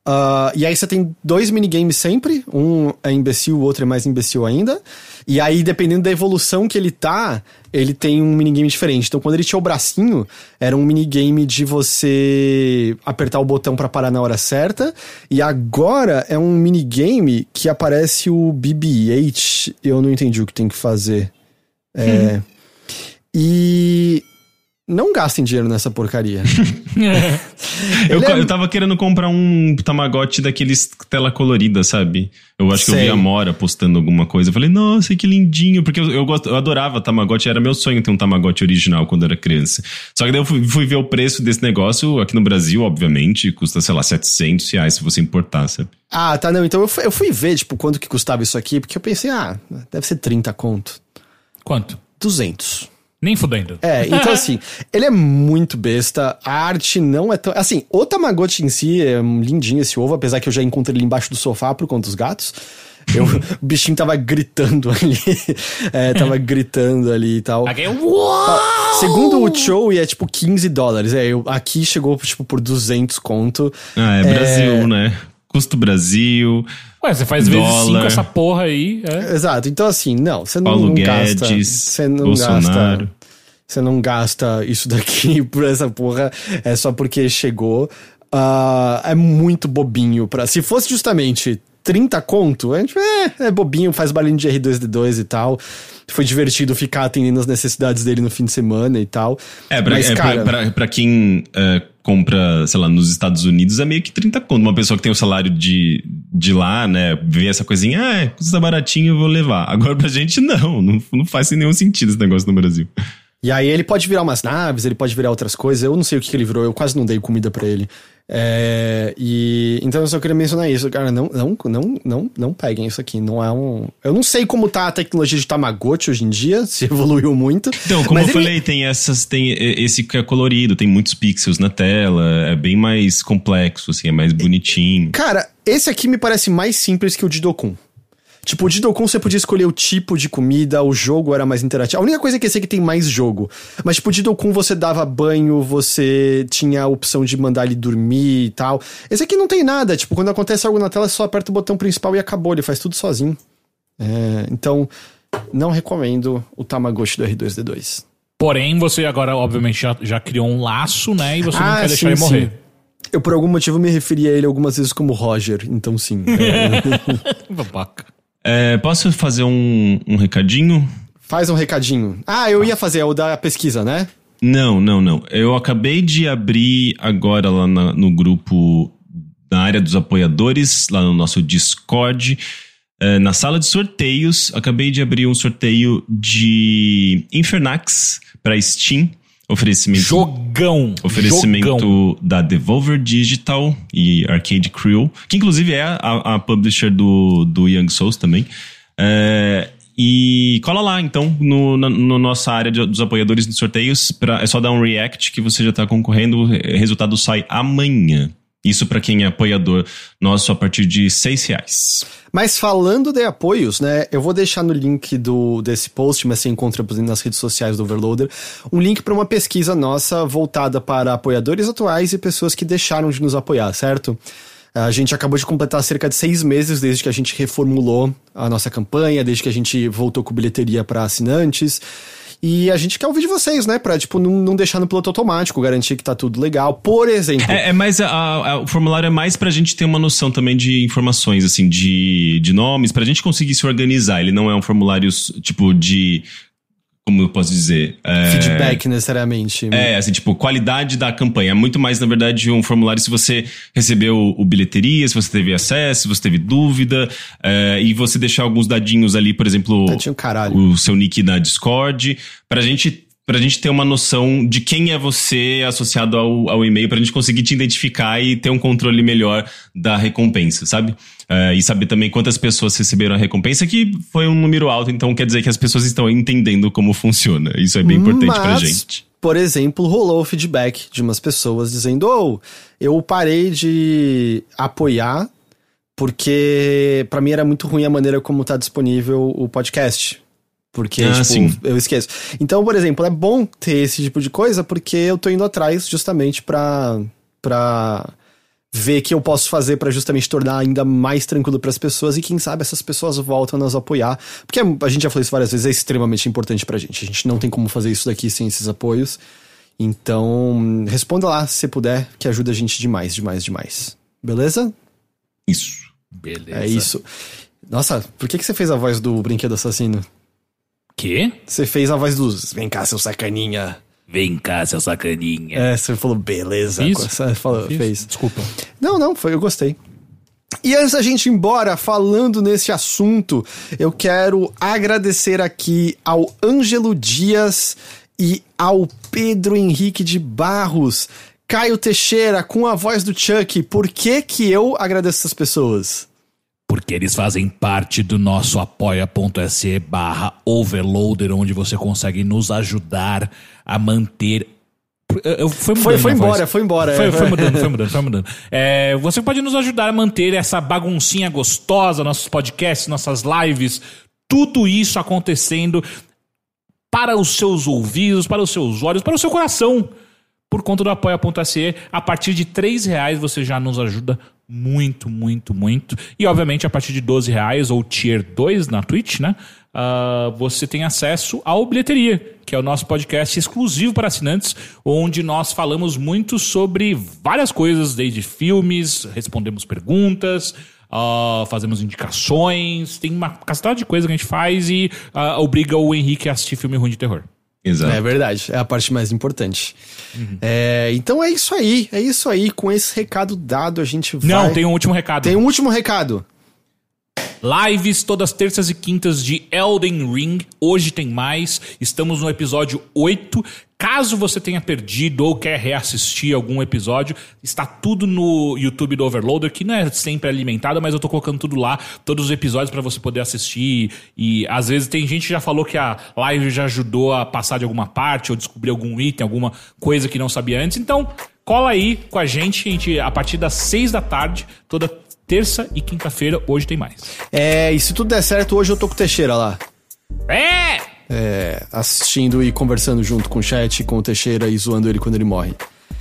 Ah, e aí você tem dois minigames sempre, um é imbecil, o outro é mais imbecil ainda. E aí, dependendo da evolução que ele tá, ele tem um minigame diferente. Então, quando ele tinha o bracinho, era um minigame de você apertar o botão pra parar na hora certa. E agora é um minigame que aparece o BB-8. Eu não entendi o que tem que fazer. É. E. Não gastem dinheiro nessa porcaria. Eu, Ele co- é- eu tava querendo comprar um Tamagotchi daqueles tela colorida, sabe? Eu acho que eu Sei. vi a Mora postando alguma coisa. Eu falei, nossa, que lindinho. Porque eu, eu, gosto, eu adorava Tamagotchi. Era meu sonho ter um Tamagotchi original quando eu era criança. Só que daí eu fui, fui ver o preço desse negócio aqui no Brasil, obviamente. Custa, sei lá, 700 reais se você importar, sabe? Ah, tá, não. Então eu fui, eu fui ver, tipo, quanto que custava isso aqui, porque eu pensei, ah, deve ser 30 conto. Quanto? 200. Nem fudendo. É, então assim, ele é muito besta, a arte não é tão. Assim, o Tamagotchi em si é lindinho esse ovo, apesar que eu já encontrei ele embaixo do sofá por conta dos gatos. Eu, o bichinho tava gritando ali. é, tava gritando ali e tal. Aqui é Uau! Segundo o Joey, é tipo 15 dólares. É, eu, aqui chegou tipo por 200 conto. Ah, é Brasil, né? Custo Brasil. Ué, você faz vezes 5 essa porra aí. É. Exato. Então, assim, não, você não, Paulo não Guedes, gasta. Você não Bolsonaro. gasta. Você não gasta isso daqui por essa porra. É só porque chegou. Ah, é muito bobinho. Pra, se fosse justamente 30 conto, a gente é, é bobinho, faz barulho de R2D2 e tal. Foi divertido ficar atendendo as necessidades dele no fim de semana e tal. É, pra, Mas, é, cara, pra, pra- pra quem é, compra, sei lá, nos Estados Unidos é meio que 30 conto. Uma pessoa que tem o salário de, de lá, né, vê essa coisinha, ah, é, custa baratinho, eu vou levar. Agora pra gente, não, não, não faz nenhum sentido esse negócio no Brasil. E aí ele pode virar umas naves, ele pode virar outras coisas. Eu não sei o que, que ele virou, eu quase não dei comida pra ele. É, e então eu só queria mencionar isso, cara, não, não, não, não, não peguem isso aqui. Não é um. Eu não sei como tá a tecnologia de Tamagotchi hoje em dia, se evoluiu muito. Então, como eu ele- falei, tem essas, tem esse que é colorido, tem muitos pixels na tela, é bem mais complexo, assim, é mais bonitinho. Cara, esse aqui me parece mais simples que o Didokun. Tipo, o Didokun você podia escolher o tipo de comida, o jogo era mais interativo. A única coisa é que esse aqui tem mais jogo. Mas, tipo, o Didokun você dava banho, você tinha a opção de mandar ele dormir e tal. Esse aqui não tem nada. Tipo, quando acontece algo na tela, você só aperta o botão principal e acabou. Ele faz tudo sozinho. É, então, não recomendo o Tamagotchi do R2D2. Porém, você agora, obviamente, já, já criou um laço, né? E você não Ah, quer sim, deixar ele morrer. sim. Eu, por algum motivo, me referi a ele algumas vezes como Roger. Então, sim. É, Babaca. É, posso fazer um, um recadinho? faz um recadinho. Ah, eu ia fazer o da pesquisa, né? Não, não, não. Eu acabei de abrir agora lá na- no grupo na área dos apoiadores, lá no nosso Discord, eh, na sala de sorteios. Acabei de abrir um sorteio de Infernax para Steam. Oferecimento. Jogão. Oferecimento Jogão. da Devolver Digital e Arcade Crew, que inclusive é a, a publisher do, do Young Souls também. É, e cola lá, então, no, na no nossa área de- dos apoiadores dos sorteios. Pra, é só dar um react que você já tá concorrendo. O resultado sai amanhã. Isso pra quem é apoiador nosso a partir de seis reais. Mas falando de apoios, né? Eu vou deixar no link do, desse post, mas você encontra nas redes sociais do Overloader, um link para uma pesquisa nossa voltada para apoiadores atuais e pessoas que deixaram de nos apoiar, certo? A gente acabou de completar cerca de seis meses desde que a gente reformulou a nossa campanha, desde que a gente voltou com bilheteria para assinantes. E a gente quer ouvir de vocês, né? Pra, tipo, não, não deixar no piloto automático, garantir que tá tudo legal. Por exemplo. É, é mais o formulário é mais pra gente ter uma noção também de informações, assim, de, de nomes, pra gente conseguir se organizar. Ele não é um formulário, tipo, de. Como eu posso dizer? É, Feedback, necessariamente. É, assim, tipo, qualidade da campanha. É muito mais, na verdade, um formulário se você recebeu o bilheteria, se você teve acesso, se você teve dúvida, é, e você deixar alguns dadinhos ali, por exemplo, o seu nick na Discord, pra gente, pra gente ter uma noção de quem é você associado ao, ao e-mail, pra gente conseguir te identificar e ter um controle melhor da recompensa, sabe? É, e saber também quantas pessoas receberam a recompensa, que foi um número alto, então quer dizer que as pessoas estão entendendo como funciona. Isso é bem importante pra Mas, gente. Por exemplo, rolou o feedback de umas pessoas dizendo: Oh, eu parei de apoiar porque pra mim era muito ruim a maneira como tá disponível o podcast. Porque, Ah, tipo, sim. eu esqueço. Então, por exemplo, é bom ter esse tipo de coisa porque eu tô indo atrás justamente pra, pra ver que eu posso fazer pra justamente tornar ainda mais tranquilo pras pessoas e quem sabe essas pessoas voltam a nos apoiar. Porque a gente já falou isso várias vezes, é extremamente importante pra gente. A gente não tem como fazer isso daqui sem esses apoios. Então, responda lá se você puder, que ajuda a gente demais, demais, demais. Beleza? Isso. Beleza. É isso. Nossa, por que, que você fez a voz do brinquedo assassino? Quê? Você fez a voz dos Vem cá, seu sacaninha. Vem cá, seu sacaninha. É, você falou beleza. Você falou, Fiz? fez. Desculpa. Não, não, foi, eu gostei. E antes da gente ir embora, falando nesse assunto, eu quero agradecer aqui ao Ângelo Dias e ao Pedro Henrique de Barros. Caio Teixeira, com a voz do Chuck, por que que eu agradeço essas pessoas? Porque eles fazem parte do nosso apoia.se barra overloader, onde você consegue nos ajudar a manter. Eu- Foi, mudando Foi, foi minha embora, foi embora. Foi, é. foi mudando, foi mudando, foi mudando. É, você pode nos ajudar a manter essa baguncinha gostosa, nossos podcasts, nossas lives, tudo isso acontecendo para os seus ouvidos, para os seus olhos, para o seu coração. Por conta do apoia.se, a partir de três reais você já nos ajuda muito, muito, muito. E obviamente a partir de 12 reais ou tier 2 na Twitch, né? Uh, você tem acesso ao Bilheteria, que é o nosso podcast exclusivo para assinantes, onde nós falamos muito sobre várias coisas, desde filmes, respondemos perguntas, Uh, fazemos indicações, tem uma castada de coisa que a gente faz e uh, obriga o Henrique a assistir filme ruim de terror. Exato. É verdade, é a parte mais importante. Uhum. É, então é isso aí, é isso aí. Com esse recado dado, a gente vai. Não, tem um último recado. Tem um último recado. Lives todas terças e quintas de Elden Ring. Hoje tem mais. Estamos no episódio 8. Caso você tenha perdido ou quer reassistir algum episódio, está tudo no YouTube do Overloader, que não é sempre alimentado, mas eu tô colocando tudo lá, todos os episódios para você poder assistir. E às vezes tem gente que já falou que a live já ajudou a passar de alguma parte ou descobrir algum item, alguma coisa que não sabia antes. Então, cola aí com a gente, a, gente, a partir das 6 da tarde, toda terça e quinta-feira, hoje tem mais. É, e se tudo der certo, hoje eu tô com o Teixeira lá. É! É, assistindo e conversando junto com o chat, com o Teixeira e zoando ele quando ele morre.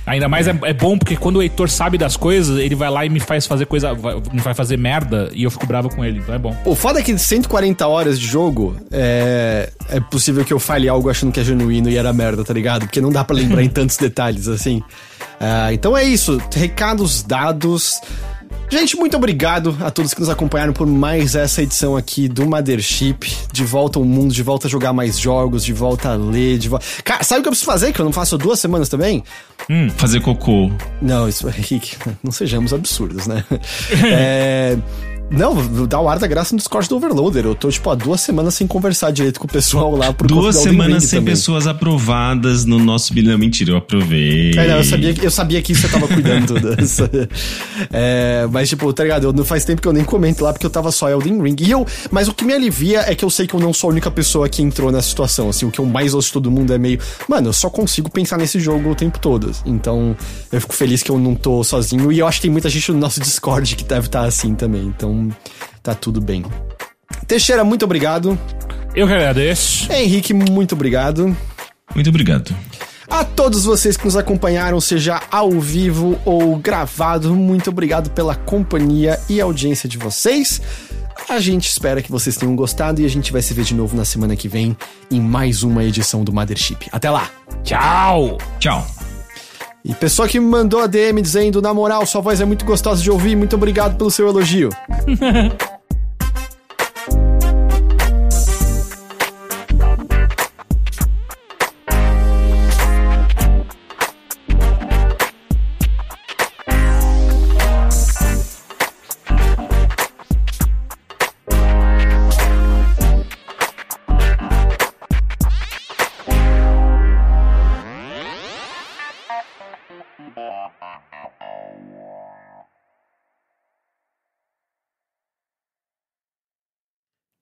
Ainda mais é. é, bom porque quando o Heitor sabe das coisas, ele vai lá e me faz fazer coisa. Me faz fazer merda e eu fico bravo com ele. Então é bom. O foda é que 140 horas de jogo é, é possível que eu fale algo achando que é genuíno e era merda, tá ligado? Porque não dá para lembrar em tantos detalhes assim. Uh, então é isso. Recados dados. Gente, muito obrigado a todos que nos acompanharam por mais essa edição aqui do Mothership. De volta ao mundo, de volta a jogar mais jogos, de volta a ler, de volta. Cara, sabe o que eu preciso fazer? Que eu não faço duas semanas também? Hum, fazer cocô. Não, isso, Rick, não sejamos absurdos, né? é. Não, dá o ar da graça no Discord do Overloader. Eu tô, tipo, há duas semanas sem conversar direito com o pessoal lá por Duas semanas sem também. pessoas aprovadas no nosso bilhão. Mentira, eu aprovei. É, não, eu sabia, eu sabia que você tava cuidando dessa. É, mas, tipo, tá ligado? Não faz tempo que eu nem comento lá porque eu tava só Elden Ring. E eu, mas o que me alivia é que eu sei que eu não sou a única pessoa que entrou nessa situação. Assim, o que eu mais ouço de todo mundo é meio. Mano, eu só consigo pensar nesse jogo o tempo todo. Então, eu fico feliz que eu não tô sozinho. E eu acho que tem muita gente no nosso Discord que deve estar tá assim também. Então, tá tudo bem. Teixeira, muito obrigado. Eu que agradeço. Henrique, muito obrigado. Muito obrigado. A todos vocês que nos acompanharam, seja ao vivo ou gravado, muito obrigado pela companhia e audiência de vocês. A gente espera que vocês tenham gostado e a gente vai se ver de novo na semana que vem em mais uma edição do Mothership. Até lá! Tchau! Tchau! E pessoa que me mandou a DM dizendo, na moral, sua voz é muito gostosa de ouvir, muito obrigado pelo seu elogio.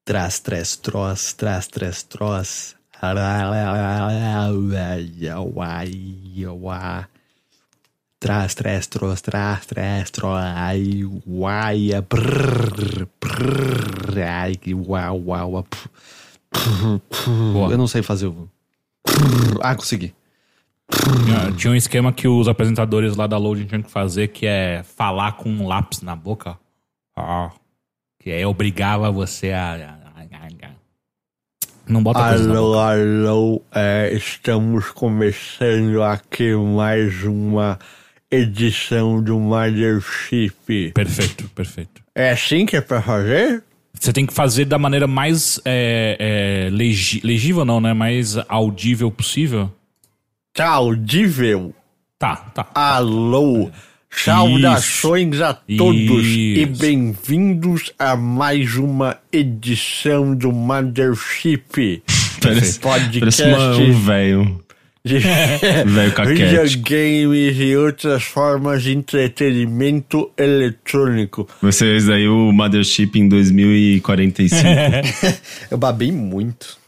Tras, tres, tros, tras, tres, tros. Tras, tres, tros, tras, tres, tros. Ai, uai, brrr, brrr, ai, uau, uau, Eu não sei fazer o. Ah, consegui. Tinha um esquema que os apresentadores lá da Loading tinham que fazer, que é falar com um lápis na boca. Ah. Que aí obrigava você a. Não bota Alô, alô, é, estamos começando aqui mais uma edição do Mothership. Perfeito, perfeito. É assim que é pra fazer? Você tem que fazer da maneira mais é, é, legi legível, não, né? Mais audível possível. Tá audível? Tá, tá. Alô. Saudações a todos Isso. e bem-vindos a mais uma edição do Mothership. Parece, podcast parece um velho. Videogames e outras formas de entretenimento eletrônico. Vocês aí o Mothership em 2045. Eu babei muito.